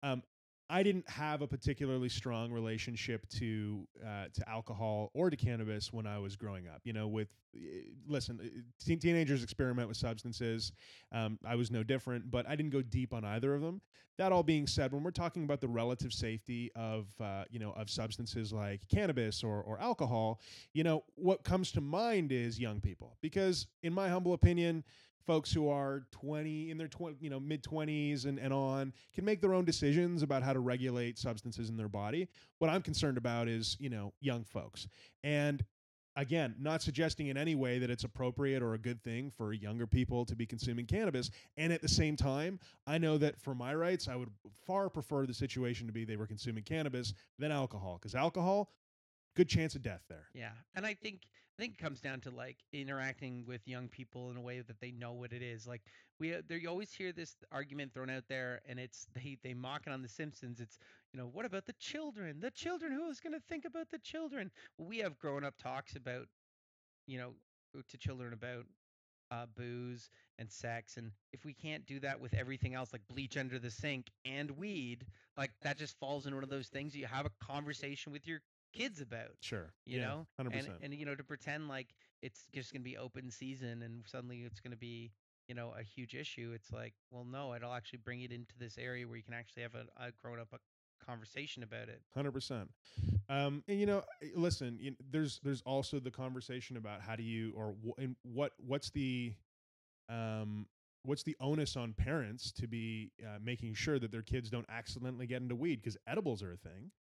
um, I didn't have a particularly strong relationship to uh, to alcohol or to cannabis when I was growing up. You know, with uh, listen, uh, teen- teenagers experiment with substances. Um, I was no different, but I didn't go deep on either of them. That all being said, when we're talking about the relative safety of uh, you know of substances like cannabis or or alcohol, you know what comes to mind is young people because, in my humble opinion, folks who are 20 in their 20 you know mid 20s and, and on can make their own decisions about how to regulate substances in their body. What i'm concerned about is you know young folks. And again not suggesting in any way that it's appropriate or a good thing for younger people to be consuming cannabis. And at the same time i know that for my rights i would far prefer the situation to be they were consuming cannabis than alcohol. Because alcohol good chance of death there. Yeah, and I think I think it comes down to like interacting with young people in a way that they know what it is. Like we, uh, there you always hear this argument thrown out there, and it's they they mock it on The Simpsons. It's you know what about the children? The children who is going to think about the children? We have grown up talks about you know to children about uh, booze and sex, and if we can't do that with everything else, like bleach under the sink and weed, like that just falls into one of those things you have a conversation with your kids about sure you Yeah, know 100% and and you know to pretend like it's just going to be open season and suddenly it's going to be you know a huge issue it's like well no it'll actually bring it into this area where you can actually have a, a grown up a conversation about it Hundred percent. Um, and you know, eh, listen, you there's there's also the conversation about how do you or wh- and what what's the um what's the onus on parents to be uh, making sure that their kids don't accidentally get into weed because edibles are a thing.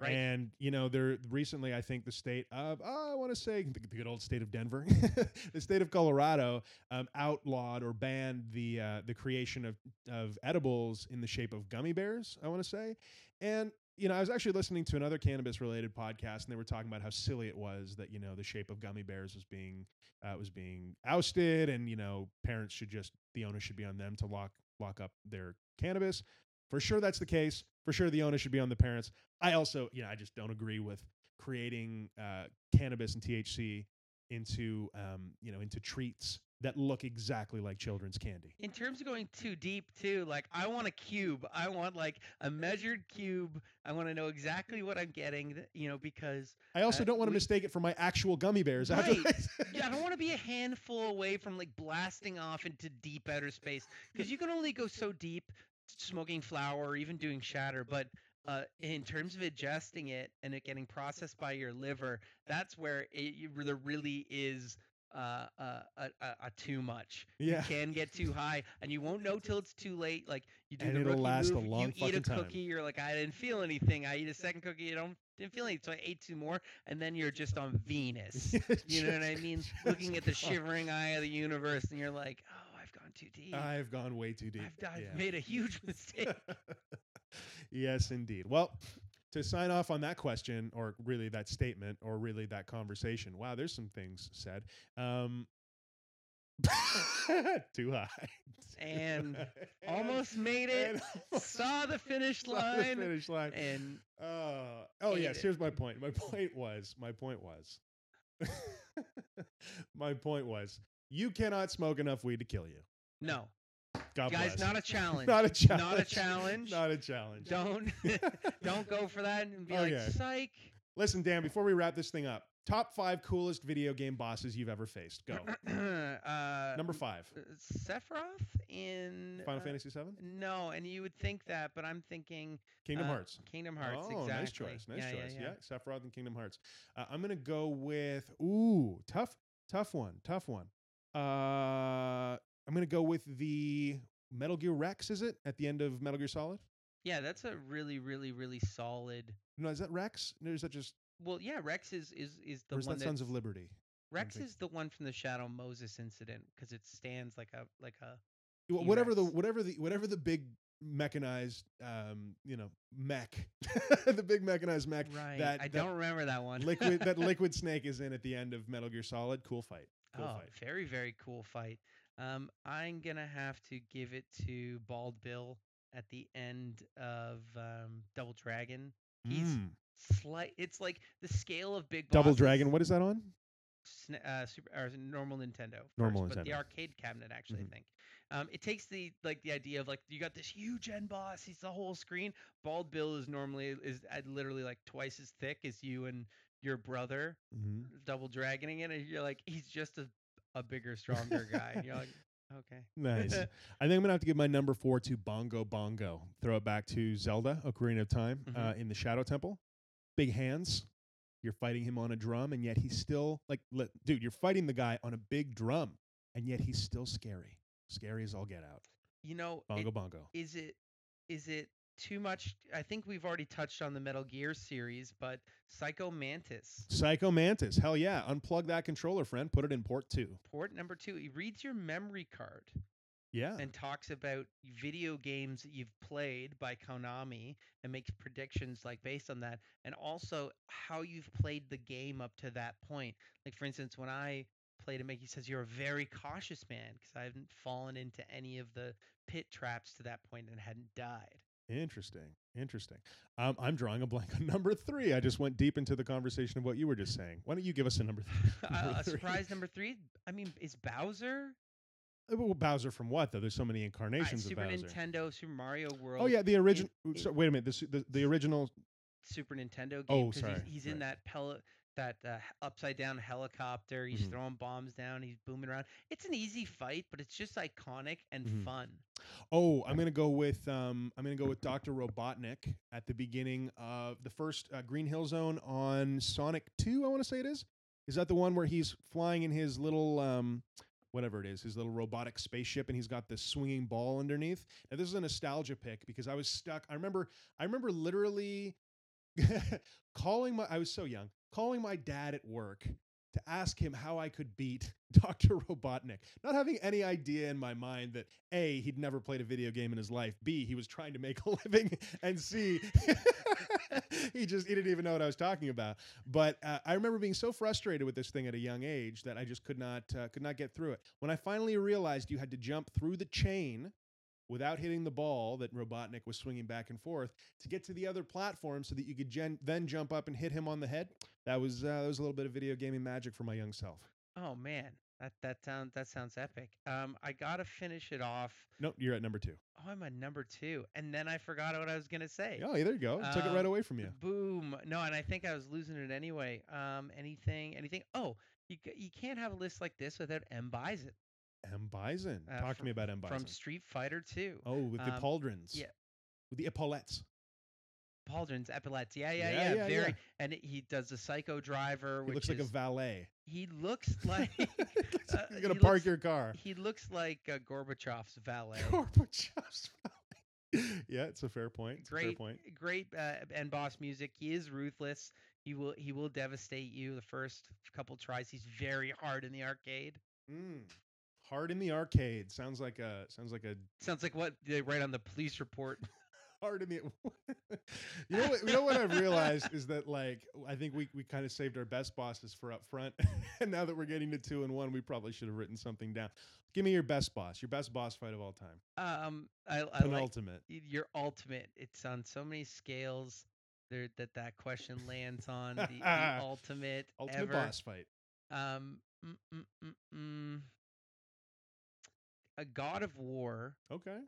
Right And you know, there recently, I think the state of oh, I want to say the, good old state of Denver, the state of Colorado, um, outlawed or banned the uh, the creation of of edibles in the shape of gummy bears. I want to say, and you know, I was actually listening to another cannabis related podcast, and they were talking about how silly it was that you know the shape of gummy bears was being uh, was being ousted, and you know parents should just the onus should be on them to lock lock up their cannabis. For sure, that's the case. For sure, the onus should be on the parents. I also, you know, I just don't agree with creating uh, cannabis and THC into um, you know into treats that look exactly like children's candy. In terms of going too deep, too, like I want a cube. I want like a measured cube. I want to know exactly what I'm getting. You know, because I also Uh, don't want to we- mistake it for my actual gummy bears. Right. Yeah, I don't want to be a handful away from like blasting off into deep outer space because you can only go so deep smoking flower or even doing shatter. But uh, in terms of ingesting it and it getting processed by your liver, that's where it there really is. Uh, uh, a, a, a too much. Yeah. You can get too high, and you won't know till it's too late. Like you do And the it'll rookie last a move, long you eat a fucking time. cookie, you're like, I didn't feel anything. I eat a second cookie, you don't didn't feel anything, so I ate two more, and then you're just on Venus. You know what I mean? Looking at the shivering eye of the universe, and you're like, gone too deep. I've gone way too deep. I've, I've Yeah. made a huge mistake. yes, indeed. Well, to sign off on that question, or really that statement, or really that conversation. Wow, there's some things said. Um, too high. And Almost made it. almost Saw the finish saw the line. finish line. And Uh, oh yes, it. here's my point. My point was, my point was, my point was, you cannot smoke enough weed to kill you. No, God guys, bless. not a challenge. not a challenge. Not a challenge. Not a challenge. Don't don't go for that and be Oh, like, yeah. psych. Listen, Dan. Before we wrap this thing up, top five coolest video game bosses you've ever faced. Go. uh, Number five. uh, Sephiroth in Final uh, Fantasy VII. No, and you would think that, but I'm thinking Kingdom uh, Hearts. Kingdom Hearts. oh, exactly. nice choice. Nice yeah, choice. Yeah, yeah. Sephiroth and Kingdom Hearts. Uh, I'm gonna go with ooh, tough, tough one, tough one. Uh, I'm gonna go with the Metal Gear Rex. Is it at the end of Metal Gear Solid? Yeah, that's a really, really, really solid. No, is that Rex? No, is that just Well, yeah, Rex is is is the or is one that Sons of Liberty? Rex is the one from the Shadow Moses incident because it stands like a like a Wh- Whatever the whatever the whatever the big mechanized um you know mech the big mechanized mech right. that I that don't remember that one. liquid that liquid snake is in at the end of Metal Gear Solid. Cool fight. Cool oh, fight. very very cool fight. Um, I'm gonna have to give it to Bald Bill at the end of um, Double Dragon. He's Mm. slight. It's like the scale of big Double bosses- Dragon. What is that on? uh, super or normal Nintendo. First, Normal but the arcade cabinet actually, Mhm. I think. Um, it takes the like the idea of like you got this huge end boss. He's the whole screen. Bald Bill is normally is uh, literally like twice as thick as you and your brother. Mm-hmm. Double dragoning it, and you're like he's just a a bigger, stronger guy. And you're like, okay. Nice. I think I'm gonna have to give my number four to Bongo Bongo. Throw it back to Zelda: Ocarina of Time Mhm. uh, in the Shadow Temple. Big hands. You're fighting him on a drum, and yet he's still like, li- dude, you're fighting the guy on a big drum, and yet he's still scary. Scary as all get out. You know, it- Bongo Bongo. is it is it too much? I think we've already touched on the Metal Gear series, but Psycho Mantis. Psycho Mantis. Hell yeah. Unplug that controller, friend. Put it in port two. Port number two, he reads your memory card. Yeah. and talks about video games that you've played by Konami and makes predictions like based on that and also how you've played the game up to that point. Like for instance, when I played it, he says you're a very cautious man because I haven't fallen into any of the pit traps to that point and hadn't died. Interesting. Interesting. Um, I'm drawing a blank on number three. I just went deep into the conversation of what you were just saying. Why don't you give us a number, th- uh, a three? surprise number three. I mean, is Bowser Uh, well, Bowser from what though? There's so many uh, incarnations Super of Bowser. Super Nintendo, Super Mario World? Oh yeah, the original. So, wait a minute. The, the the original. Super Nintendo game Oh, sorry, he's, he's in that pellet that uh, upside down helicopter. He's Mhm. throwing bombs down. He's booming around. It's an easy fight, but it's just iconic and Mhm. fun. Oh, I'm gonna go with um. I'm gonna go with Doctor Robotnik at the beginning of the first uh, Green Hill Zone on Sonic Two. I want to say it is. Is that the one where he's flying in his little um, whatever it is, his little robotic spaceship, and he's got this swinging ball underneath? Now this is a nostalgia pick because I was stuck. I remember. I remember literally calling my. I was so young. Calling my dad at work to ask him how I could beat Dr. Robotnik, not having any idea in my mind that A, he'd never played a video game in his life, B, he was trying to make a living, and C, he just he didn't even know what I was talking about. But uh, I remember being so frustrated with this thing at a young age that I just could not uh, could not get through it. When I finally realized you had to jump through the chain without hitting the ball that Robotnik was swinging back and forth to get to the other platform, so that you could gen- then jump up and hit him on the head. That was uh, that was a little bit of video gaming magic for my young self. Oh man, that that sounds that sounds epic. Um, I gotta finish it off. Nope, you're at number two. Oh, I'm at number two, and then I forgot what I was gonna say. Oh, yeah, there you go. Took it right Um, away from you. Boom. No, and I think I was losing it anyway. Um, anything, anything. Oh, you you can't have a list like this without M Bison M Bison. uh, Talk to me about M Bison. from Street Fighter Two. oh, with the um, pauldrons. yeah. With the epaulettes. Pauldrons, epaulets. Yeah, yeah, Yeah, yeah. yeah, very. yeah. And he does the Psycho Driver, He which looks like a valet. he looks like you're gonna park looks- your car. he looks like uh, Gorbachev's valet. Gorbachev's valet. yeah, it's a fair point. It's a fair great, point. great uh, and boss music. He is ruthless. He will he will devastate you the first couple tries. He's very hard in the arcade. Mm. Hard in the arcade sounds like a sounds like a Sounds like what they write on the police report. hard in the. you know what? You know what I've realized is that like I think we we kind of saved our best bosses for up front, and now that we're getting to two and one, we probably should have written something down. Give me your best boss, your best boss fight of all time, Um, I, I like penultimate. your ultimate. It's on so many scales. There that that question lands on the, the ultimate, Ultimate ever. boss fight. Um, mm, mm, mm, mm. A God of War. Okay.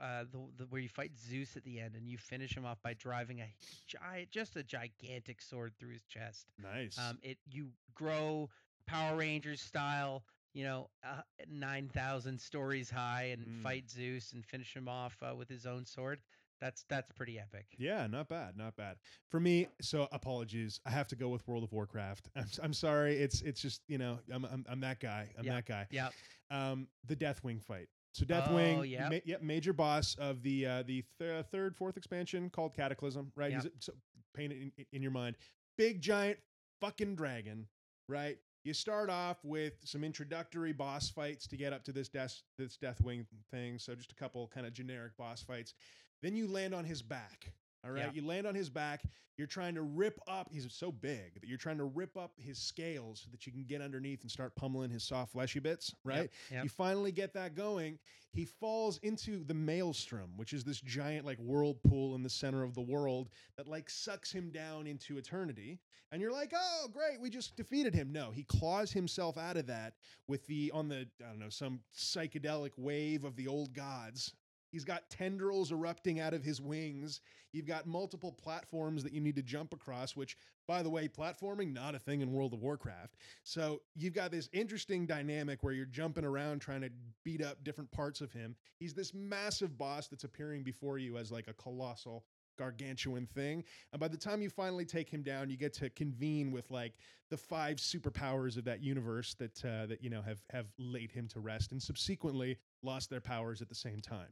uh, the, the where you fight Zeus at the end and you finish him off by driving a giant, just a gigantic sword through his chest. Nice. Um, it you grow Power Rangers style, you know, uh, nine thousand stories high and Mm. fight Zeus and finish him off uh, with his own sword. That's that's pretty epic. Yeah, not bad, not bad. For me, so apologies. I have to go with World of Warcraft. I'm, I'm sorry. It's it's just you know I'm I'm, I'm that guy. I'm Yeah. that guy. Yep. Um, the Deathwing fight. So Deathwing, Oh, yep. ma- yep, major boss of the uh, the th- third, fourth expansion called Cataclysm. Right, Yep. so paint it in, in your mind. Big giant fucking dragon. Right. You start off with some introductory boss fights to get up to this death this Deathwing thing. So just a couple kind of generic boss fights. Then you land on his back. All right. Yeah. You land on his back. You're trying to rip up, he's so big that you're trying to rip up his scales so that you can get underneath and start pummeling his soft fleshy bits, right? Yep, yep. You finally get that going. He falls into the maelstrom, which is this giant like whirlpool in the center of the world that like sucks him down into eternity. And you're like, oh, great, we just defeated him. No, he claws himself out of that with the on the I don't know some psychedelic wave of the old gods. He's got tendrils erupting out of his wings. You've got multiple platforms that you need to jump across, which, by the way, platforming, not a thing in World of Warcraft. So you've got this interesting dynamic where you're jumping around trying to beat up different parts of him. He's this massive boss that's appearing before you as like a colossal, gargantuan thing. And by the time you finally take him down, you get to convene with like the five superpowers of that universe that uh, that you know have have laid him to rest and subsequently lost their powers at the same time.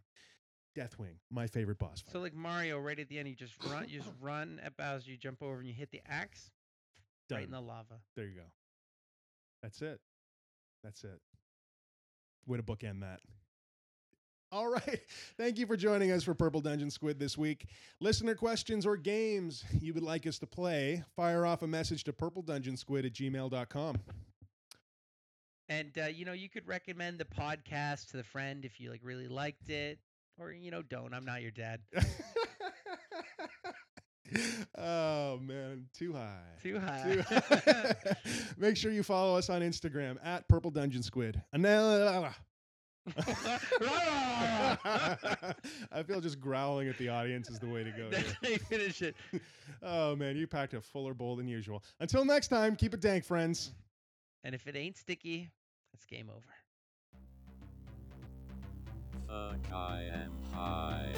Deathwing, my favorite boss fight. So like Mario, right at the end, you just run, you just run at Bowser, you jump over and you hit the axe Done. right in the lava. There you go. That's it. That's it. Way to bookend that. All right. Thank you for joining us for Purple Dungeon Squid this week. Listener questions or games you would like us to play, fire off a message to purpledungeonsquid at gmail.com. And uh, you know, you could recommend the podcast to the friend if you like really liked it, or you know, don't. I'm not your dad. oh, man. Too high. Too high. Too high. Make sure you follow us on Instagram at Purple Dungeon Squid. I feel just growling at the audience is the way to go. That's here. how you finish it. Oh man, you packed a fuller bowl than usual. Until next time, keep it dank, friends. And if it ain't sticky, it's game over. Fuck, I am high.